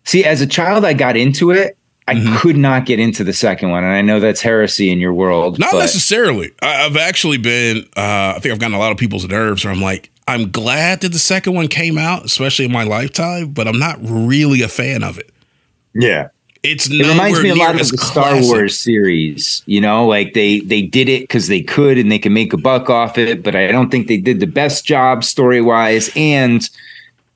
See, as a child, I got into it. I Mm-hmm. could not get into the second one, and I know that's heresy in your world. Not but necessarily. I, I've actually been. Uh, I think I've gotten a lot of people's nerves. Where I'm like, I'm glad that the second one came out, especially in my lifetime, but I'm not really a fan of it. yeah, It's it reminds me a lot of as the Star. Wars series. You know, like they they did it because they could and they can make a buck off it, but I don't think they did the best job story wise. And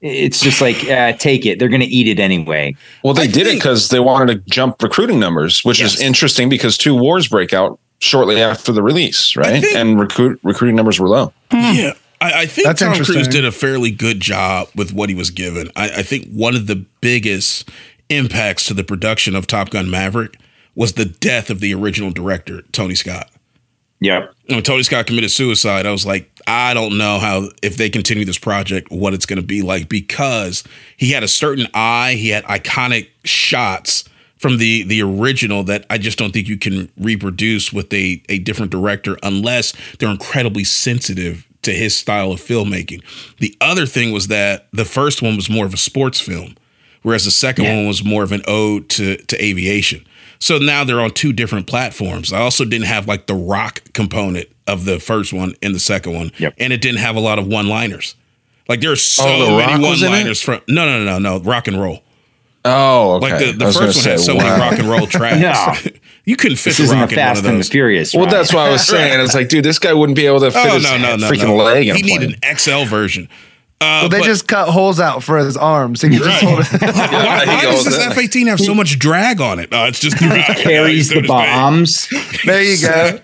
it's just like, uh, take it. They're going to eat it anyway. Well, they I did it because they wanted to jump recruiting numbers, which Yes. is interesting because two wars break out shortly after the release, right? think- and recruit recruiting numbers were low. Yeah. I, I think That's Tom Cruise did a fairly good job with what he was given. I, I think one of the biggest impacts to the production of Top Gun Maverick was the death of the original director, Tony Scott. Yep. When Tony Scott committed suicide, I was like, I don't know how, if they continue this project, what it's going to be like because he had a certain eye, he had iconic shots from the the original that I just don't think you can reproduce with a a different director unless they're incredibly sensitive to his style of filmmaking. The other thing was that the first one was more of a sports film, whereas the second one was more of an ode to to aviation. So now they're on two different platforms. I also didn't have like the rock component of the first one and the second one, Yep. and it didn't have a lot of one-liners. Like there are so Oh, The many Rock was in it? one-liners from no, no, no, no, no, rock and roll. Oh, okay. Like the, the first one gonna had so wow. many rock and roll (laughs) tracks. No. (laughs) you couldn't fit This the isn't the rock in one Fast of and the. Furious. Well, ride. that's what I was saying. It's like, dude, this guy wouldn't be able to fit Oh his no, no, no, freaking no! leg in he a needed plane. an XL version. Uh, Well, they but- just cut holes out for his arms. He can just hold (laughs) it. why, he why does this. F eighteen have so much drag on it? No, it's just (laughs) carries the bombs. (laughs) There you go.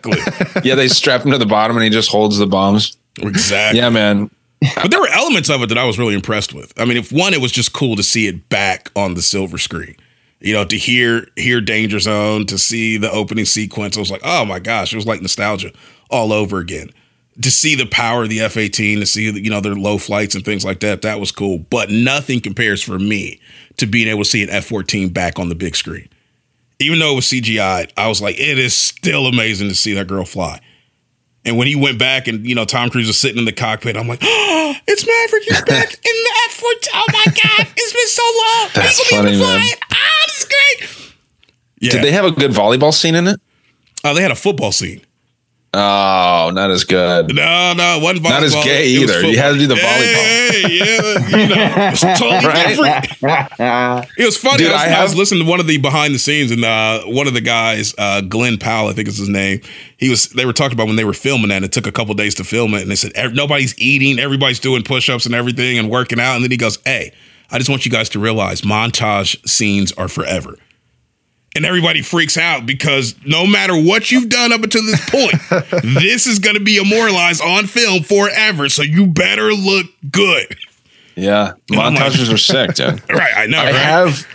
Yeah, they strap him to the bottom and he just holds the bombs. Exactly. Yeah, man. But there were elements of it that I was really impressed with. I mean, if one, it was just cool to see it back on the silver screen. You know, to hear hear Danger Zone, to see the opening sequence, I was like, oh my gosh, it was like nostalgia all over again. To see the power of the F eighteen, to see you know their low flights and things like that, that was cool. But nothing compares for me to being able to see an F fourteen back on the big screen. Even though it was CGI, I was like, it is still amazing to see that girl fly. And when he went back and, you know, Tom Cruise was sitting in the cockpit, I'm like, oh, it's Maverick. He's back (laughs) in the F 14. Oh my God. It's been so long. That's He's be able to funny, man. it. Ah, this is great. Yeah. Did they have a good volleyball scene in it? oh, they had a football scene. Oh, not as good. No, no, it wasn't volleyball. Not as gay It either. You had to do the Hey, yeah, you know, it's (laughs) totally different. It was funny. Dude, I, was, I I was listening to one of the behind the scenes, and uh, one of the guys, uh, Glen Powell, I think is his name. He was. They were talking about when they were filming that. And it took a couple days to film it, and they said nobody's eating, everybody's doing push-ups and everything, and working out. And then he goes, "Hey, I just want you guys to realize montage scenes are forever." And everybody freaks out because no matter what you've done up until this point, (laughs) this is going to be immortalized on film forever. So you better look good. Yeah, And I'm like- montages are sick, dude. (laughs) Right? I know. I right? have,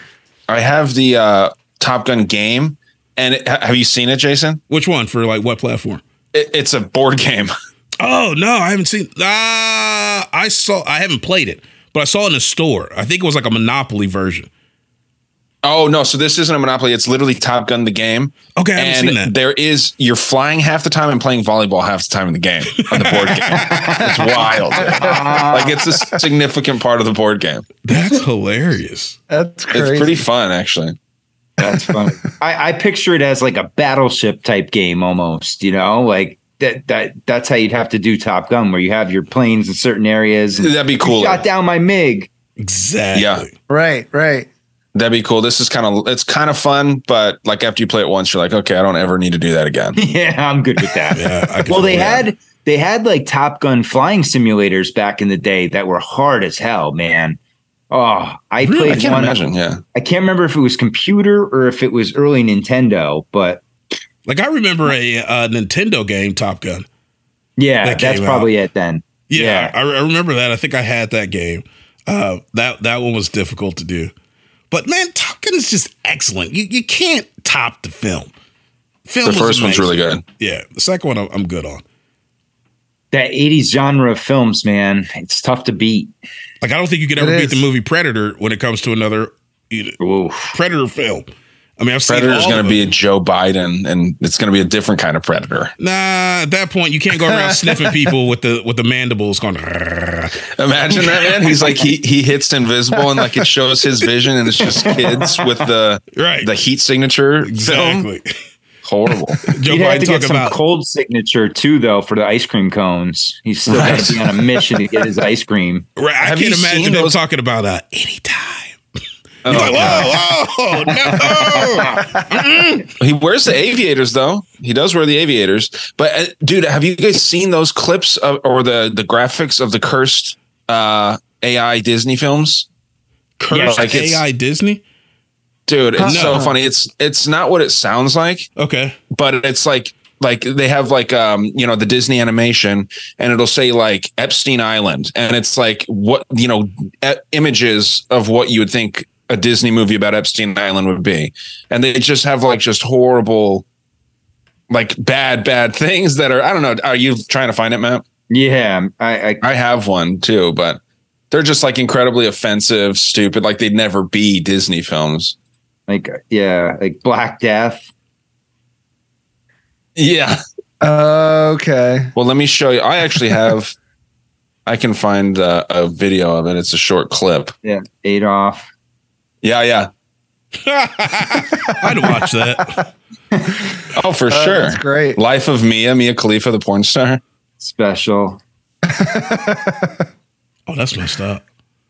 I have the uh, Top Gun game, and it, have you seen it, Jason? Which one for like what platform? It, it's a board game. (laughs) Oh no, I haven't seen. Ah, I saw. I haven't played it, but I saw it in the store. I think it was like a Monopoly version. Oh no! So this isn't a Monopoly. It's literally Top Gun the game. Okay, I haven't seen that. there is you're flying half the time and playing volleyball half the time in the game on the board game. (laughs) it's wild. like it's a significant part of the board game. That's hilarious. That's crazy. It's pretty fun, actually. That's funny. (laughs) I, I picture it as like a battleship type game almost, you know, like that that that's how you'd have to do Top Gun, where you have your planes in certain areas. And That'd be you cool. Shot down my MiG. Exactly. Yeah. right, right. That'd be cool. This is kind of it's kind of fun, but like after you play it once, you're like, okay, I don't ever need to do that again. (laughs) yeah, I'm good with that. Yeah. Well, they feel that. had they had like Top Gun flying simulators back in the day that were hard as hell, man. Oh, I Really? played I can't one. imagine. Yeah. I can't remember if it was computer or if it was early Nintendo, but Like I remember a uh, Nintendo game, Top Gun. yeah, That that's came probably it then. Yeah, Yeah. I, I remember that. I think I had that game. Uh, that that one was difficult to do, but man, Top Gun is just excellent. You you can't top the film. Film The was first one's really good. Yeah, the second one I'm, I'm good on. That 80s genre of films, man, it's tough to beat. Like I don't think you could ever beat the movie Predator when it comes to another you know, Predator film. I mean, I've seen Predator's all going to be a. Joe Biden, and it's going to be a different kind of predator. Nah, at that point, you can't go around (laughs) sniffing people with the with the mandibles going. Imagine that man. He's like he he hits invisible, and like it shows his vision, and it's just kids with the Right. the heat signature film. Exactly. Horrible. (laughs) Joe You'd have to get some about cold signature too, though, for the ice cream cones. He's still got Right. to be on a mission to get his ice cream. Right, I Have can't you imagine seen them those- talking about uh, anytime. Oh, like, whoa, whoa, no. (laughs) He wears the aviators though. He does wear the aviators. But uh, dude, have you guys seen those clips of, or the the graphics of the cursed uh, AI Disney films? Cursed like AI Disney? Dude, it's so funny. It's it's not what it sounds like, Okay. but it's like like they have like um you know the Disney animation and it'll say like Epstein Island and it's like what you know e- images of what you would think a Disney movie about Epstein Island would be and they just have like just horrible like bad bad (laughs) things that are I don't know are you trying to find it Mat Yeah, I, I I have one too but they're just like incredibly offensive stupid like they'd never be Disney films like yeah, like Black Death. yeah Okay. Well, let me show you. I actually (laughs) have. I can find uh, a video of it. It's a short clip. Yeah, Adolf. Yeah, yeah. I'd watch that. Oh, for Uh, sure. That's great. Life of Mia, Mia Khalifa, the porn star. special. (laughs) Oh, that's messed up.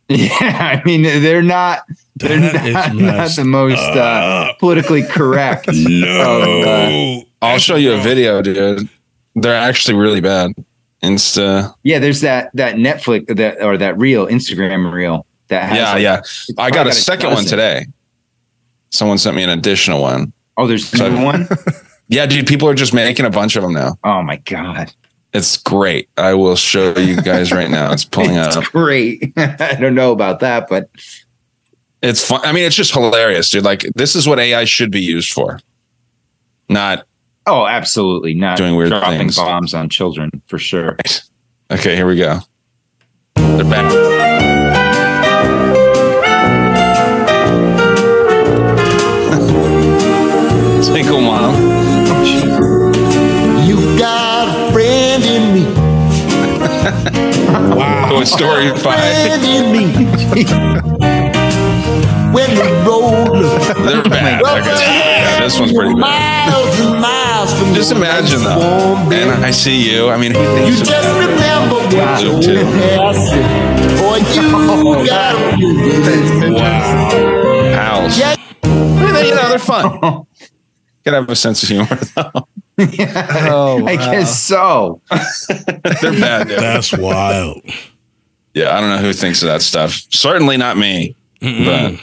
Yeah, I mean they're not they're That is not, not the most uh, politically correct. (laughs) No. I'll show you a video, dude. They're actually really bad. Insta. Yeah, there's that that Netflix that or that real Instagram reel that Yeah, like- yeah. I probably got a second one today. Someone sent me an additional one. Oh, there's So- one. (laughs) Yeah, dude. People are just making a bunch of them now. Oh my god, It's great. I will show you guys right now. It's pulling (laughs) it's up. great. (laughs) I don't know about that, but It's fun. I mean, it's just hilarious, dude. Like this is what AI should be used for. Not oh, absolutely not Doing weird dropping things. bombs on children for sure. Okay, here we go. They're back. (laughs) Single mom. You got a friend in me. (laughs) Wow. Toy Story 5. Friend in me. (laughs) when the road looks They're bad. They're good. Yeah, this one's pretty bad. miles and miles from Just imagine nice though. warm bed. And I see you. I mean, who You thinks of just remember what Zoom your too. old. Boy, you oh, got a few Wow. pals? Yeah. You know, they're fun. Gotta have a sense of humor. (laughs) though. Oh, I wow. guess so. They're bad. Dude. That's wild. Yeah, I don't know who thinks of that stuff. Certainly not me, but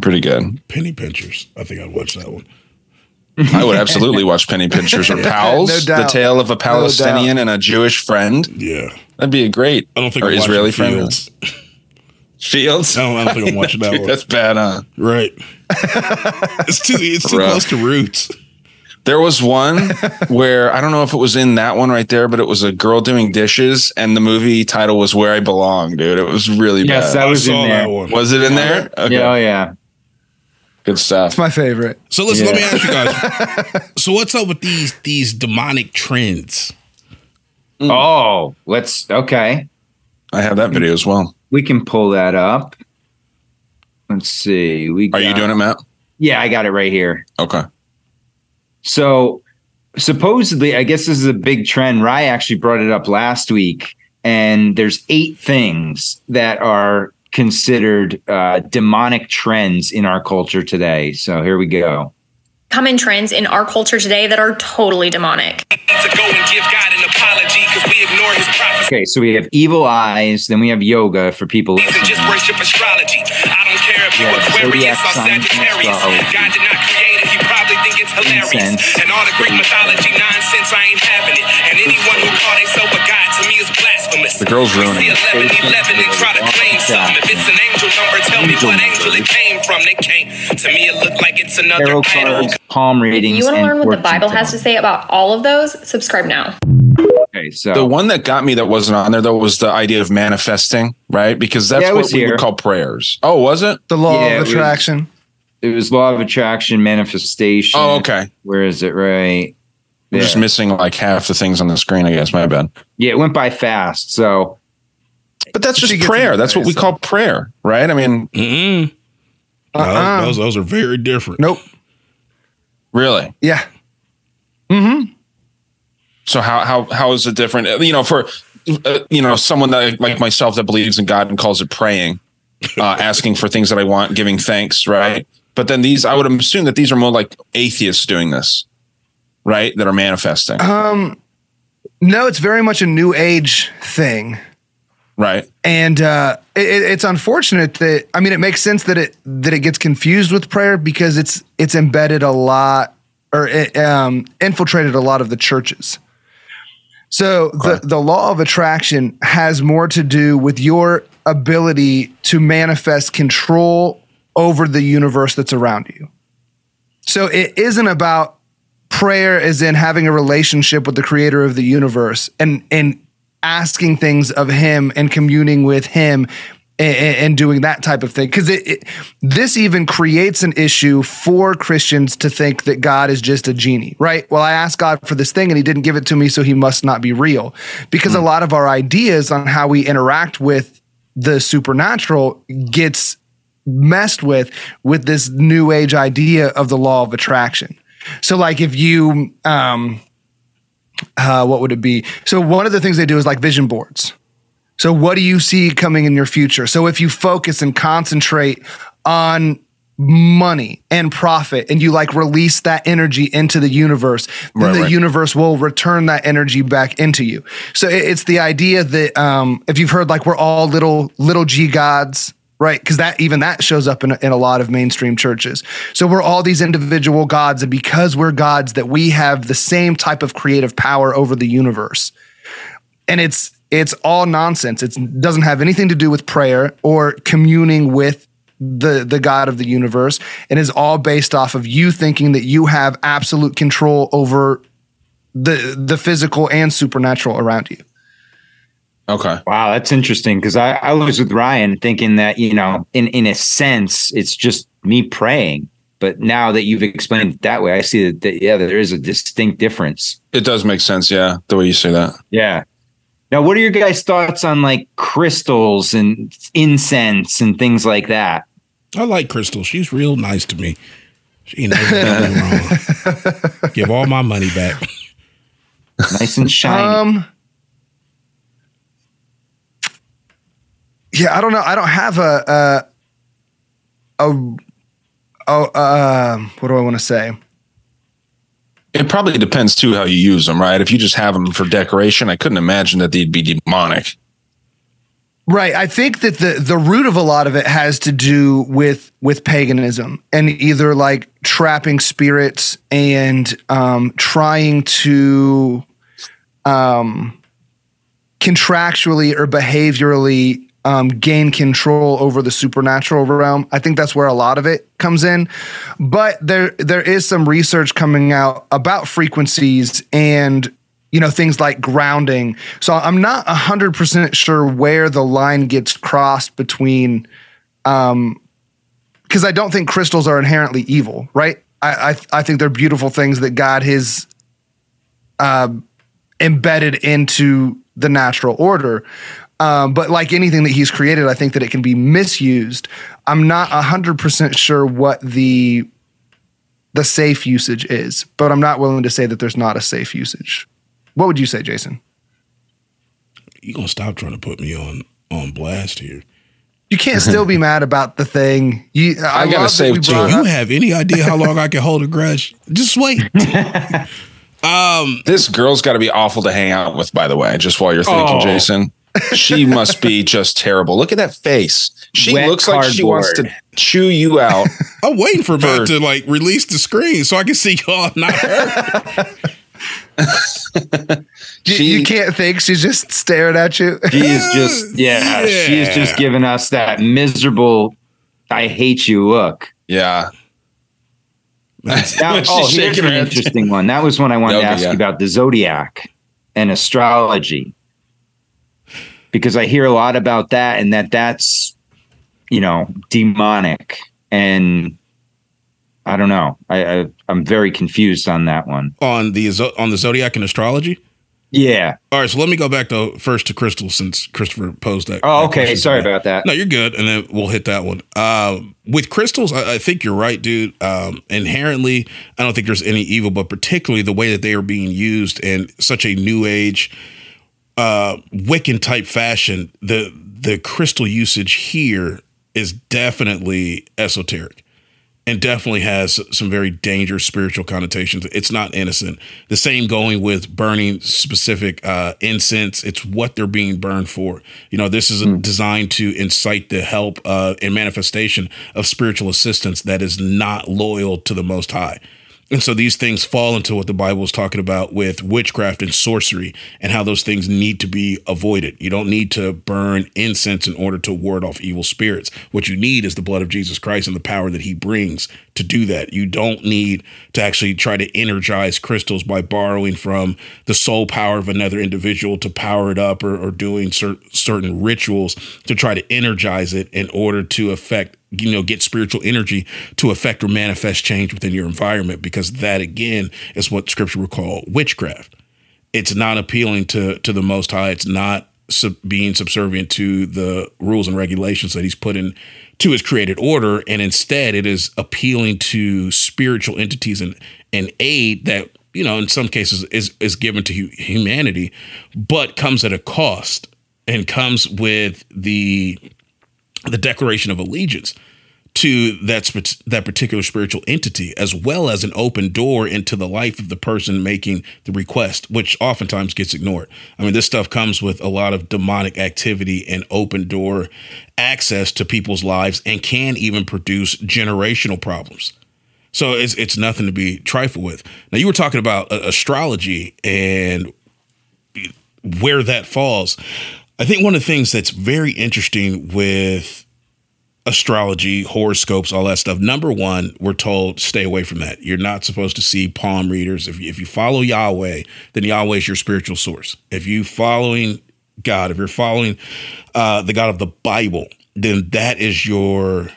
pretty good. Penny pinchers. I think I'd watch that one. I would absolutely watch Penny Pinchers or (laughs) Pals, No the tale of a Palestinian and a Jewish friend. Yeah. That'd be a great. I don't think or I'm Israeli friend. Fields. Fields. I don't, I don't think I'm watching that Dude, (laughs) one. that's bad, huh? Right. (laughs) it's too it's too Rough. close to roots. There was one where I don't know if it was in that one right there, but it was a girl doing dishes, and the movie title was "Where I Belong." Dude, it was really Yes, bad. that was in saw there. that one. was it in there? Okay, Yeah, oh yeah. good stuff. It's my favorite. So listen, let me ask you guys. (laughs) So what's up with these these demonic trends? Oh, let's okay. I have that video as well. We can pull that up. Let's see. We Are you doing it, Mat? Yeah, I got it right here. Okay. So supposedly, I guess this is a big trend. Rye actually brought it up last week, and there's eight things that are considered uh, demonic trends in our culture today. So here we go. common trends in our culture today that are totally demonic. to go and give God an apology because we ignore his prophecies Okay, so we have evil eyes, then we have yoga for people and listening. just worship astrology. I don't care if you're Yeah, Aquarius zodiac or signs and Sagittarius. astrology. God did not create it, he probably think it's hilarious. Incense. And all the Greek mythology nonsense, I ain't having it. And anyone who call themselves a god to me is blasphemous. The girl's We ruining see it. 11 11 and try to claim something. If it's an angel number, tell me what angel it came from. They can't. To me, it looked like it's another Tarot idol. palm readings. you want to learn what the Bible has to say about all of those? Subscribe now. Okay, so The one that got me that wasn't on there though was the idea of manifesting, right? Because that's Yeah, what was we here. would call prayers. Oh, was it? The law Yeah, of attraction. it was law of attraction, manifestation. Oh, okay. Where is it? Right. I'm Yeah. just missing like half the things on the screen. I guess my bad. yeah, it went by fast. So But that's just prayer. That's what we call prayer, right? I mean, Mm-mm. No, Uh-uh. those, those are very different. Nope. really. Yeah. Mm-hmm. So how how how is it different? Uh, You know, for uh, you know someone that like myself that believes in God and calls it praying, uh, (laughs) asking for things that I want, giving thanks, right? But then these, I would assume that these are more like atheists doing this, right? That are manifesting, Um, no, it's very much a new age thing. right? and uh, it, it's unfortunate that I mean it makes sense that it that it gets confused with prayer because it's it's embedded a lot or it, um, infiltrated a lot of the churches. So the the law of attraction has more to do with your ability to manifest control over the universe that's around you. So it isn't about prayer as in having a relationship with the creator of the universe and and asking things of him and communing with him and, and doing that type of thing because it, it this even creates an issue for christians to think that god is just a genie right well i asked god for this thing and he didn't give it to me so he must not be real because a lot of our ideas on how we interact with the supernatural gets messed with with this new age idea of the law of attraction. So like if you um uh what would it be? So one of the things they do is like vision boards. So what do you see coming in your future? So if you focus and concentrate on money and profit and you like release that energy into the universe then Right, the right. universe will return that energy back into you so it- it's the idea that um if you've heard like we're all little little g gods right because that even that shows up in, in a lot of mainstream churches so we're all these individual gods and because we're gods that we have the same type of creative power over the universe and it's it's all nonsense. It doesn't have anything to do with prayer or communing with the the God of the universe. and It is all based off of you thinking that you have absolute control over the the physical and supernatural around you. Okay. Wow, that's interesting because I, I was with Ryan thinking that, you know, in, in a sense, it's just me praying. But now that you've explained it that way, I see that, that yeah, there is a distinct difference. It does make sense, yeah, the way you say that. Yeah. Now, what are your guys' thoughts on like crystals and incense and things like that? I like Crystal. She's real nice to me. She ain't never done me wrong. (laughs) Give all my money back. Nice and shiny. Um Yeah, I don't know. I don't have a a a, a uh, what do I want to say? It probably depends too how you use them, right? If you just have them for decoration, I couldn't imagine that they'd be demonic. Right. I think that the the root of a lot of it has to do with with paganism and either like trapping spirits and um, trying to um, contractually or behaviorally um, gain control over the supernatural realm. I think that's where a lot of it comes in. But there there is some research coming out about frequencies and you know things like grounding. So I'm not 100% sure where the line gets crossed between um because I don't think crystals are inherently evil, right? I, I I think they're beautiful things that God has uh, embedded into the natural order. Um, but like anything that he's created, I think that it can be misused. I'm not 100% sure what the the safe usage is, but I'm not willing to say that there's not a safe usage. What would you say, Jason? You gonna stop trying to put me on on blast here? You can't still be (laughs) mad about the thing. You, I, I gotta say, we too, brought Do you have any idea how long I can hold a grudge? Just wait. (laughs) This girl's got to be awful to hang out with, by the way, just while you're thinking, Oh. Jason. She must be just terrible. Look at that face. She Wet looks like she wants to chew you out. (laughs) I'm waiting for Mat to like release the screen so I can see y'all not her. (laughs) You, She- you can't think she's just staring at you. She is just (laughs) yeah, she is just giving us that miserable I hate you look. yeah. Now, When she's oh, here's an interesting one. That was one I wanted Okay, to ask yeah. you about the zodiac and astrology. Because I hear a lot about that and that that's you know, demonic and I don't know. I, I I'm very confused on that one. on the on the zodiac and astrology. Yeah. All right, so let me go back to first to Crystal since Christopher posed that. Oh, okay. Sorry about that. No, you're good, and then we'll hit that one. Um, with crystals, I, I think you're right, dude. Um, inherently, I don't think there's any evil, but particularly the way that they are being used in such a new age, uh, Wiccan type fashion, the the crystal usage here is definitely esoteric and definitely has some very dangerous spiritual connotations. It's not innocent. The same going with burning specific uh, incense. It's what they're being burned for. You know, this is designed to incite the help uh, and manifestation of spiritual assistance that is not loyal to the Most High. And so these things fall into what the Bible is talking about with witchcraft and sorcery and how those things need to be avoided. You don't need to burn incense in order to ward off evil spirits. What you need is the blood of Jesus Christ and the power that he brings to do that. You don't need to actually try to energize crystals by borrowing from the soul power of another individual to power it up or, or doing cer- certain rituals to try to energize it in order to affect you know get spiritual energy to affect or manifest change within your environment because that again is what scripture would call witchcraft. It's not appealing to to the most high. It's not sub- being subservient to the rules and regulations that he's put in to his created order and instead it is appealing to spiritual entities and and aid that you know in some cases is is given to humanity but comes at a cost and comes with the the declaration of allegiance to that that particular spiritual entity, as well as an open door into the life of the person making the request, which oftentimes gets ignored. I mean, this stuff comes with a lot of demonic activity and open door access to people's lives, and can even produce generational problems. So it's it's nothing to be trifled with. Now you were talking about uh, astrology and where that falls. I think one of the things that's very interesting with astrology, horoscopes, all that stuff. Number one, we're told stay away from that. You're not supposed to see palm readers. If you, if you follow Yahweh, then Yahweh is your spiritual source. If you following God, if you're following uh, the God of the Bible, then that is your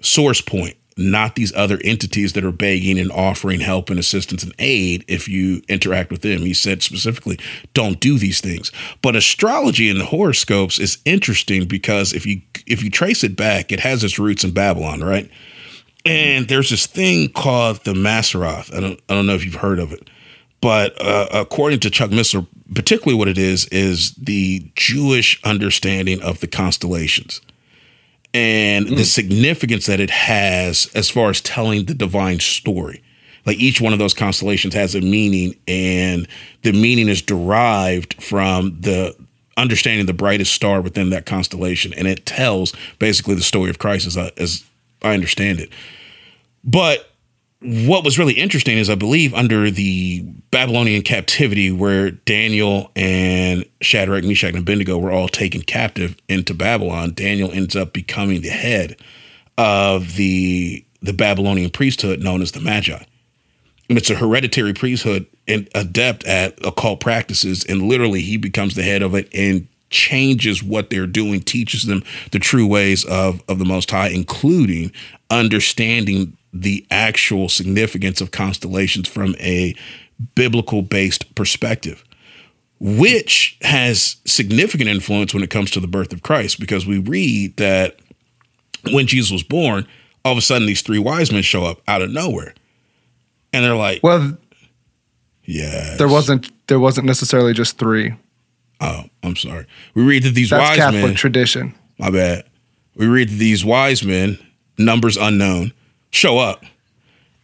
source point, not these other entities that are begging and offering help and assistance and aid if you interact with them. He said specifically, don't do these things. But astrology and the horoscopes is interesting because if you if you trace it back, it has its roots in Babylon, right? And there's this thing called the Mazzaroth. I don't I don't know if you've heard of it. But uh, according to Chuck Missler, particularly what it is is the Jewish understanding of the constellations and the mm. significance that it has as far as telling the divine story. Like each one of those constellations has a meaning, and the meaning is derived from the understanding the brightest star within that constellation, and it tells basically the story of Christ as I, as I understand it. But what was really interesting is I believe under the Babylonian captivity, where Daniel and Shadrach, Meshach, and Abednego were all taken captive into Babylon, Daniel ends up becoming the head of the the Babylonian priesthood known as the Magi. And it's a hereditary priesthood and adept at occult practices, and literally he becomes the head of it and changes what they're doing, teaches them the true ways of of the Most High, including understanding the actual significance of constellations from a biblical based perspective, which has significant influence when it comes to the birth of Christ, because we read that when Jesus was born, all of a sudden these three wise men show up out of nowhere. And they're like, Well, yeah. there wasn't there wasn't necessarily just three. Oh, I'm sorry. We read that these That's wise Catholic men. tradition. My bad. We read that these wise men, numbers unknown, show up.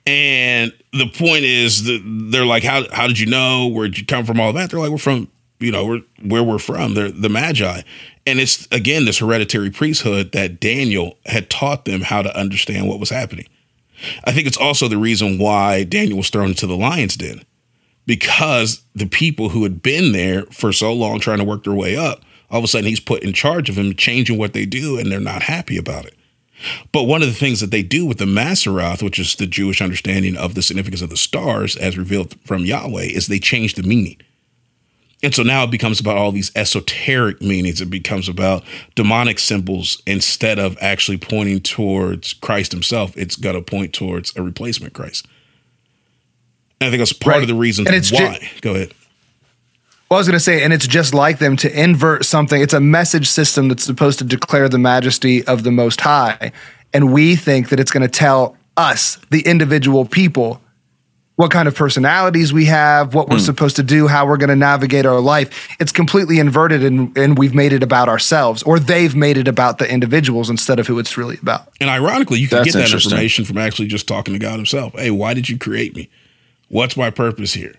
And the point is they're like, how how did you know? Where'd you come from? All that. They're like, we're from, you know, we're where we're from. They're the Magi. And it's again this hereditary priesthood that Daniel had taught them how to understand what was happening. I think it's also the reason why Daniel was thrown into the lion's den. Because the people who had been there for so long trying to work their way up, all of a sudden he's put in charge of them, changing what they do, and they're not happy about it. But one of the things that they do with the Mazzaroth, which is the Jewish understanding of the significance of the stars as revealed from Yahweh, is they change the meaning. And so now it becomes about all these esoteric meanings. It becomes about demonic symbols instead of actually pointing towards Christ himself. It's got to point towards a replacement Christ. And I think that's part Right. of the reason it's ju- why. Go ahead. Well, I was going to say, and it's just like them to invert something. It's a message system that's supposed to declare the majesty of the Most High. And we think that it's going to tell us, the individual people, what kind of personalities we have, what we're hmm. supposed to do, how we're going to navigate our life. It's completely inverted and, and we've made it about ourselves, or they've made it about the individuals instead of who it's really about. And ironically, you can That's get that information from actually just talking to God Himself. Hey, why did you create me? What's my purpose here?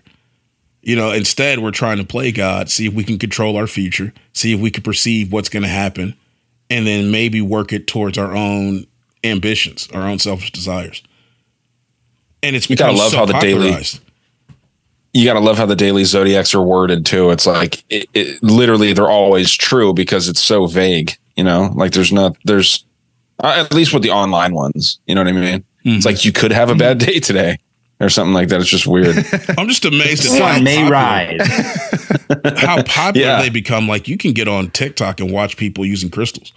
You know, instead, we're trying to play God, see if we can control our future, see if we can perceive what's going to happen, and then maybe work it towards our own ambitions, our own selfish desires. And it's You gotta love so how the daily- you got to love how the daily zodiacs are worded too. It's like it, it, literally they're always true because it's so vague. You know, like there's not there's uh, at least with the online ones. You know what I mean? It's like you could have a bad day today or something like that. It's just weird. (laughs) I'm just amazed at how Sun may popular, rise. (laughs) how popular Yeah. they become. Like you can get on TikTok and watch people using crystals.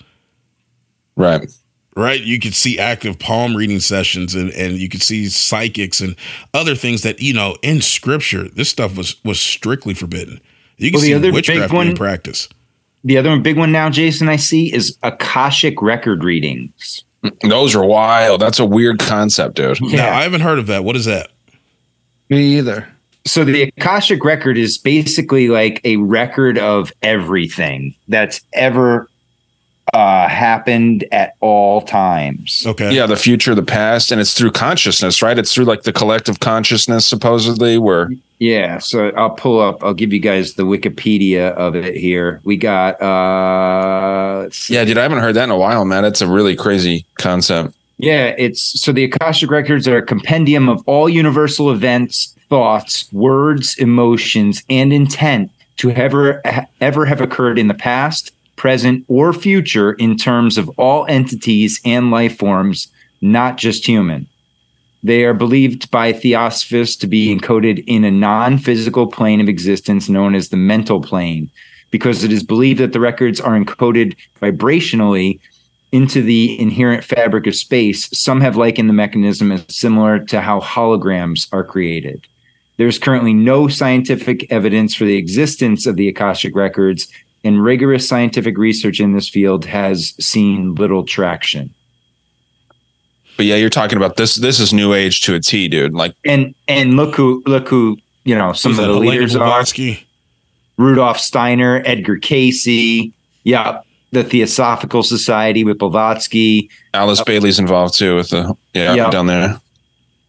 right. right? You could see active palm reading sessions and, and you could see psychics and other things that, you know, in scripture, this stuff was was strictly forbidden. You can Well, the see other big witchcraft being one- practice. The other big one now, Jason, I see is Akashic record readings. Those are wild. That's a weird concept, dude. No, I haven't heard of that. What is that? Me either. So the Akashic record is basically like a record of everything that's ever uh, happened at all times. Okay. Yeah, the future, the past, and it's through consciousness, right? It's through like the collective consciousness, supposedly, where Yeah, so I'll pull up. I'll give you guys the Wikipedia of it here. We got uh yeah, dude, I haven't heard that in a while, man. It's a really crazy concept. Yeah, it's so the Akashic records are a compendium of all universal events, thoughts, words, emotions, and intent to ever ever have occurred in the past, present, or future in terms of all entities and life forms, not just human. They are believed by theosophists to be encoded in a non-physical plane of existence known as the mental plane, because it is believed that the records are encoded vibrationally into the inherent fabric of space. Some have likened the mechanism as similar to how holograms are created. There's currently no scientific evidence for the existence of the Akashic records, and rigorous scientific research in this field has seen little traction. But yeah, you're talking about this. This is new age to a T, dude. Like, And and look who look who you know some of the Helena leaders are Blavatsky? Rudolf Steiner, Edgar Cayce, yeah, the Theosophical Society with Blavatsky, Alice Bailey's involved too with the yeah, Yeah. down there.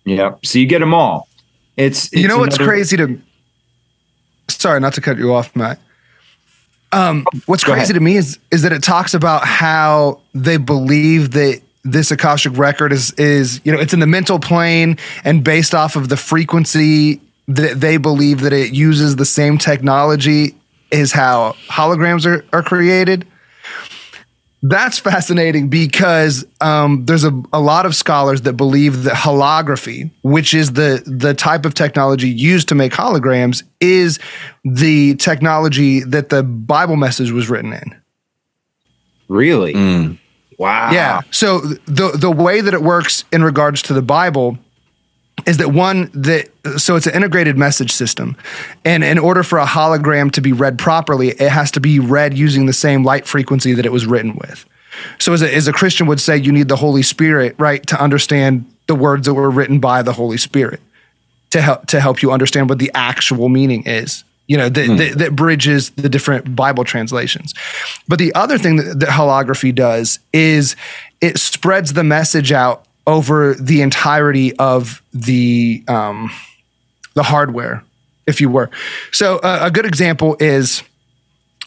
yeah. So you get them all. It's, you it's know what's another- crazy to sorry not to cut you off mat um, what's Go crazy ahead. to me is is that it talks about how they believe that this akashic record is is you know it's in the mental plane and based off of the frequency that they believe that it uses the same technology is how holograms are, are created that's fascinating because um, there's a, a lot of scholars that believe that holography, which is the the type of technology used to make holograms, is the technology that the Bible message was written in. Really? Mm. Wow. Yeah. So the the way that it works in regards to the Bible is that one that so it's an integrated message system. And in order for a hologram to be read properly it has to be read using the same light frequency that it was written with. So as a, as a christian would say you need the holy spirit right to understand the words that were written by the holy spirit to help to help you understand what the actual meaning is you know that, hmm. that, that bridges the different bible translations. But the other thing that, that holography does is it spreads the message out over the entirety of the um, the hardware, if you were. So uh, a good example is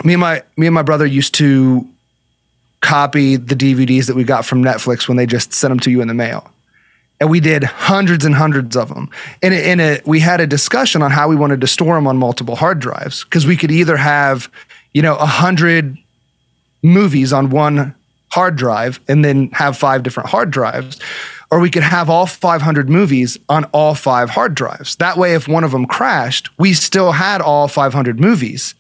me and my me and my brother used to copy the DVDs that we got from Netflix when they just sent them to you in the mail. And we did hundreds and hundreds of them. And in a, we had a discussion on how we wanted to store them on multiple hard drives because we could either have, you know, a hundred movies on one hard drive and then have five different hard drives, or we could have all 500 movies on all five hard drives. That way, if one of them crashed, we still had all 500 movies.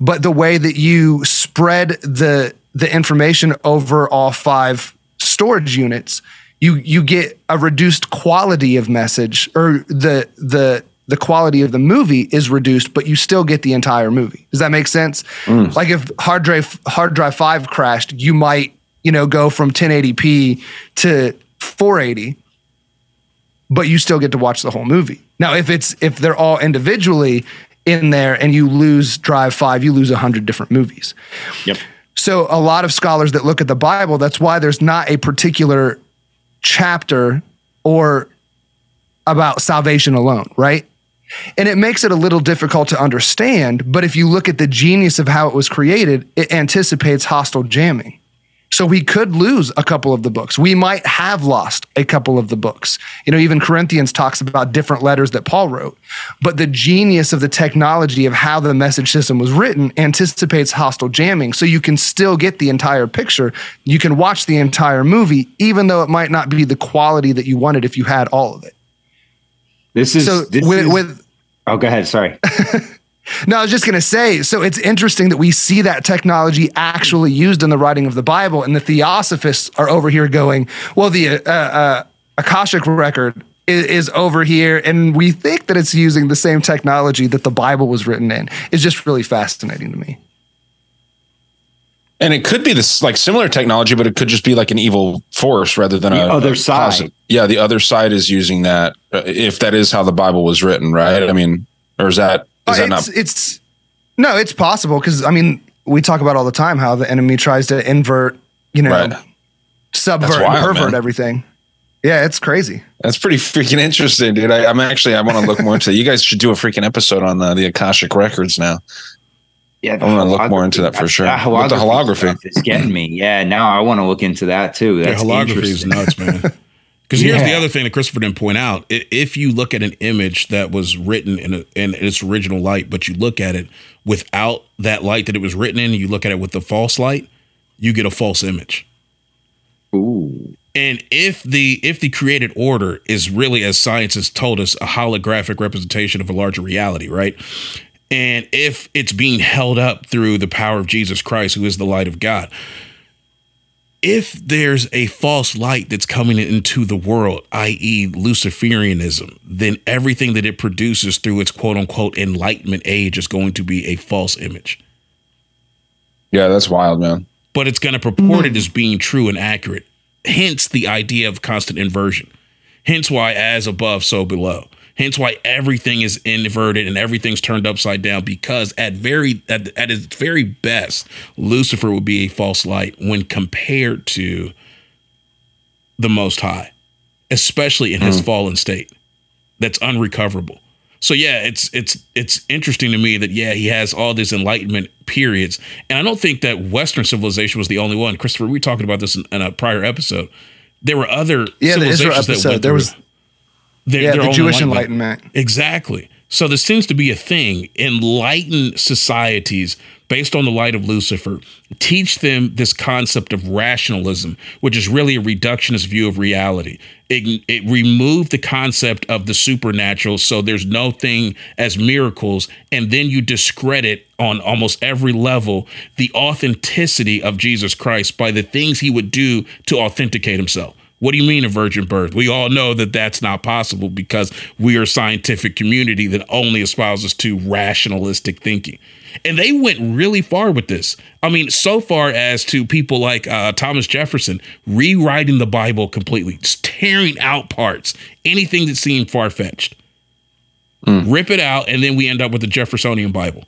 But the way that you spread the the information over all five storage units, you you get a reduced quality of message or the the the quality of the movie is reduced, but you still get the entire movie. Does that make sense? Mm. Like if hard drive hard drive five crashed, you might you know go from 1080p to 480, but you still get to watch the whole movie. Now, if it's if they're all individually in there and you lose drive five, you lose a hundred different movies. Yep. So a lot of scholars that look at the Bible, that's why there's not a particular chapter or about salvation alone, right? And it makes it a little difficult to understand, but if you look at the genius of how it was created, it anticipates hostile jamming. So we could lose a couple of the books. We might have lost a couple of the books. You know, even Corinthians talks about different letters that Paul wrote. But the genius of the technology of how the message system was written anticipates hostile jamming. So you can still get the entire picture. You can watch the entire movie, even though it might not be the quality that you wanted if you had all of it. This is So this with, is- with Oh, go ahead. Sorry. (laughs) No, I was just going to say, so it's interesting that we see that technology actually used in the writing of the Bible, and the theosophists are over here going, well, the uh, uh, Akashic record is, is over here, and we think that it's using the same technology that the Bible was written in. It's just really fascinating to me. And it could be this like similar technology, but it could just be like an evil force rather than The a other a side. positive- Yeah, the other side is using that. uh, If that is how the Bible was written, right? I mean, or is that is Uh, that it's, not? it's no, it's possible because I mean, we talk about all the time how the enemy tries to invert, you know, Right. subvert, That's and wild, pervert man. everything. Yeah, it's crazy. That's pretty freaking interesting, dude. I, I'm actually I want to look more into. that. You guys should do a freaking episode on the, the Akashic records now. Yeah, I wanna look more into that for sure. With the holography. stuff is getting me. Yeah, now I want to look into that too. Yeah, That's holography is interesting. nuts, man. (laughs) Because here's the other thing that Christopher didn't point out: if you look at an image that was written in, a, in its original light, but you look at it without that light that it was written in, you look at it with the false light, you get a false image. Ooh. And if the if the created order is really, as science has told us, a holographic representation of a larger reality, right? And if it's being held up through the power of Jesus Christ, who is the light of God, if there's a false light that's coming into the world, i.e., Luciferianism, then everything that it produces through its quote unquote enlightenment age is going to be a false image. Yeah, that's wild, man. But it's going to purport it mm-hmm. as being true and accurate. Hence the idea of constant inversion. Hence why as above, so below. Hence why everything is inverted and everything's turned upside down because at very at, at its very best, Lucifer would be a false light when compared to the Most High, especially in his hmm. fallen state. That's unrecoverable. So yeah, it's it's it's interesting to me that yeah he has all these enlightenment periods, and I don't think that Western civilization was the only one. Christopher, we talking about this in, in a prior episode. There were other Yeah, the Israel civilizations that episode. went There through their- yeah, the Jewish enlightenment. Exactly. So there seems to be a thing. Enlightened societies, based on the light of Lucifer, teach them this concept of rationalism, which is really a reductionist view of reality. It, it removed the concept of the supernatural, so there's no thing as miracles, and then you discredit on almost every level the authenticity of Jesus Christ by the things he would do to authenticate himself. What do you mean a virgin birth? We all know that that's not possible because we are a scientific community that only espouses to rationalistic thinking. And they went really far with this. I mean, so far as to people like uh, Thomas Jefferson rewriting the Bible completely, just tearing out parts, anything that seemed far fetched. Rip it out, and then we end up with the Jeffersonian Bible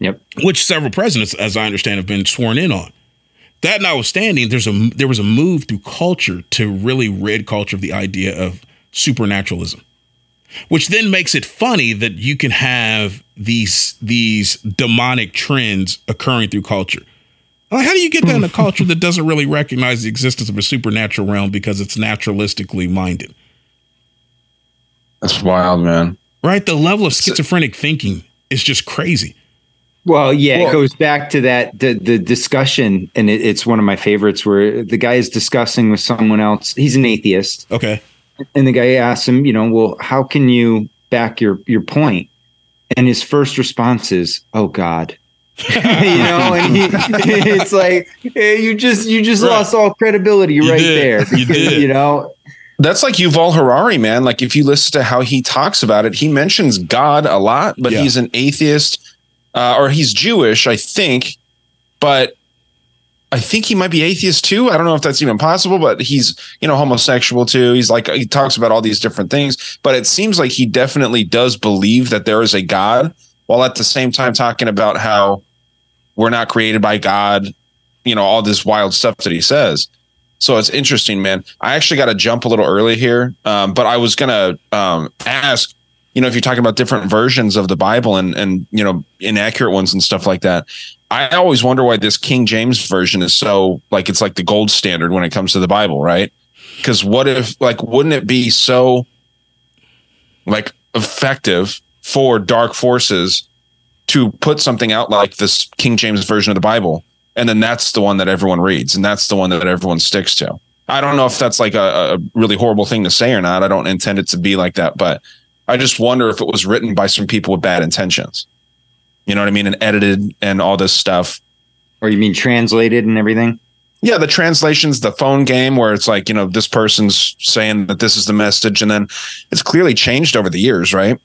Yep. which several presidents, as I understand, have been sworn in on. That notwithstanding, there's a there was a move through culture to really rid culture of the idea of supernaturalism, which then makes it funny that you can have these these demonic trends occurring through culture. Like, how do you get that in a hmm. culture that (laughs) doesn't really recognize the existence of a supernatural realm because it's naturalistically minded? That's wild, man. Right? The level of schizophrenic thinking is just crazy. Well, yeah, Well- it goes back to that the the discussion, and it, it's one of my favorites where the guy is discussing with someone else. He's an atheist, Okay. and the guy asks him, you know, well, how can you back your your point? And his first response is, "Oh God." (laughs) you know, and he, (laughs) it's like hey, you just you just Right. lost all credibility You right did. there. You did. You know, That's like Yuval Harari, man. Like if you listen to how he talks about it, he mentions God a lot, but Yeah. he's an atheist, uh, or he's Jewish, I think. But I think he might be atheist too. I don't know if that's even possible, but he's you know homosexual too. He's like he talks about all these different things, but it seems like he definitely does believe that there is a God, while at the same time talking about how we're not created by God. You know all this wild stuff that he says. So it's interesting, man. I actually got to jump a little early here, um, but I was gonna um, ask, you know, if you're talking about different versions of the Bible and and you know inaccurate ones and stuff like that. I always wonder why this King James version is so like it's like the gold standard when it comes to the Bible, right? Because what if like wouldn't it be so like effective for dark forces to put something out like this King James version of the Bible, and then that's the one that everyone reads, and that's the one that everyone sticks to. I don't know if that's like a, a really horrible thing to say or not. I don't intend it to be like that, but I just wonder if it was written by some people with bad intentions. You know what I mean? And edited and all this stuff. or you mean translated and everything? Yeah, the translations, the phone game where it's like, you know, this person's saying that this is the message, and then it's clearly changed over the years, right?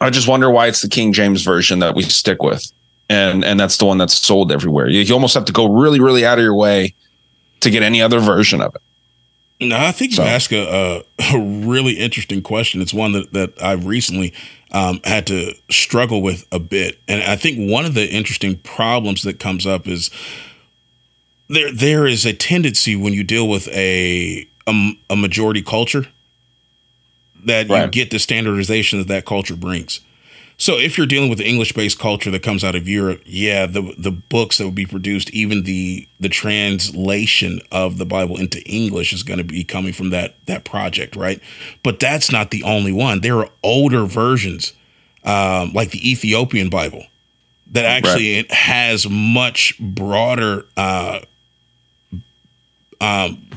I just wonder why it's the King James version that we stick with. And and that's the one that's sold everywhere. You, you almost have to go really, really out of your way to get any other version of it. No, I think you So- ask a, a, really interesting question. It's one that, that I've recently um, had to struggle with a bit. And I think one of the interesting problems that comes up is there there is a tendency when you deal with a a, a majority culture that you get the standardization that that culture brings. So if you're dealing with the English based culture that comes out of Europe, yeah, the the books that would be produced, even the the translation of the Bible into English is going to be coming from that that project, right? But that's not the only one. There are older versions, um, like the Ethiopian Bible, that actually has much broader uh, um,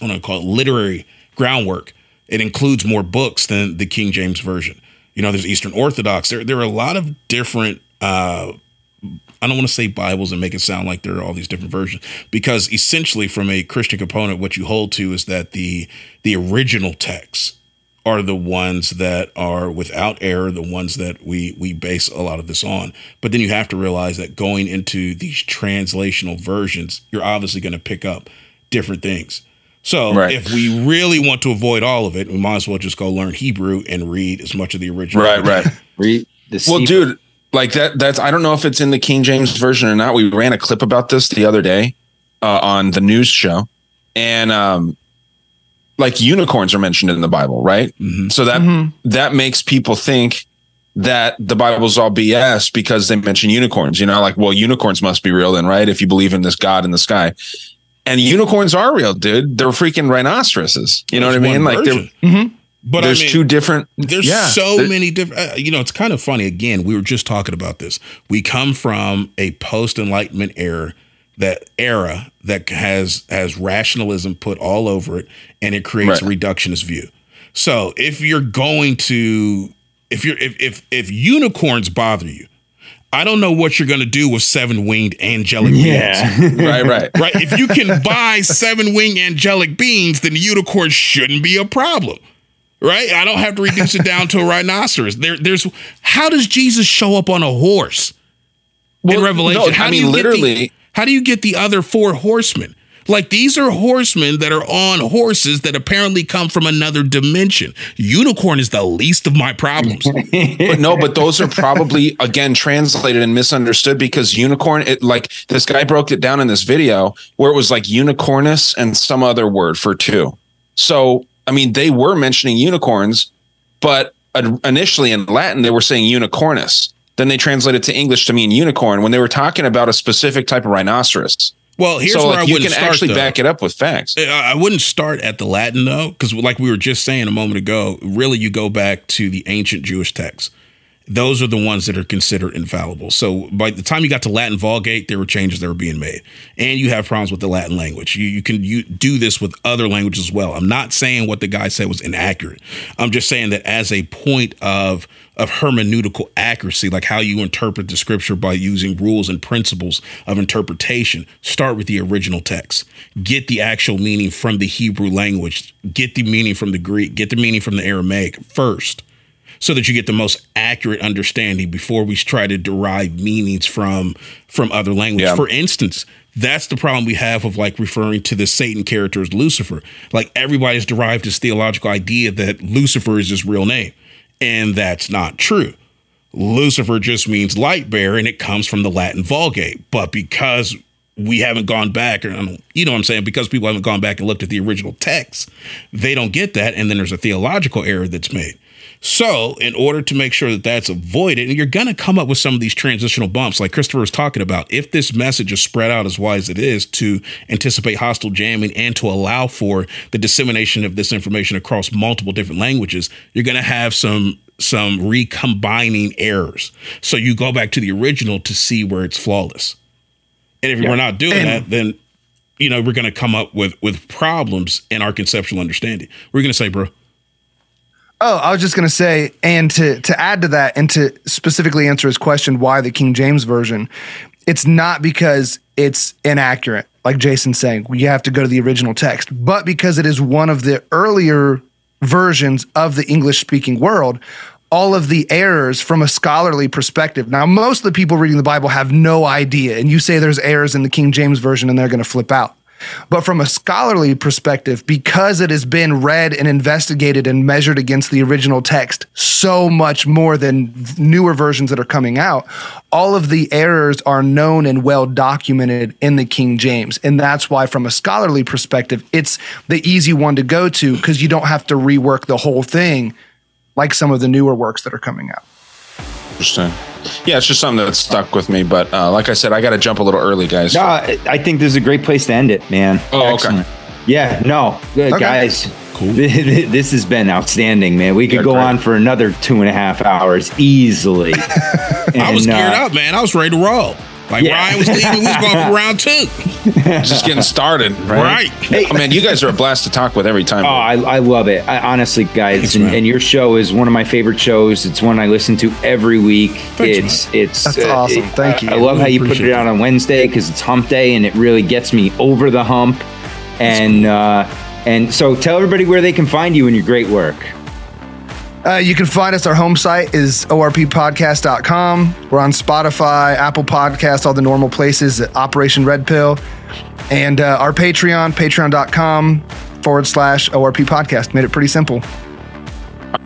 I don't know, call it literary groundwork. It includes more books than the King James version. You know, there's Eastern Orthodox. There, there are a lot of different. Uh, I don't want to say Bibles and make it sound like there are all these different versions, because essentially, from a Christian component, what you hold to is that the the original texts are the ones that are without error, the ones that we we base a lot of this on. But then you have to realize that going into these translational versions, you're obviously going to pick up different things. So Right. if we really want to avoid all of it, we might as well just go learn Hebrew and read as much of the original. Right, right. (laughs) Read the Well, Sefer- dude, like that that's I don't know if it's in the King James version or not. We ran a clip about this the other day uh, on the news show. And um like unicorns are mentioned in the Bible, right? So that that makes people think that the Bible's all BS because they mention unicorns. You know, like, well, unicorns must be real then, right? If you believe in this God in the sky. And unicorns are real, dude. They're freaking rhinoceroses. You know what I mean? one Like, version. there- But there's I mean, two different. There's yeah, so there- many different. Uh, you know, it's kind of funny. Again, we were just talking about this. We come from a post Enlightenment era that era that has has rationalism put all over it, and it creates Right. a reductionist view. So if you're going to if you're if if if unicorns bother you, I don't know what you're going to do with seven winged angelic beings. yeah. (laughs) right, right. Right. If you can (laughs) buy seven winged angelic beings, then the unicorn shouldn't be a problem. Right? I don't have to reduce it down to a rhinoceros. There, there's how does Jesus show up on a horse in Revelation? no, how I do mean, you get the- literally- how do you get the other four horsemen? Like these are horsemen that are on horses that apparently come from another dimension. Unicorn is the least of my problems. (laughs) but no, but those are probably again translated and misunderstood because unicorn. It like this guy broke it down in this video where it was like unicornus and some other word for two. So I mean, they were mentioning unicorns, but initially in Latin they were saying unicornus. Then they translated to English to mean unicorn when they were talking about a specific type of rhinoceros. Well, here's so where like, I wouldn't start. You can actually though. back it up with facts. I I wouldn't start at the Latin though, because like we were just saying a moment ago, really you go back to the ancient Jewish texts. Those are the ones that are considered infallible. So by the time you got to Latin Vulgate, there were changes that were being made, and you have problems with the Latin language. You, you can you do this with other languages as well. I'm not saying what the guy said was inaccurate. I'm just saying that as a point of of hermeneutical accuracy, like how you interpret the scripture by using rules and principles of interpretation, start with the original text. Get the actual meaning from the Hebrew language. Get the meaning from the Greek. Get the meaning from the Aramaic first so that you get the most accurate understanding before we try to derive meanings from from other languages. Yeah. For instance, that's the problem we have of like referring to the Satan character as Lucifer. Like everybody's derived this theological idea that Lucifer is his real name, and that's not true. Lucifer just means light bearer, and it comes from the Latin Vulgate. But because we haven't gone back, or you know what I'm saying, because people haven't gone back and looked at the original text, they don't get that, and then there's a theological error that's made. So, in order to make sure that that's avoided, and you're going to come up with some of these transitional bumps, like Christopher was talking about, if this message is spread out as wide as it is to anticipate hostile jamming and to allow for the dissemination of this information across multiple different languages, you're going to have some some recombining errors. So you go back to the original to see where it's flawless. And if we're not doing And- that, then you know we're going to come up with with problems in our conceptual understanding. We're going to say, bro. Oh, I was just gonna say, and to to add to that, and to specifically answer his question, why the King James version? It's not because it's inaccurate, like Jason's saying. You have to go to the original text, but because it is one of the earlier versions of the English speaking world. All of the errors from a scholarly perspective. Now, most of the people reading the Bible have no idea, and you say there's errors in the King James version, and they're going to flip out. But from a scholarly perspective, because it has been read and investigated and measured against the original text so much more than newer versions that are coming out, all of the errors are known and well documented in the King James. And that's why, from a scholarly perspective, it's the easy one to go to because you don't have to rework the whole thing like some of the newer works that are coming out. Interesting. Yeah, it's just something that stuck with me. But uh, like I said, I got to jump a little early, guys. No, I I think this is a great place to end it, man. Oh, okay. Yeah, no, good, Okay. guys. Cool. (laughs) This has been outstanding, man. We could Yeah, go great. on for another two and a half hours easily. (laughs) I was And, geared uh, up, man. I was ready to roll. Like Yeah. Ryan was leaving, we was going for round two. just getting started, right? Right. Oh, man, you guys are a blast to talk with every time. Oh, I, I love it. I, honestly, guys, Thanks, and, and your show is one of my favorite shows. It's one I listen to every week. Thanks, it's it's That's awesome. Thank you. I, I love how you put it out on Wednesday because it's Hump Day, and it really gets me over the hump. And uh, and so, tell everybody where they can find you and your great work. Uh, you can find us. Our home site is orppodcast.com. We're on Spotify, Apple Podcasts, all the normal places at Operation Red Pill. And uh, our Patreon, patreon.com forward slash ORP podcast. Made it pretty simple.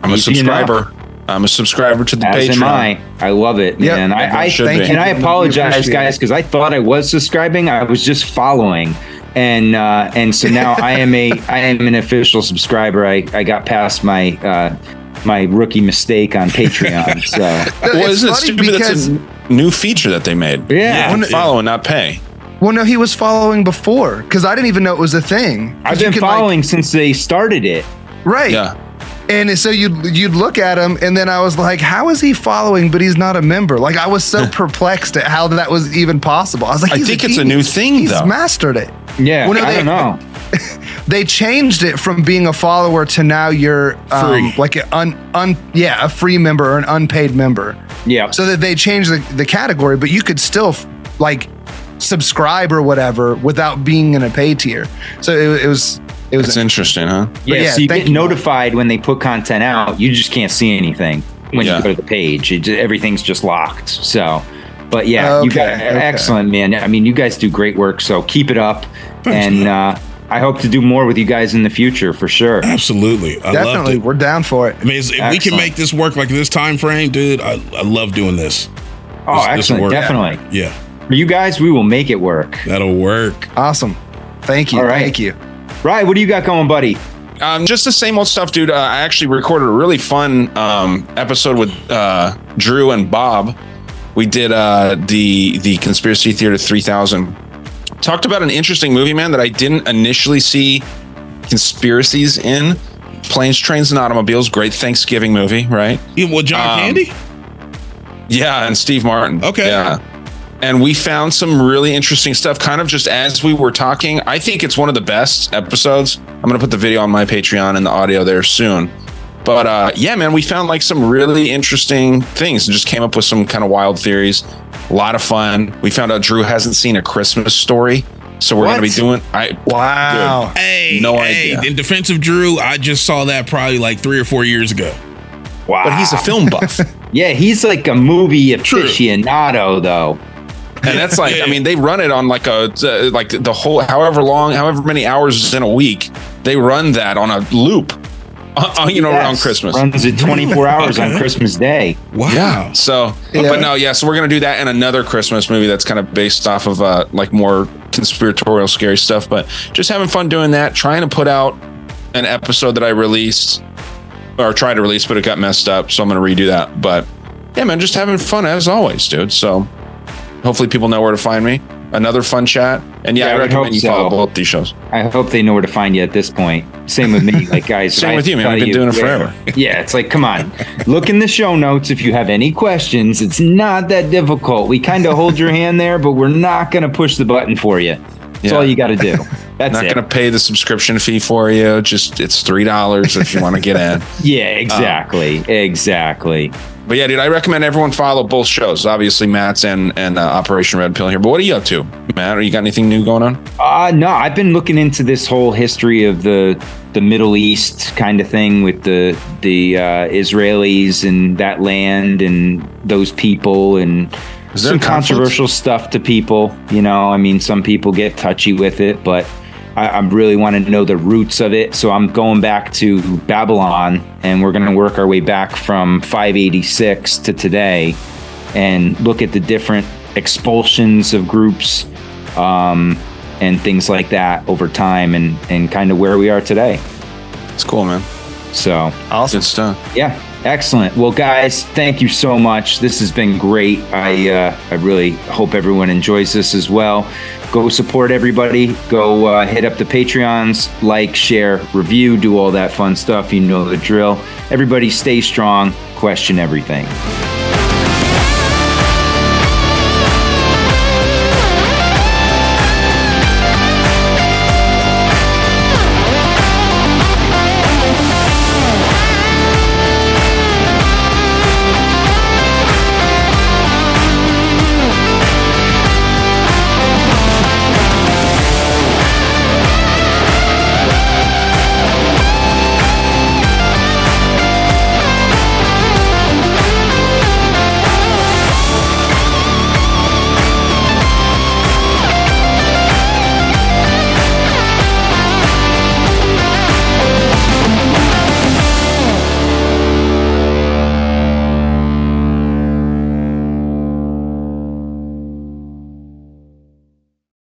I'm a easy enough. subscriber. I'm a subscriber to the As Patreon. am I. I love it, Yep. man. I, I Should thank be. and I apologize, guys, because I thought I was subscribing. I was just following, and uh, and so now I am a I am an official subscriber. I, I got past my uh, my rookie mistake on Patreon. (laughs) So Well, It's isn't it stupid? because- That's a new feature that they made. Yeah. You can follow and not pay. Well, no, he was following before because I didn't even know it was a thing. I've been can, like- following since they started it. right. Yeah. And so you'd you'd look at him, and then I was like, "How is he following, but he's not a member?" Like I was so (laughs) perplexed at how that was even possible. I was like, I think a, it's a new thing, though? He's though. mastered it. Yeah, Well, no, I they- don't know. (laughs) They changed it from being a follower to now you're um, like an un, un yeah a free member or an unpaid member. Yeah, So that they changed the, the category, but you could still like subscribe or whatever without being in a pay tier. So it, it was it was It's interesting, huh? yeah. yeah, so you get you. notified when they put content out. You just can't see anything when Yeah. you go to the page. It, everything's just locked. So, But yeah, you Okay, guys, okay. excellent, man. I mean, you guys do great work, so keep it up. and uh, I hope to do more with you guys in the future for sure. Absolutely. I Definitely, we're down for it. I mean, if we can make this work like this time frame, dude, I, I love doing this. Oh, This- this excellent. work. Definitely. Yeah, For you guys, we will make it work. that'll work. Awesome. Thank you. All right. Thank you. Right. What do you got going, buddy? Um, just the same old stuff, dude. Uh, I actually recorded a really fun um, episode with uh, Drew and Bob. We did uh, the the Conspiracy Theater 3000. Talked about an interesting movie, man, that I didn't initially see conspiracies in. Planes, Trains, and Automobiles. Great Thanksgiving movie, right? Yeah, well, John Um, Candy? Yeah, and Steve Martin. Okay. Yeah. And we found some really interesting stuff kind of just as we were talking. I think it's one of the best episodes. I'm going to put the video on my Patreon and the audio there soon. But uh, yeah, man, we found like some really interesting things and just came up with some kind of wild theories. A lot of fun. We found out Drew hasn't seen a Christmas story. So we're going to be doing I Wow. Hey, No hey, idea. in defense of Drew, I just saw that probably like three or four years ago. Wow. but he's a film buff. (laughs) yeah, he's like a movie True. aficionado, though. and that's like i mean they run it on like a uh, like the whole however long however many hours in a week they run that on a loop uh, uh, you know around christmas Runs it 24 (laughs) hours on Christmas Day. Wow. yeah so Yeah. but no yeah so we're gonna do that in another christmas movie that's kind of based off of uh like more conspiratorial scary stuff but just having fun doing that trying to put out an episode that i released or tried to release but it got messed up so i'm gonna redo that but yeah man just having fun as always dude so hopefully people know where to find me another fun chat and yeah, Yeah, I i recommend you so. follow both these shows I hope they know where to find you at this point. Same with me, like guys. (laughs) Same with you, man. We've been doing it forever. Yeah, it's like, come on, look in the show notes if you have any questions. It's not that difficult. We kind of hold your hand there, but we're not going to push the button for you. That's Yeah. all you got to do. (laughs) That's not going to pay the subscription fee for you. Just it's three dollars if you want to get in. (laughs) yeah, exactly, exactly. But yeah, dude, I recommend everyone follow both shows. Obviously, Mat's and and uh, Operation Red Pill here. But what are you up to, Matt? Are you got anything new going on? Uh no, I've been looking into this whole history of the the Middle East kind of thing with the the uh, Israelis and that land and those people and Is there some conflict? controversial stuff to people. You know, I mean, some people get touchy with it, but I, I really want to know the roots of it. So I'm going back to Babylon, and we're going to work our way back from 586 to today, and look at the different expulsions of groups um, and things like that over time, and and kind of where we are today. It's cool, man. So Awesome. Good stuff. yeah, excellent. Well, guys, thank you so much. This has been great. I uh, I really hope everyone enjoys this as well. Go support everybody. Go uh, hit up the Patreons, like, share, review, do all that fun stuff. You know the drill. Everybody, stay strong. Question everything.